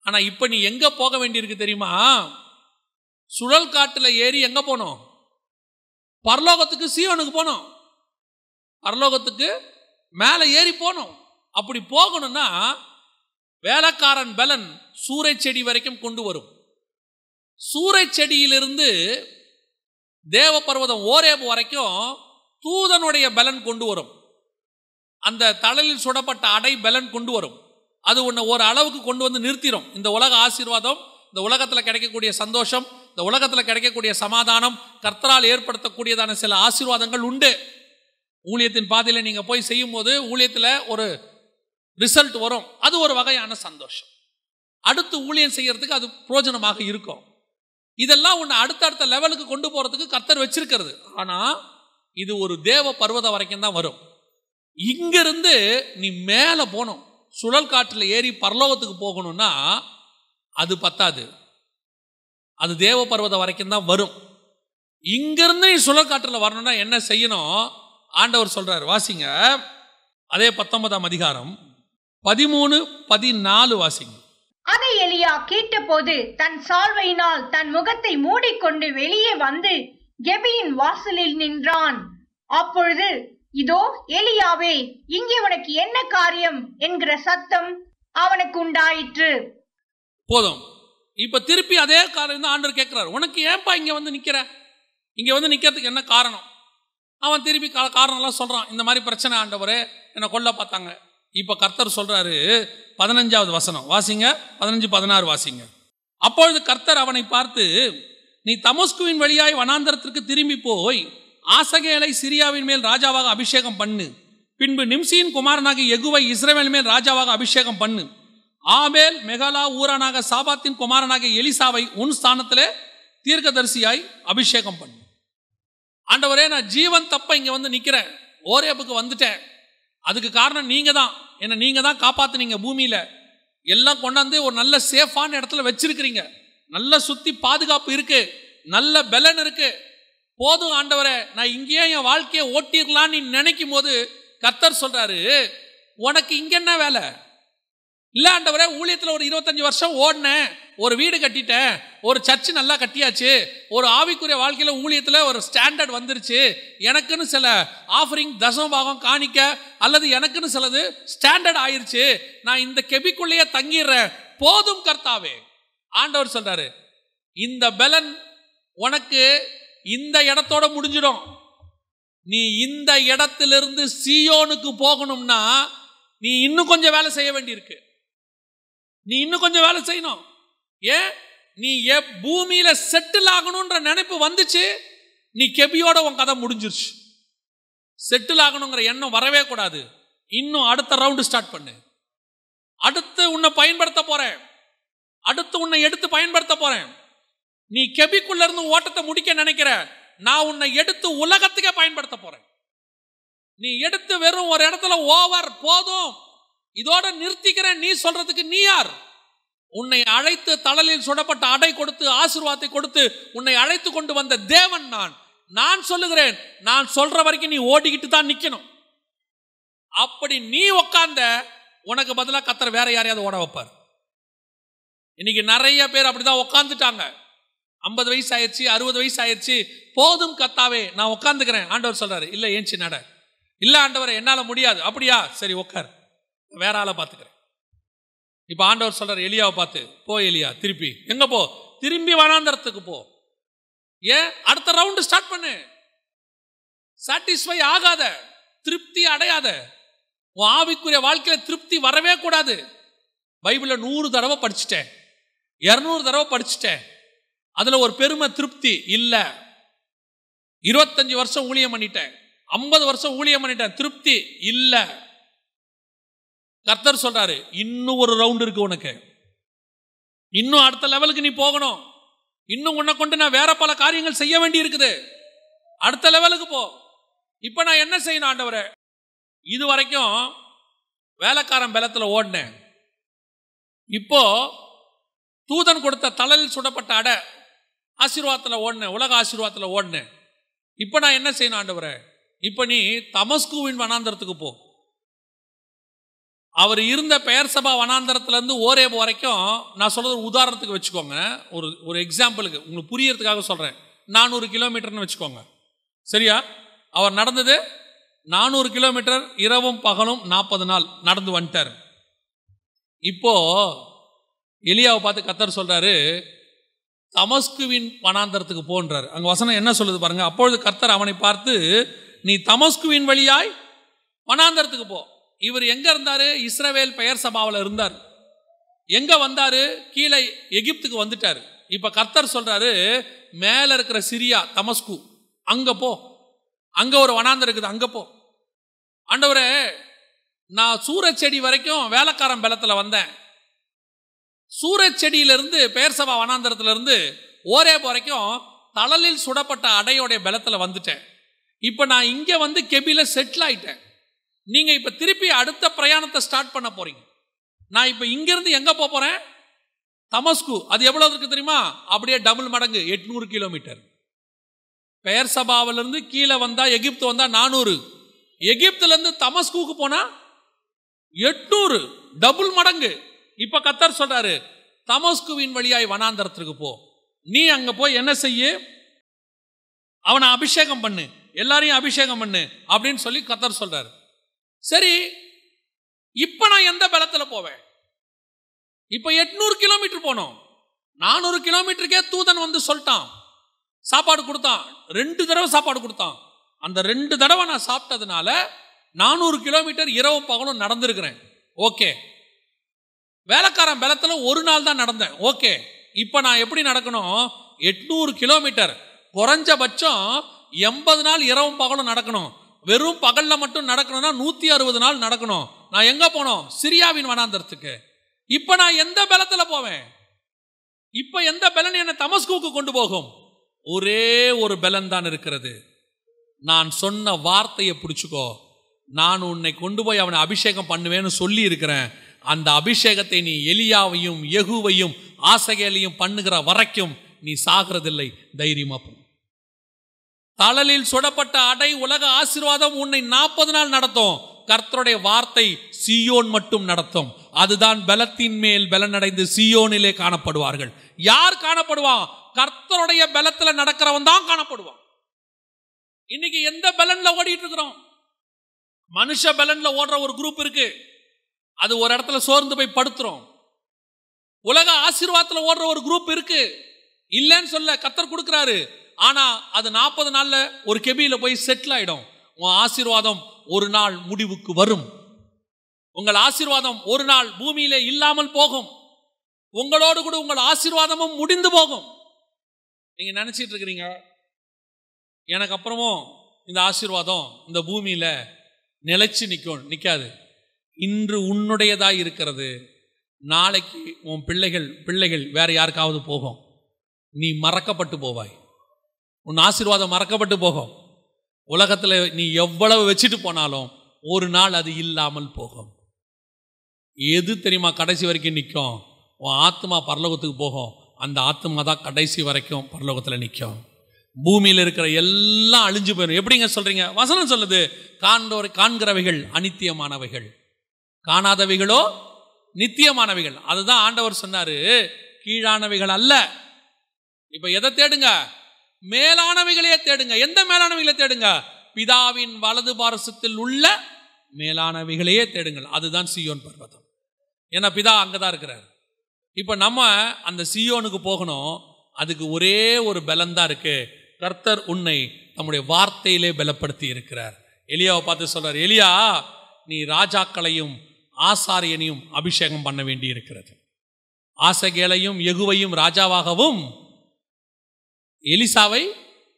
ஆனா இப்ப நீ எங்க போக வேண்டியிருக்கு தெரியுமா? சுழல் காட்டுல ஏறி எங்க போனோம்? பரலோகத்துக்கு சீவனுக்கு போனோம். பரலோகத்துக்கு மேலே ஏறி போனோம். அப்படி போகணும்னா வேலைக்காரன் பலன் சூறை செடி வரைக்கும் கொண்டு வரும். சூறை செடியிலிருந்து தேவ பர்வதம் ஓரேபு வரைக்கும் தூதனுடைய பலன் கொண்டு வரும். அந்த தழலில் சுடப்பட்ட அடை பலன் கொண்டு வரும். அது உன்னை ஒரு அளவுக்கு கொண்டு வந்து நிறுத்திடும் இந்த உலக ஆசீர்வாதம் இந்த உலகத்தில் கிடைக்கக்கூடிய சந்தோஷம் இந்த உலகத்தில் கிடைக்கக்கூடிய சமாதானம் கர்த்தரால் ஏற்படுத்தக்கூடியதான சில ஆசீர்வாதங்கள் உண்டு. ஊழியத்தின் பாதையில் நீங்கள் போய் செய்யும் போது ஊழியத்தில் ஒரு ரிசல்ட் வரும். அது ஒரு வகையான சந்தோஷம். அடுத்து ஊழியம் செய்யறதுக்கு அது பிரயோஜனமாக இருக்கும். இதெல்லாம் உன்னை அடுத்தடுத்த லெவலுக்கு கொண்டு போறதுக்கு கத்தர் வச்சிருக்கிறது. ஆனா இது ஒரு தேவ பர்வதம் வரைக்கும் தான் வரும். இங்கிருந்து நீ மேலே போகணும். சுழல் காற்றில் ஏறி பரலோகத்துக்கு போகணும்னா அது பத்தாது. அது தேவ பர்வதம் வரைக்கும் தான் வரும். இங்கிருந்து நீ சுழல் காற்றில் வரணும்னா என்ன செய்யணும்? ஆண்டவர் சொல்றாரு வாசிங்க. அதே பத்தொன்பதாம் அதிகாரம். பதிமூணு பதினாலு வாசிங்க. அதை எலியா கேட்டபோது தன் சால்வையினால் தன் முகத்தை மூடிக்கொண்டு வெளியே வந்து கெபியின் வாசலில் நின்றான். அப்பொழுது இதோ எலியாவே இங்கே உனக்கு என்ன காரியம்? என்கிற சத்தம் அவனுக்கு உண்டாயிற்று. போதும். இப்ப திருப்பி அதே காரணம் தான் ஆண்டர் கேட்கிறார். உனக்கு ஏன்பா இங்க வந்து நிக்கிற? இங்க வந்து நிக்கிறதுக்கு என்ன காரணம்? அவன் திருப்பி காரணம் காரணம்லாம் சொல்றான். இந்த மாதிரி பிரச்சனை ஆண்டவர் என்னை கொல்ல பார்த்தாங்க. இப்போ கர்த்தர் சொல்றாரு பதினஞ்சாவது வசனம். வாசிங்க. பதினஞ்சு பதினாறு வாசிங்க. அப்பொழுது கர்த்தர் அவனை பார்த்து நீ தமஸ்குவின் வழியாய் வனாந்தரத்திற்கு திரும்பி போய் ஆசகேலை சிரியாவின் மேல் ராஜாவாக அபிஷேகம் பண்ணு. பின்பு நிம்சியின் குமாரனாக எகுவை இஸ்ரேவேல் மேல் ராஜாவாக அபிஷேகம் பண்ணு. ஆபேல் மெகலா ஊரானாக சாபாத்தின் குமாரனாக எலிசாவை உன் ஸ்தானத்திலே தீர்க்கதரிசியாய் அபிஷேகம் பண்ணு. ஆண்டவரே நான் ஜீவன் தப்ப இங்கே வந்து நிற்கிறேன் ஓரேப்புக்கு வந்துட்டேன். அதுக்கு காரணம் நீங்கள் தான் என்ன நீங்க தான் காப்பாற்றுனீங்க பூமியில. எல்லாம் கொண்டாந்து ஒரு நல்ல சேஃபான இடத்துல வச்சிருக்கிறீங்க. நல்ல சுத்தி பாதுகாப்பு இருக்கு. நல்ல பலன் இருக்கு. போதும் ஆண்டவரே நான் இங்கேயே என் வாழ்க்கையை ஓட்டிடலான்னு நீ நினைக்கும் போது கத்தர் சொல்றாரு உனக்கு இங்க என்ன வேலை? இல்ல ஆண்டவரே ஊழியத்தில் ஒரு இருபத்தஞ்சு வருஷம் ஓடினேன். ஒரு வீடு கட்டிட்டேன். ஒரு சர்ச்சு நல்லா கட்டியாச்சு ஒரு ஆவிக்குரிய வாழ்க்கையில் ஊழியத்தில் ஒரு ஸ்டாண்டர்ட் வந்துருச்சு. எனக்குன்னு சில ஆஃபரிங் தசமபாகம் காணிக்க அல்லது எனக்குன்னு சிலது ஸ்டாண்டர்ட் ஆயிருச்சு. நான் இந்த கெபிக்குள்ளேயே தங்கிடுறேன். போதும் கர்த்தாவே. ஆண்டவர் சொல்கிறாரு இந்த பலன் உனக்கு இந்த இடத்தோட முடிஞ்சிடும். நீ இந்த இடத்திலிருந்து சியோனுக்கு போகணும்னா நீ இன்னும் கொஞ்சம் வேலை செய்ய வேண்டியிருக்கு. நீ இன்னும் கொஞ்சம் வேலை செய்யணும். ஏன்? நீ எ பூமியில செட்டில் ஆகணும்ன்ற நினைப்பு வந்துச்சு நீ கெபியோட உன் கதை முடிஞ்சிருச்சு. செட்டில் ஆகணுங்கிற எண்ணம் வரவே கூடாது. இன்னும் அடுத்த ரவுண்டு ஸ்டார்ட் பண்ணு. அடுத்து உன்னை பயன்படுத்த போறேன். அடுத்து உன்னை எடுத்து பயன்படுத்த போறேன். நீ கெபிக்குள்ள இருந்து ஓட்டத்தை முடிக்க நினைக்கிற நான் உன்னை எடுத்து உலகத்துக்கே பயன்படுத்த போறேன். நீ எடுத்து வெறும் ஒரு இடத்துல ஓவர் போதும். இதோட நிறுத்திக்கிறேன் நீ சொல்றதுக்கு நீ யார்? உன்னை அழைத்து தளலில் சுடப்பட்ட அடை கொடுத்து ஆசிர்வாதத்தை கொடுத்து உன்னை அழைத்து கொண்டு வந்த தேவன் நான். நான் சொல்லுகிறேன் நான் சொல்ற வரைக்கும் நீ ஓடிக்கிட்டு தான் நிக்கணும். அப்படி நீ உக்காந்த உனக்கு பதிலாக கத்தர் வேற யாரையாவது ஓட வைப்பார். இன்னைக்கு நிறைய பேர் அப்படிதான் உட்காந்துட்டாங்க ஐம்பது வயசு ஆயிடுச்சு அறுபது வயசு ஆயிடுச்சு போதும் கத்தாவே நான் உட்காந்துக்கிறேன் ஆண்டவர் சொல்றாரு இல்லை ஏஞ்சி நட. இல்ல ஆண்டவர் என்னால முடியாது. அப்படியா? சரி உட்கார் வேற ஆளை பார்த்துக்கிறேன். இப்போ ஆண்டவர் சொல்றாரு எலியாவை பார்த்து போ எலியா திருப்பி. எங்கே போ? திரும்பி வனாந்தரத்துக்கு போ. ஏன்? அடுத்த ரவுண்டு ஸ்டார்ட் பண்ணு. சாட்டிஸ்ஃபை ஆகாத. திருப்தி அடையாத. உன் ஆவிக்குரிய வாழ்க்கையில் திருப்தி வரவே கூடாது. பைபிளை நூறு தடவை படிச்சுட்டேன். இரநூறு தடவை படிச்சுட்டேன். அதில் ஒரு பெருமை திருப்தி இல்லை. இருபத்தஞ்சு வருஷம் ஊழியம் பண்ணிட்டேன். ஐம்பது வருஷம் ஊழியம் பண்ணிட்டேன். திருப்தி இல்லை. கர்த்தர் சொல்றாரு இன்னும் ஒரு ரவுண்ட் இருக்கு உனக்கு. இன்னும் அடுத்த லெவலுக்கு நீ போகணும். இன்னும் உன்னை கொண்டு நான் வேற பல காரியங்கள் செய்ய வேண்டி இருக்குது அடுத்த லெவலுக்கு போ. இப்ப நான் என்ன செய்யணும் ஆண்டவரே? இது வரைக்கும் வேலைக்காரன் பலத்தில் ஓடினேன். இப்போ தூதன் கொடுத்த தலையில் சுடப்பட்ட அடை ஆசீர்வாதத்தில் ஓடினேன் உலக ஆசீர்வாதத்தில் ஓடினேன். இப்போ நான் என்ன செய்யணும் ஆண்டவரே? இப்போ நீ தமஸ்குவின் வனாந்தரத்துக்கு போ. அவர் இருந்த பெயர் சபா வனாந்தரத்துலேருந்து ஓரே வரைக்கும் நான் சொல்கிறது ஒரு உதாரணத்துக்கு வச்சுக்கோங்க. ஒரு ஒரு எக்ஸாம்பிளுக்கு உங்களுக்கு புரியறதுக்காக சொல்கிறேன் நானூறு கிலோமீட்டர்னு வச்சுக்கோங்க. சரியா? அவர் நடந்தது நானூறு கிலோமீட்டர் இரவும் பகலும் நாற்பது நாள் நடந்து வந்துட்டார். இப்போ எலியாவை பார்த்து கத்தர் சொல்கிறாரு தமஸ்குவின் வனாந்தரத்துக்கு போன்றார். அங்கே வசனம் என்ன சொல்லுது பாருங்க. அப்பொழுது கர்த்தர் அவனை பார்த்து நீ தமஸ்குவின் வழியாய் வனாந்தரத்துக்கு போ. இவர் எங்க இருந்தாரு? இஸ்ரவேல் பெயர் சபாவில் இருந்தார். எங்க வந்தாரு? கீழே எகிப்துக்கு வந்துட்டார். இப்ப கர்த்தர் சொல்றாரு மேல இருக்கிற சிரியா தமஸ்கு அங்க போ. அங்க ஒரு வனாந்தரம் இருக்குது அங்க போ. ஆண்டவரே நான் சூரச்செடி வரைக்கும் வேலைக்காரன் பலத்தில் வந்தேன். சூரச்செடியிலிருந்து பெயர் சபா வனாந்தரத்திலிருந்து ஓரே வரைக்கும் தளலில் சுடப்பட்ட அடையோடைய பலத்தில் வந்துட்டேன். இப்போ நான் இங்கே வந்து கெபியில் செட்டில் ஆயிட்டேன். நீங்கள் இப்போ திருப்பி அடுத்த பிரயாணத்தை ஸ்டார்ட் பண்ண போறீங்க. நான் இப்போ இங்கேருந்து எங்கே போக போகிறேன் தமஸ்கு. அது எவ்வளோ இருக்கு தெரியுமா? அப்படியே டபுள் மடங்கு. எட்நூறு கிலோமீட்டர் பெயர் சபாவிலேருந்து கீழே வந்தா எகிப்து வந்தா நானூறு. எகிப்துலேருந்து தமஸ்குக்கு போனா எட்நூறு. டபுள் மடங்கு. இப்ப கத்தர் சொல்றாரு தமஸ்குவின் வழியாய் வனாந்தரத்திற்கு போ. நீ அங்க போய் என்ன செய்ய? அவனை அபிஷேகம் பண்ணு. எல்லாரையும் அபிஷேகம் பண்ணு. அப்படின்னு சொல்லி கத்தர் சொல்றாரு. சரி இப்ப நான் எந்த பலத்துல போவேன்? இப்ப எட்நூறு கிலோமீட்டர் போனோம். நானூறு கிலோமீட்டருக்கே தூதன் வந்து சொல்லிட்டான். சாப்பாடு கொடுத்தான். ரெண்டு தடவை சாப்பாடு கொடுத்தான். அந்த ரெண்டு தடவை நான் சாப்பிட்டதுனால நானூறு கிலோமீட்டர் இரவு பகலும் நடந்திருக்கிறேன். ஓகே. வேலைக்காரன் பலத்தில் ஒரு நாள் தான் நடந்தேன். ஓகே. இப்போ நான் எப்படி நடக்கணும்? எட்நூறு கிலோமீட்டர். குறைஞ்சபட்சம் எண்பது நாள் இரவும் பகலும் நடக்கணும். வெறும் பகல்ல மட்டும் நடக்கணும்னா நூத்தி அறுபது நாள் நடக்கணும். நான் எங்க போனோம்? சிரியாவின் வனாந்தரத்துக்கு. இப்ப நான் எந்த பலத்துல போவேன்? இப்ப எந்த பலன் என்னை தமஸ்குக்கு கொண்டு போகும்? ஒரே ஒரு பலன் தான் இருக்கிறது. நான் சொன்ன வார்த்தையை பிடிச்சுக்கோ. நான் உன்னை கொண்டு போய் அவனை அபிஷேகம் பண்ணுவேன்னு சொல்லி இருக்கிறேன். அந்த அபிஷேகத்தை நீ எலியாவையும் எகுவையும் ஆசைகளையும் பண்ணுகிற வரைக்கும் நீ சாகிறதில்லை. தைரியமா பண்ணு தளலில் சுடப்பட்ட அடை உலக ஆசீர்வாதம் உன்னை நாற்பது நாள் நடத்தும். கர்த்தருடைய வார்த்தை சியோன் மட்டும் நடத்தும். அதுதான் பலத்தின் மேல் பலனடைந்து சியோனிலே காணப்படுவார்கள். யார் காணப்படுவான் கர்த்தருடைய பலத்துல நடக்கிறவன் தான் காணப்படுவான். இன்னைக்கு எந்த பலன்ல ஓடிட்டு இருக்கிறோம் மனுஷ பலன்ல ஓடுற ஒரு குரூப் இருக்கு. அது ஒரு இடத்துல சோர்ந்து போய் படுத்துறோம். உலக ஆசீர்வாதத்தில் ஓடுற ஒரு குரூப் இருக்கு. இல்லைன்னு சொல்ல கத்தர் கொடுக்கிறாரு. ஆனா அது நாற்பது நாள்ல ஒரு கெபியில போய் செட்டில் ஆயிடும். உன் ஆசீர்வாதம் ஒரு நாள் முடிவுக்கு வரும். உங்கள் ஆசீர்வாதம் ஒரு நாள் பூமியிலே இல்லாமல் போகும். உங்களோடு கூட உங்கள் ஆசீர்வாதமும் முடிந்து போகும். நீங்க நினைச்சிட்டு இருக்கிறீங்க? எனக்கு அப்புறமும் இந்த ஆசீர்வாதம் இந்த பூமியில நிலைச்சு நிற்கும் நிற்காது இன்று உன்னுடையதாக இருக்கிறது. நாளைக்கு உன் பிள்ளைகள் பிள்ளைகள் வேற யாருக்காவது போகும். நீ மறக்கப்பட்டு போவாய். உன் ஆசீர்வாதம் மறக்கப்பட்டு போகும். உலகத்தில் நீ எவ்வளவு வச்சுட்டு போனாலும் ஒரு நாள் அது இல்லாமல் போகும். எது தெரியுமா கடைசி வரைக்கும் நிற்கும்? உன் ஆத்மா பரலோகத்துக்கு போகும். அந்த ஆத்மா தான் கடைசி வரைக்கும் பரலோகத்தில் நிற்கும். பூமியில் இருக்கிற எல்லாம் அழிஞ்சு போயிடும். எப்படிங்க சொல்கிறீங்க வசனம் சொல்லுது காண்போர் காண்கிறவைகள் அனித்தியமானவைகள். காணாதவைகளோ நித்தியமானவைகள். அதுதான் ஆண்டவர் சொன்னார் கீழானவைகள் அல்ல. இப்போ எதை தேடுங்க? மேலானவைகளையே தேடுங்க. எந்த மேலானவைகளை தேடுங்க? பிதாவின் வலது பாரசத்தில் உள்ள மேலானவைகளையே தேடுங்கள். அதுதான் சியோன் பர்வதம். ஏன்னா பிதா அங்கே தான் இருக்கிறார். இப்போ நம்ம அந்த சியோனுக்கு போகணும். அதுக்கு ஒரே ஒரு பலம் இருக்கு. கர்த்தர் உன்னை நம்முடைய வார்த்தையிலே பலப்படுத்தி இருக்கிறார். எலியாவை பார்த்து சொல்றார் எலியா நீ ராஜாக்களையும் ஆசாரியனையும் அபிஷேகம் பண்ண வேண்டி இருக்கிறது ஆசகேலையும் எகுவையும் ராஜாவாகவும் எலிசாவை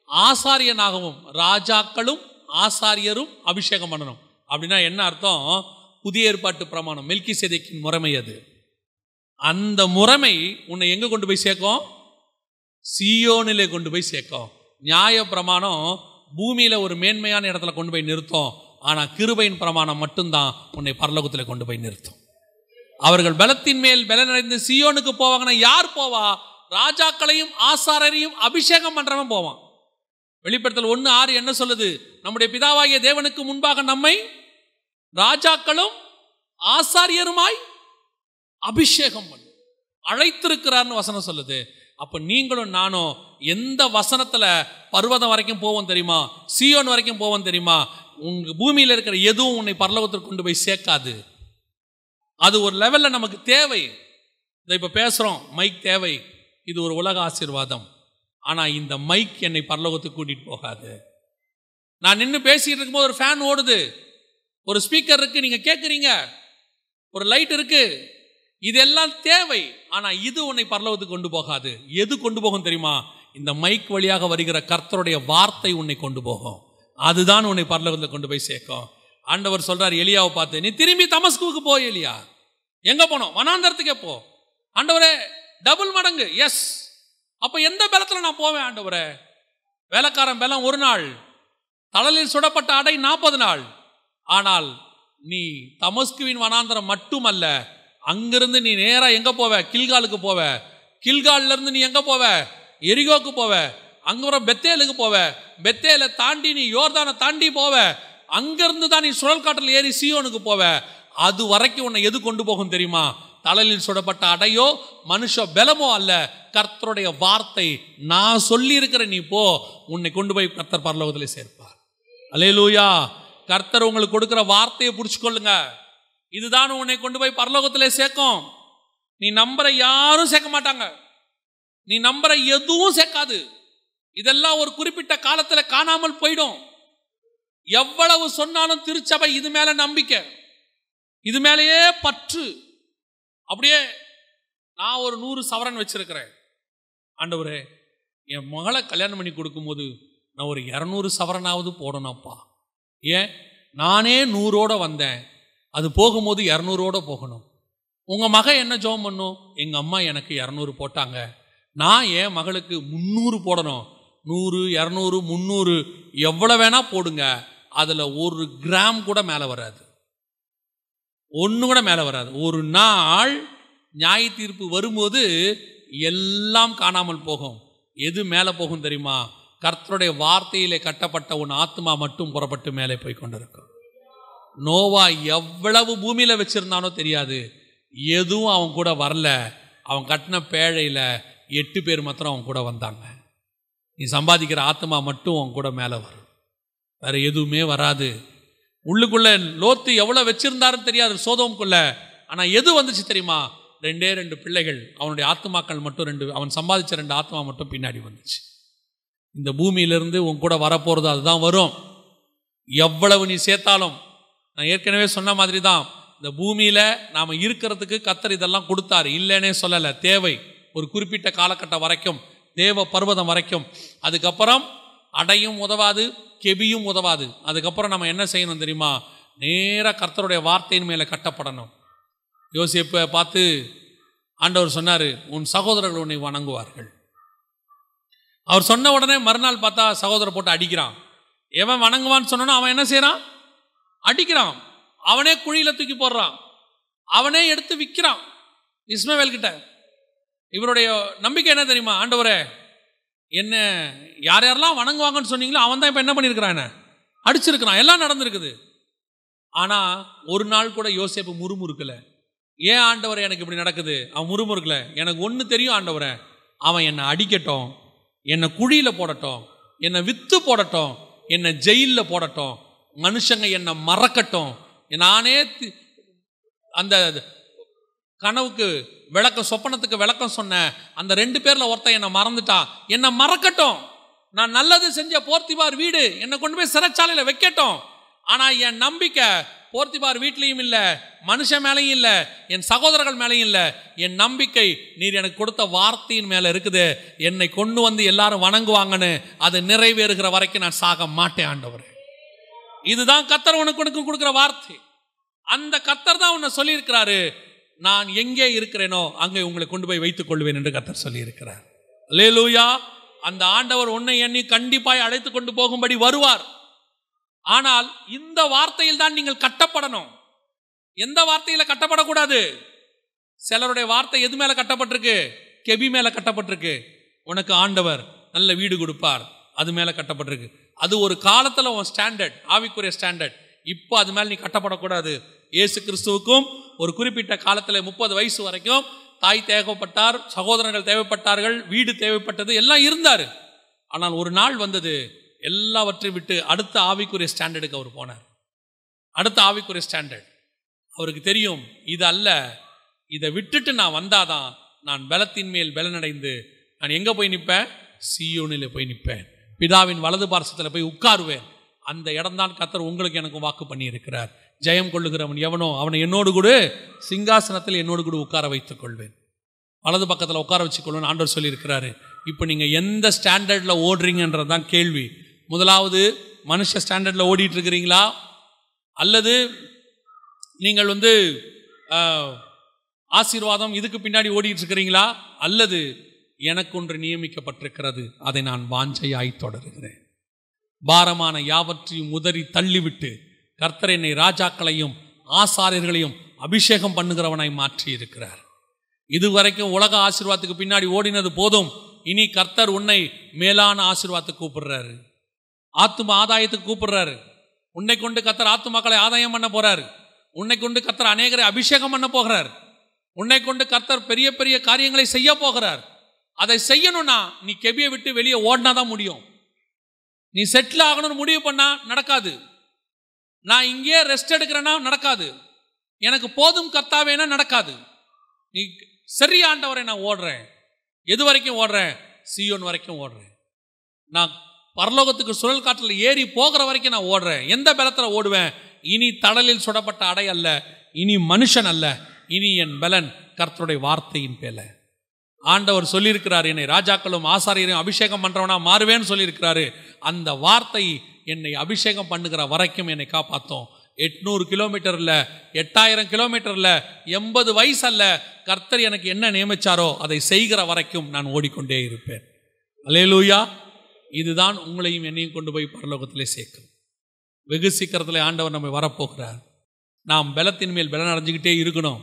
ஆசாரியனாகவும் ராஜாக்களும் ஆசாரியரும் அபிஷேகம் பண்ணணும். அப்படின்னா என்ன அர்த்தம்? புதிய ஏற்பாட்டு பிரமாணம். மெல்கி செதைக்கின் முறைமை அது. அந்த முறைமை உன்னை எங்க கொண்டு போய் சேர்க்கும்? சியோனிலே கொண்டு போய் சேர்க்கும். நியாய பிரமாணம் பூமியில ஒரு மேன்மையான இடத்துல கொண்டு போய் நிறுத்தும். ஆனா கிருபையின் பிரமாணம் மட்டும்தான் உன்னை பரலோகத்தில் கொண்டு போய் நிறுத்தும். அவர்கள் பலத்தின் மேல் பலனடைந்து சியோனுக்கு போவாங்கன்னா யார் போவா? ராஜாக்களையும் ஆசாரரையும் அபிஷேகம் பண்றவன் போவான். வெளிப்படுத்தல் ஒன்று ஆறு என்ன சொல்லுது? நம்முடைய பிதாவாகிய தேவனுக்கு முன்பாக நம்மை ராஜாக்களும் ஆசாரியருமாய் அபிஷேகம் பண்ணு. அழைத்திருக்கிறார்னு வசனம் சொல்லுது. அப்ப நீங்களும் நானும் எந்த வசனத்துல பர்வதம் வரைக்கும் போவோம் தெரியுமா? சியோன் வரைக்கும் போவோம் தெரியுமா? உங்க பூமியில் இருக்கிற எதுவும் உன்னை பரலோகத்திற்கு கொண்டு போய் சேர்க்காது. அது ஒரு லெவல்ல நமக்கு தேவை. இதை இப்ப பேசுறோம். மைக் தேவை. இது ஒரு உலக ஆசீர்வாதம். ஆனால் இந்த மைக் என்னை பரலோகத்துக்கு கூட்டிகிட்டு போகாது. நான் நின்று பேசிகிட்டு இருக்கும்போது ஒரு ஃபேன் ஓடுது. ஒரு ஸ்பீக்கர் இருக்குது நீங்கள் கேட்குறீங்க ஒரு லைட் இருக்குது இதெல்லாம் தேவை. ஆனால் இது உன்னை பரலோகத்துக்கு கொண்டு போகாது. எது கொண்டு போகும் தெரியுமா? இந்த மைக் வழியாக வருகிற கர்த்தருடைய வார்த்தை உன்னை கொண்டு போகும். அதுதான் உன்னை பரலோகத்தில் கொண்டு போய் சேர்க்கும். ஆண்டவர் சொல்கிறார் எலியாவை பார்த்து நீ திரும்பி தமஸ்குவுக்கு போ எலியா. எங்கே போனோம்? வனாந்தரத்துக்கே போ. ஆண்டவரே டபுள் மடங்கு எஸ் அப்போ எந்த பலத்தில் நான் போவேன் ஆண்டவரே? வேலைக்காரன் பலம் ஒரு நாள் தளலில் சுடப்பட்ட அடை நாற்பது நாள். ஆனால் நீ தமஸ்குவின் வனாந்தரம் மட்டுமல்ல அங்கிருந்து நீ நேராக எங்கே போவ? கில்காலுக்கு போவ. கில்கால்லேருந்து நீ எங்கே போவ? எரிகோக்கு போவ. அங்குறம் பெத்தேலுக்கு போவ. பெத்தேலை தாண்டி நீ யோர்தானை தாண்டி போவ. அங்கிருந்து தான் நீ சுழல் காட்டில் ஏறி சியோனுக்கு போவ. அது வரைக்கும் உன்னை எது கொண்டு போகும் தெரியுமா? தலையில் சுடப்பட்ட அடையோ மனுஷ பலமோ அல்ல. கர்த்தருடைய வார்த்தை நான் சொல்லி இருக்கிற நீ போ. உன்னை கொண்டு போய் கர்த்தர் பரலோகத்தில் சேர்ப்பார். அலையலூயா கர்த்தர் உங்களுக்கு கொடுக்குற வார்த்தையை பிடிச்சுக்கொள்ளுங்க இதுதான் உன்னை கொண்டு போய் பரலோகத்தில் சேர்க்கும். நீ நம்புற யாரும் சேர்க்க மாட்டாங்க. நீ நம்புற எதுவும் சேர்க்காது. இதெல்லாம் ஒரு குறிப்பிட்ட காலத்தில் காணாமல் போயிடும். எவ்வளவு சொன்னாலும் திருச்சபை இது மேல நம்பிக்கை. இது மேலேயே பற்று. அப்படியே நான் ஒரு நூறு சவரன் வச்சிருக்கிறேன். ஆண்டவரே என் மகளை கல்யாணம் பண்ணி கொடுக்கும்போது நான் ஒரு இரநூறு சவரனாவது போடணும்ப்பா. ஏன்? நானே நூறோட வந்தேன். அது போகும்போது இரநூறோட போகணும். உங்கள் மகன் என்ன ஜோம் பண்ணும்? எங்கள் அம்மா எனக்கு இரநூறு போட்டாங்க. நான் என் மகளுக்கு முந்நூறு போடணும். நூறு இரநூறு முந்நூறு எவ்வளோ வேணால் போடுங்க. அதில் ஒரு கிராம் கூட மேலே வராது. ஒன்று கூட மேலே வராது. ஒரு நாள் நியாய தீர்ப்பு வரும்போது எல்லாம் காணாமல் போகும். எது மேலே போகும் தெரியுமா? கர்த்தருடைய வார்த்தையிலே கட்டப்பட்ட உன் ஆத்மா மட்டும் புறப்பட்டு மேலே போய் கொண்டிருக்கும். நோவா எவ்வளவு பூமியில் வச்சிருந்தானோ தெரியாது. எதுவும் அவன் கூட வரல. அவன் கட்டின பேழையில் எட்டு பேர் மாத்திரம் அவன் கூட வந்தாங்க. நீ சம்பாதிக்கிற ஆத்மா மட்டும் அவன் கூட மேலே வரும். வேறு எதுவுமே வராது. உள்ளுக்குள்ள லோத்து எவ்வளோ வச்சிருந்தாருன்னு தெரியாது சோதவம்குள்ள ஆனால் எது வந்துச்சு தெரியுமா? ரெண்டே ரெண்டு பிள்ளைகள் அவனுடைய ஆத்மாக்கள் மட்டும் ரெண்டு அவன் சம்பாதிச்ச ரெண்டு ஆத்மா மட்டும் பின்னாடி வந்துச்சு. இந்த பூமியிலிருந்து உன் கூட வரப்போகிறது அதுதான் வரும். எவ்வளவு நீ சேர்த்தாலும். நான் ஏற்கனவே சொன்ன மாதிரி தான் இந்த பூமியில் நாம் இருக்கிறதுக்கு கத்தர் இதெல்லாம் கொடுத்தாரு. இல்லைன்னே சொல்லலை. தேவை ஒரு குறிப்பிட்ட காலகட்டம் வரைக்கும் தேவ பர்வதம் வரைக்கும். அதுக்கப்புறம் அடையும் உதவாது கெபியும் உதவாது. அதுக்கப்புறம் நம்ம என்ன செய்யணும் தெரியுமா? நேராக கர்த்தருடைய வார்த்தையின் மேலே கட்டப்படணும். யோசிப்பை பார்த்து ஆண்டவர் சொன்னார் உன் சகோதரர்கள் உன்னை வணங்குவார்கள். அவர் சொன்ன உடனே மறுநாள் பார்த்தா சகோதரர் போட்டு அடிக்கிறான். எவன் வணங்குவான்னு சொன்னோன்னா அவன் என்ன செய்கிறான் அடிக்கிறான். அவனே குழியில் தூக்கி போடுறான். அவனே எடுத்து விற்கிறான் இஸ்மவேல் கிட்ட. இவருடைய நம்பிக்கை என்ன தெரியுமா ஆண்டவரே? என்ன யார் யாரெல்லாம் வணங்குவாங்கன்னு சொன்னீங்களோ அவன் தான் இப்போ என்ன பண்ணியிருக்கிறான் அடிச்சிருக்கிறான். எல்லாம் நடந்திருக்குது. ஆனால் ஒரு நாள் கூட யோசேப்பு முறுமுறுக்கலை. ஏன் ஆண்டவரை எனக்கு இப்படி நடக்குது? அவன் முறுமுறுக்கலை. எனக்கு ஒன்று தெரியும் ஆண்டவரை. அவன் என்னை அடிக்கட்டும். என்னை குழியில் போடட்டும். என்னை வித்து போடட்டும். என்னை ஜெயிலில் போடட்டும். மனுஷங்க என்னை மறக்கட்டும். நானே தி- அந்த கனவுக்கு விளக்கம் சொப்பனத்துக்கு விளக்கம் சொன்னேன் அந்த ரெண்டு பேரில் ஒருத்தன் என்னை மறந்துட்டான் என்னை மறக்கட்டும். நான் நல்லது செஞ்ச போர்த்திபார் வீடு என்னை கொண்டு போய் சிறைச்சாலையில் வைக்கட்டும். ஆனால் என் நம்பிக்கை போர்த்திபார் வீட்லேயும் இல்லை மனுஷன் மேலையும் இல்லை என் சகோதரர்கள் மேலையும் இல்லை. என் நம்பிக்கை நீர் எனக்கு கொடுத்த வார்த்தையின் மேலே இருக்குது. என்னை கொண்டு வந்து எல்லாரும் வணங்குவாங்கன்னு அது நிறைவேறுகிற வரைக்கும் நான் சாக மாட்டேன் ஆண்டவர். இதுதான் கத்தர் உனக்கு உனக்கு கொடுக்குற வார்த்தை. அந்த கத்தர் தான் உன்னை சொல்லியிருக்கிறாரு. நான் எங்கே இருக்கிறேனோ அங்கே உங்களை கொண்டு போய் வைத்துக் கொள்வேன் என்று கத்தர் சொல்லியிருக்கிறார். லேலூயா அந்த ஆண்டவர் உன்னை எண்ணி கண்டிப்பாய் அழைத்து கொண்டு போகும்படி வருவார். ஆனால் இந்த வார்த்தையில் தான் நீங்கள் கட்டப்படணும். எந்த வார்த்தையில கட்டப்படக்கூடாது? சிலருடைய வார்த்தை எது மேல கட்டப்பட்டிருக்கு? கெபி மேல கட்டப்பட்டிருக்கு. உனக்கு ஆண்டவர் நல்ல வீடு கொடுப்பார். அது மேல கட்டப்பட்டிருக்கு. அது ஒரு காலத்துல உன் ஸ்டாண்டர்ட் ஆவிக்குரிய ஸ்டாண்டர்ட் இப்போ அது மேல நீ கட்டப்படக்கூடாது. இயேசு கிறிஸ்துவுக்கும் ஒரு குறிப்பிட்ட காலத்தில் முப்பது வயசு வரைக்கும் தாய் தேவைப்பட்டார் சகோதரர்கள் தேவைப்பட்டார்கள் வீடு தேவைப்பட்டது எல்லாம் இருந்தார். ஆனால் ஒரு நாள் வந்தது எல்லாவற்றையும் விட்டு அடுத்த ஆவிக்குரிய ஸ்டாண்டர்டுக்கு அவர் போனார். அடுத்த ஆவிக்குரிய ஸ்டாண்டர்ட். அவருக்கு தெரியும் இது அல்ல இதை விட்டுட்டு நான் வந்தாதான் நான் பலத்தின் மேல் பலனடைந்து நான் எங்கே போய் நிற்பேன்? சியோனில் போய் நிற்பேன். பிதாவின் வலது பார்சத்தில் போய் உட்காருவேன். அந்த இடம்தான் கத்தர் உங்களுக்கு எனக்கு வாக்கு பண்ணியிருக்கிறார். ஜெயம் கொள்ளுகிறவன் எவனோ அவனை என்னோடு கூட சிங்காசனத்தில் என்னோடு கூட உட்கார வைத்துக் கொள்வேன். வலது பக்கத்தில் உட்கார வச்சுக்கொள்வேன் ஆண்டவர் சொல்லியிருக்கிறாரு. இப்போ நீங்கள் எந்த ஸ்டாண்டர்டில் ஓடுறீங்கன்றது தான் கேள்வி. முதலாவது மனுஷ ஸ்டாண்டர்டில் ஓடிட்டு இருக்கிறீங்களா அல்லது நீங்கள் வந்து ஆசீர்வாதம் இதுக்கு பின்னாடி ஓடிட்டு இருக்கிறீங்களா அல்லது எனக்கு ஒன்று நியமிக்கப்பட்டிருக்கிறது அதை நான் வாஞ்சையாய் தொடருகிறேன். பாரமான யாவற்றையும் உதறி தள்ளிவிட்டு கர்த்தர் என்னை ராஜாக்களையும் ஆசாரியர்களையும் அபிஷேகம் பண்ணுகிறவனாய் மாற்றி இருக்கிறார் இதுவரைக்கும் உலக ஆசீர்வாதத்துக்கு பின்னாடி ஓடினது போதும். இனி கர்த்தர் உன்னை மேலான ஆசீர்வாதத்துக்கு கூப்பிடுறாரு. ஆத்தும ஆதாயத்துக்கு கூப்பிடுறாரு. உன்னை கொண்டு கர்த்தர் ஆத்துமாக்களை ஆதாயம் பண்ண போறாரு. உன்னை கொண்டு கத்தர் அநேகரை அபிஷேகம் பண்ண போகிறார். உன்னை கொண்டு கர்த்தர் பெரிய பெரிய காரியங்களை செய்ய போகிறார். அதை செய்யணும்னா நீ கெபியை விட்டு வெளியே ஓடினா தான் முடியும். நீ செட்டில் ஆகணும்னு முடிவு பண்ணா நடக்காது. நான் இங்கேயே ரெஸ்ட் எடுக்கிறேன்னா நடக்காது. எனக்கு போதும் கர்த்தாவேனா நடக்காது. நீ சரி ஆண்டவரை நான் ஓடுறேன். எது வரைக்கும் ஓடுறேன்? சியோன் வரைக்கும் ஓடுறேன். நான் பரலோகத்துக்கு சுழல் காற்றில் ஏறி போகிற வரைக்கும் நான் ஓடுறேன். எந்த பலத்தில் ஓடுவேன்? இனி தடலில் சுடப்பட்ட அடை அல்ல இனி மனுஷன் அல்ல இனி என் பலன் கர்த்தருடைய வார்த்தையின் பேலை ஆண்டவர் சொல்லியிருக்கிறார் என்னை ராஜாக்களும் ஆசாரியரையும் அபிஷேகம் பண்ணுறவனா மாறுவேன்னு சொல்லியிருக்கிறாரு. அந்த வார்த்தை என்னை அபிஷேகம் பண்ணுகிற வரைக்கும் என்னை காப்பாற்றும் எட்நூறு கிலோமீட்டரில் எட்டாயிரம் கிலோமீட்டரில் எண்பது வயசு அல்ல கர்த்தர் எனக்கு என்ன நியமிச்சாரோ அதை செய்கிற வரைக்கும் நான் ஓடிக்கொண்டே இருப்பேன். அலேலூயா இதுதான் உங்களையும் என்னையும் கொண்டு போய் பரலோகத்திலே சேர்க்கும். வெகு சீக்கிரத்தில் ஆண்டவர் நம்மை வரப்போகிறார். நாம் பலத்தின் மேல் பலன் அடைஞ்சிக்கிட்டே இருக்கணும்.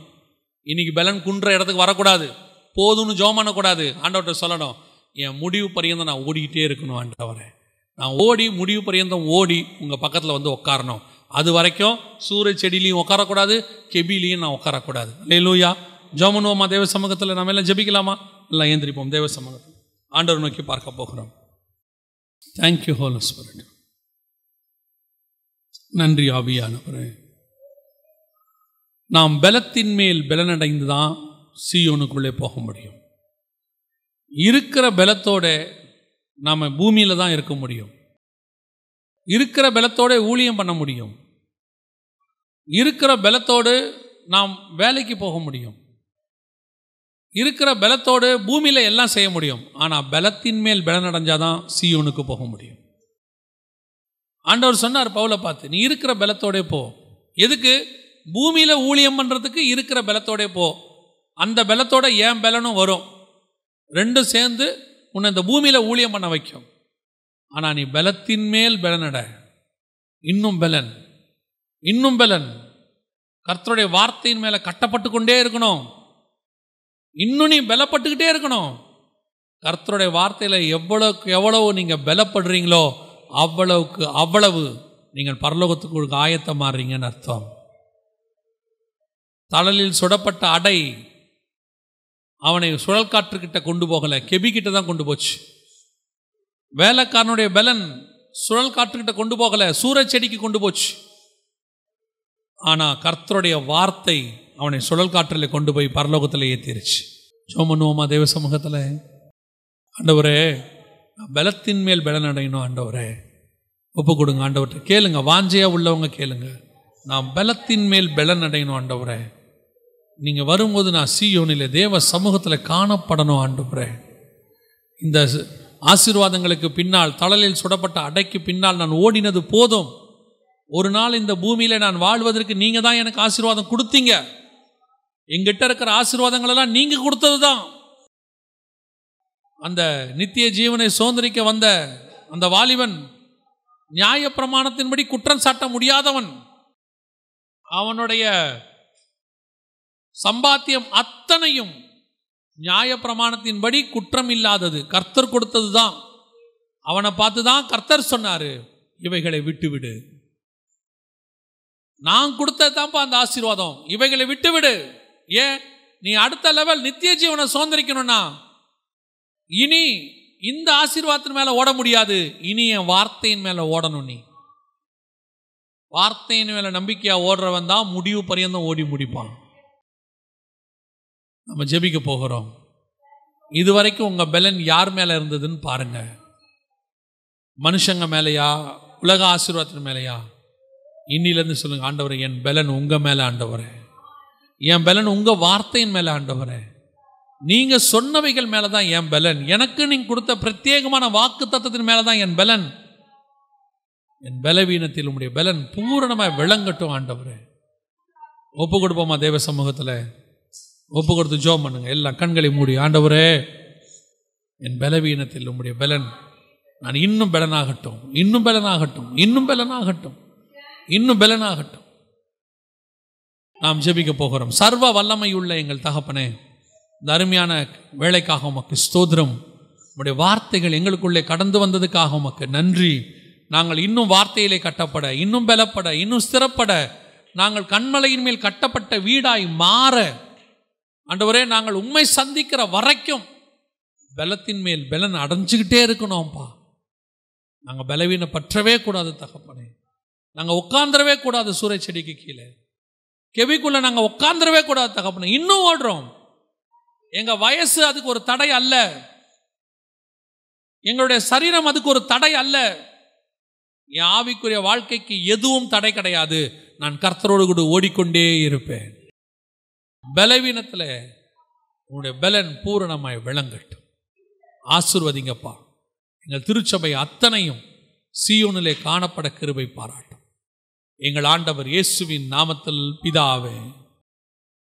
இன்னைக்கு பலன் குன்ற இடத்துக்கு வரக்கூடாது. போதும்னு ஜோம் பண்ணக்கூடாது. ஆண்டவர்கிட்ட சொல்லணும் என் முடிவு பரியந்தம் நான் ஓடிக்கிட்டே இருக்கணும் ஆண்டவரை. நான் ஓடி முடிவு பரியந்தம் ஓடி உங்கள் பக்கத்தில் வந்து உட்காரணும் அது வரைக்கும் சூரிய செடியிலையும் உட்காரக்கூடாது கெபிலையும் நான் உட்காரக்கூடாது லூயா ஜோமனுவோமா தேவ சமூகத்தில்? நம்ம எல்லாம் ஜெபிக்கலாமா? எல்லாம் ஏந்திரிப்போம் தேவ சமூகத்தில். ஆண்டவர் நோக்கி பார்க்க போகிறோம். தேங்க்யூ ஹோல் ஸ்பிரிட் நன்றி ஆவியானவரே. நாம் பலத்தின் மேல் பலனடைந்து தான் சியோனுக்குள்ளே போக முடியும். இருக்கிற பலத்தோட நாம் பூமியில் தான் இருக்க முடியும். இருக்கிற பலத்தோட ஊழியம் பண்ண முடியும். இருக்கிற பலத்தோடு நாம் வேலைக்கு போக முடியும். இருக்கிற பலத்தோடு பூமியில் எல்லாம் செய்ய முடியும். ஆனால் பலத்தின் மேல் பலனடைஞ்சாதான் சியோனுக்கு போக முடியும். ஆண்டவர் சொன்னார் பவுலை பார்த்து நீ இருக்கிற பலத்தோடே போ. எதுக்கு? பூமியில் ஊழியம் பண்ணுறதுக்கு இருக்கிற பலத்தோடே போ. அந்த பலத்தோட ஏன் பலனும் வரும்? ரெண்டும் சேர்ந்து உன்னை இந்த பூமியில் ஊழியம் பண்ண வைக்கும். ஆனால் நீ பலத்தின் மேல் பலனட. இன்னும் பலன். இன்னும் பலன். கர்த்தருடைய வார்த்தையின் மேலே கட்டப்பட்டு கொண்டே இருக்கணும். இன்னும் நீ பலப்பட்டுக்கிட்டே இருக்கணும். கர்த்தருடைய வார்த்தையில் எவ்வளவுக்கு எவ்வளவு நீங்கள் பலப்படுறீங்களோ அவ்வளவுக்கு அவ்வளவு நீங்கள் பரலோகத்துக்கு ஆயத்தம் மாறுறீங்கன்னு அர்த்தம். தழலில் சுடப்பட்ட அடை அவனை சுழல் காற்றுக்கிட்ட கொண்டு போகலை கெபிக்கிட்ட தான் கொண்டு போச்சு. வேலைக்காரனுடைய பலன் சுழல் காற்றுக்கிட்ட கொண்டு போகலை சூரச் செடிக்கு கொண்டு போச்சு. ஆனால் கர்த்தருடைய வார்த்தை அவனை சுழல் காற்றில் கொண்டு போய் பரலோகத்தில் ஏற்றிருச்சு சோமனுவோமா தேவ சமூகத்தில்? ஆண்டவரே நான் பலத்தின் மேல் பலன் அடையணும் ஆண்டவரே. ஒப்பு கொடுங்க ஆண்டவர்கிட்ட கேளுங்க வாஞ்சையாக உள்ளவங்க கேளுங்க. நான் பலத்தின் மேல் பலன் அடையணும் ஆண்டவரே. நீங்கள் வரும்போது நான் சீயோனில் தேவ சமூகத்தில் காணப்படணும் ஆண்டவரே. இந்த ஆசீர்வாதங்களுக்கு பின்னால் தளலில் சுடப்பட்ட அடைக்கு பின்னால் நான் ஓடினது போதும். ஒரு நாள் இந்த பூமியில் நான் வாழ்வதற்கு நீங்கள் தான் எனக்கு ஆசீர்வாதம் கொடுத்தீங்க. எங்கிட்ட இருக்கிற ஆசீர்வாதங்களெல்லாம் நீங்கள் கொடுத்தது தான் அந்த நித்திய ஜீவனை சுதந்திரிக்க வந்த அந்த வாலிபன் நியாய பிரமாணத்தின்படி குற்றம் சாட்ட முடியாதவன் அவனுடைய சம்பாத்தியம் அத்தனையும் நியாய பிரமாணத்தின்படி குற்றம் இல்லாதது கர்த்தர் கொடுத்தது தான் அவனை பார்த்து தான் கர்த்தர் சொன்னாரு இவைகளை விட்டுவிடு. நான் கொடுத்ததுதான்ப்பா அந்த ஆசீர்வாதம். இவைகளை விட்டுவிடு. ஏன்? நீ அடுத்த லெவல் நித்திய ஜீவனை சுதந்திரிக்கணும்னா. இனி இந்த ஆசீர்வாதத்தின் மேல ஓட முடியாது. இனி என் வார்த்தையின் மேல ஓடணும் நீ. வார்த்தையின் மேல நம்பிக்கையா ஓடுறவன் தான் முடிவு பரியந்தம் ஓடி முடிப்பான். நம்ம ஜெபிக்க போகிறோம். இதுவரைக்கும் உங்கள் பலன் யார் மேலே இருந்ததுன்னு பாருங்க. மனுஷங்க மேலேயா உலக ஆசீர்வாதத்தின் மேலையா? இன்னிலேருந்து சொல்லுங்க ஆண்டவரே என் பலன் உங்கள் மேலே ஆண்டவரே. என் பலன் உங்கள் வார்த்தையின் மேலே ஆண்டவரே. நீங்கள் சொன்னவைகள் மேலே தான் என் பலன். எனக்கு நீங்கள் கொடுத்த பிரத்யேகமான வாக்கு தத்துவத்தின் மேலே தான் என் பலன். என் பலவீனத்தில் உங்களுடைய பலன் பூரணமாக விளங்கட்டும் ஆண்டவரே. ஒப்பு கொடுப்போமா தேவ சமூகத்தில்? ஒப்பு கொடுத்து ஜோம் பண்ணுங்க. எல்லாம் கண்களை மூடி ஆண்டவரே என் பலவீனத்தில் உம்முடைய பலன். நான் இன்னும் பலனாகட்டும் இன்னும் பலனாகட்டும் இன்னும் பலனாகட்டும் இன்னும் பலனாகட்டும். நாம் ஜெபிக்க போகிறோம். சர்வ வல்லமையுள்ள எங்கள் தகப்பனே இந்த அருமையான வேலைக்காக உமக்கு ஸ்தோத்திரம். உடைய வார்த்தைகள் எங்களுக்குள்ளே கடந்து வந்ததுக்காக உமக்கு நன்றி. நாங்கள் இன்னும் வார்த்தையிலே கட்டப்பட இன்னும் பலப்பட இன்னும் ஸ்திரப்பட நாங்கள் கண்மலையின் மேல் கட்டப்பட்ட வீடாய் மாற ஆண்டவரே நாங்கள் உண்மை சந்திக்கிற வரைக்கும் பலத்தின் மேல் பலன் அடைஞ்சுக்கிட்டே இருக்கணும்ப்பா. நாங்கள் பலவீன பற்றவே கூடாது தகப்பனே. நாங்கள் உட்காந்துடவே கூடாது சூரிய செடிக்கு கீழே. கெவிக்குள்ள நாங்கள் உட்காந்துடவே கூடாது தகப்பனே. இன்னும் ஓடுறோம். எங்கள் வயசு அதுக்கு ஒரு தடை அல்ல. எங்களுடைய சரீரம் அதுக்கு ஒரு தடை அல்ல. என் ஆவிக்குரிய வாழ்க்கைக்கு எதுவும் தடை கிடையாது. நான் கர்த்தரோடு கூட ஓடிக்கொண்டே இருப்பேன். பலவீனத்தில் உன்னுடைய பலன் பூரணமாய் விளங்கட்டும். ஆசிர்வதிங்கப்பா. எங்கள் திருச்சபை அத்தனையும் சீயோனிலே காணப்பட கிருபை பாராட்டும். எங்கள் ஆண்டவர் இயேசுவின் நாமத்தில் பிதாவே.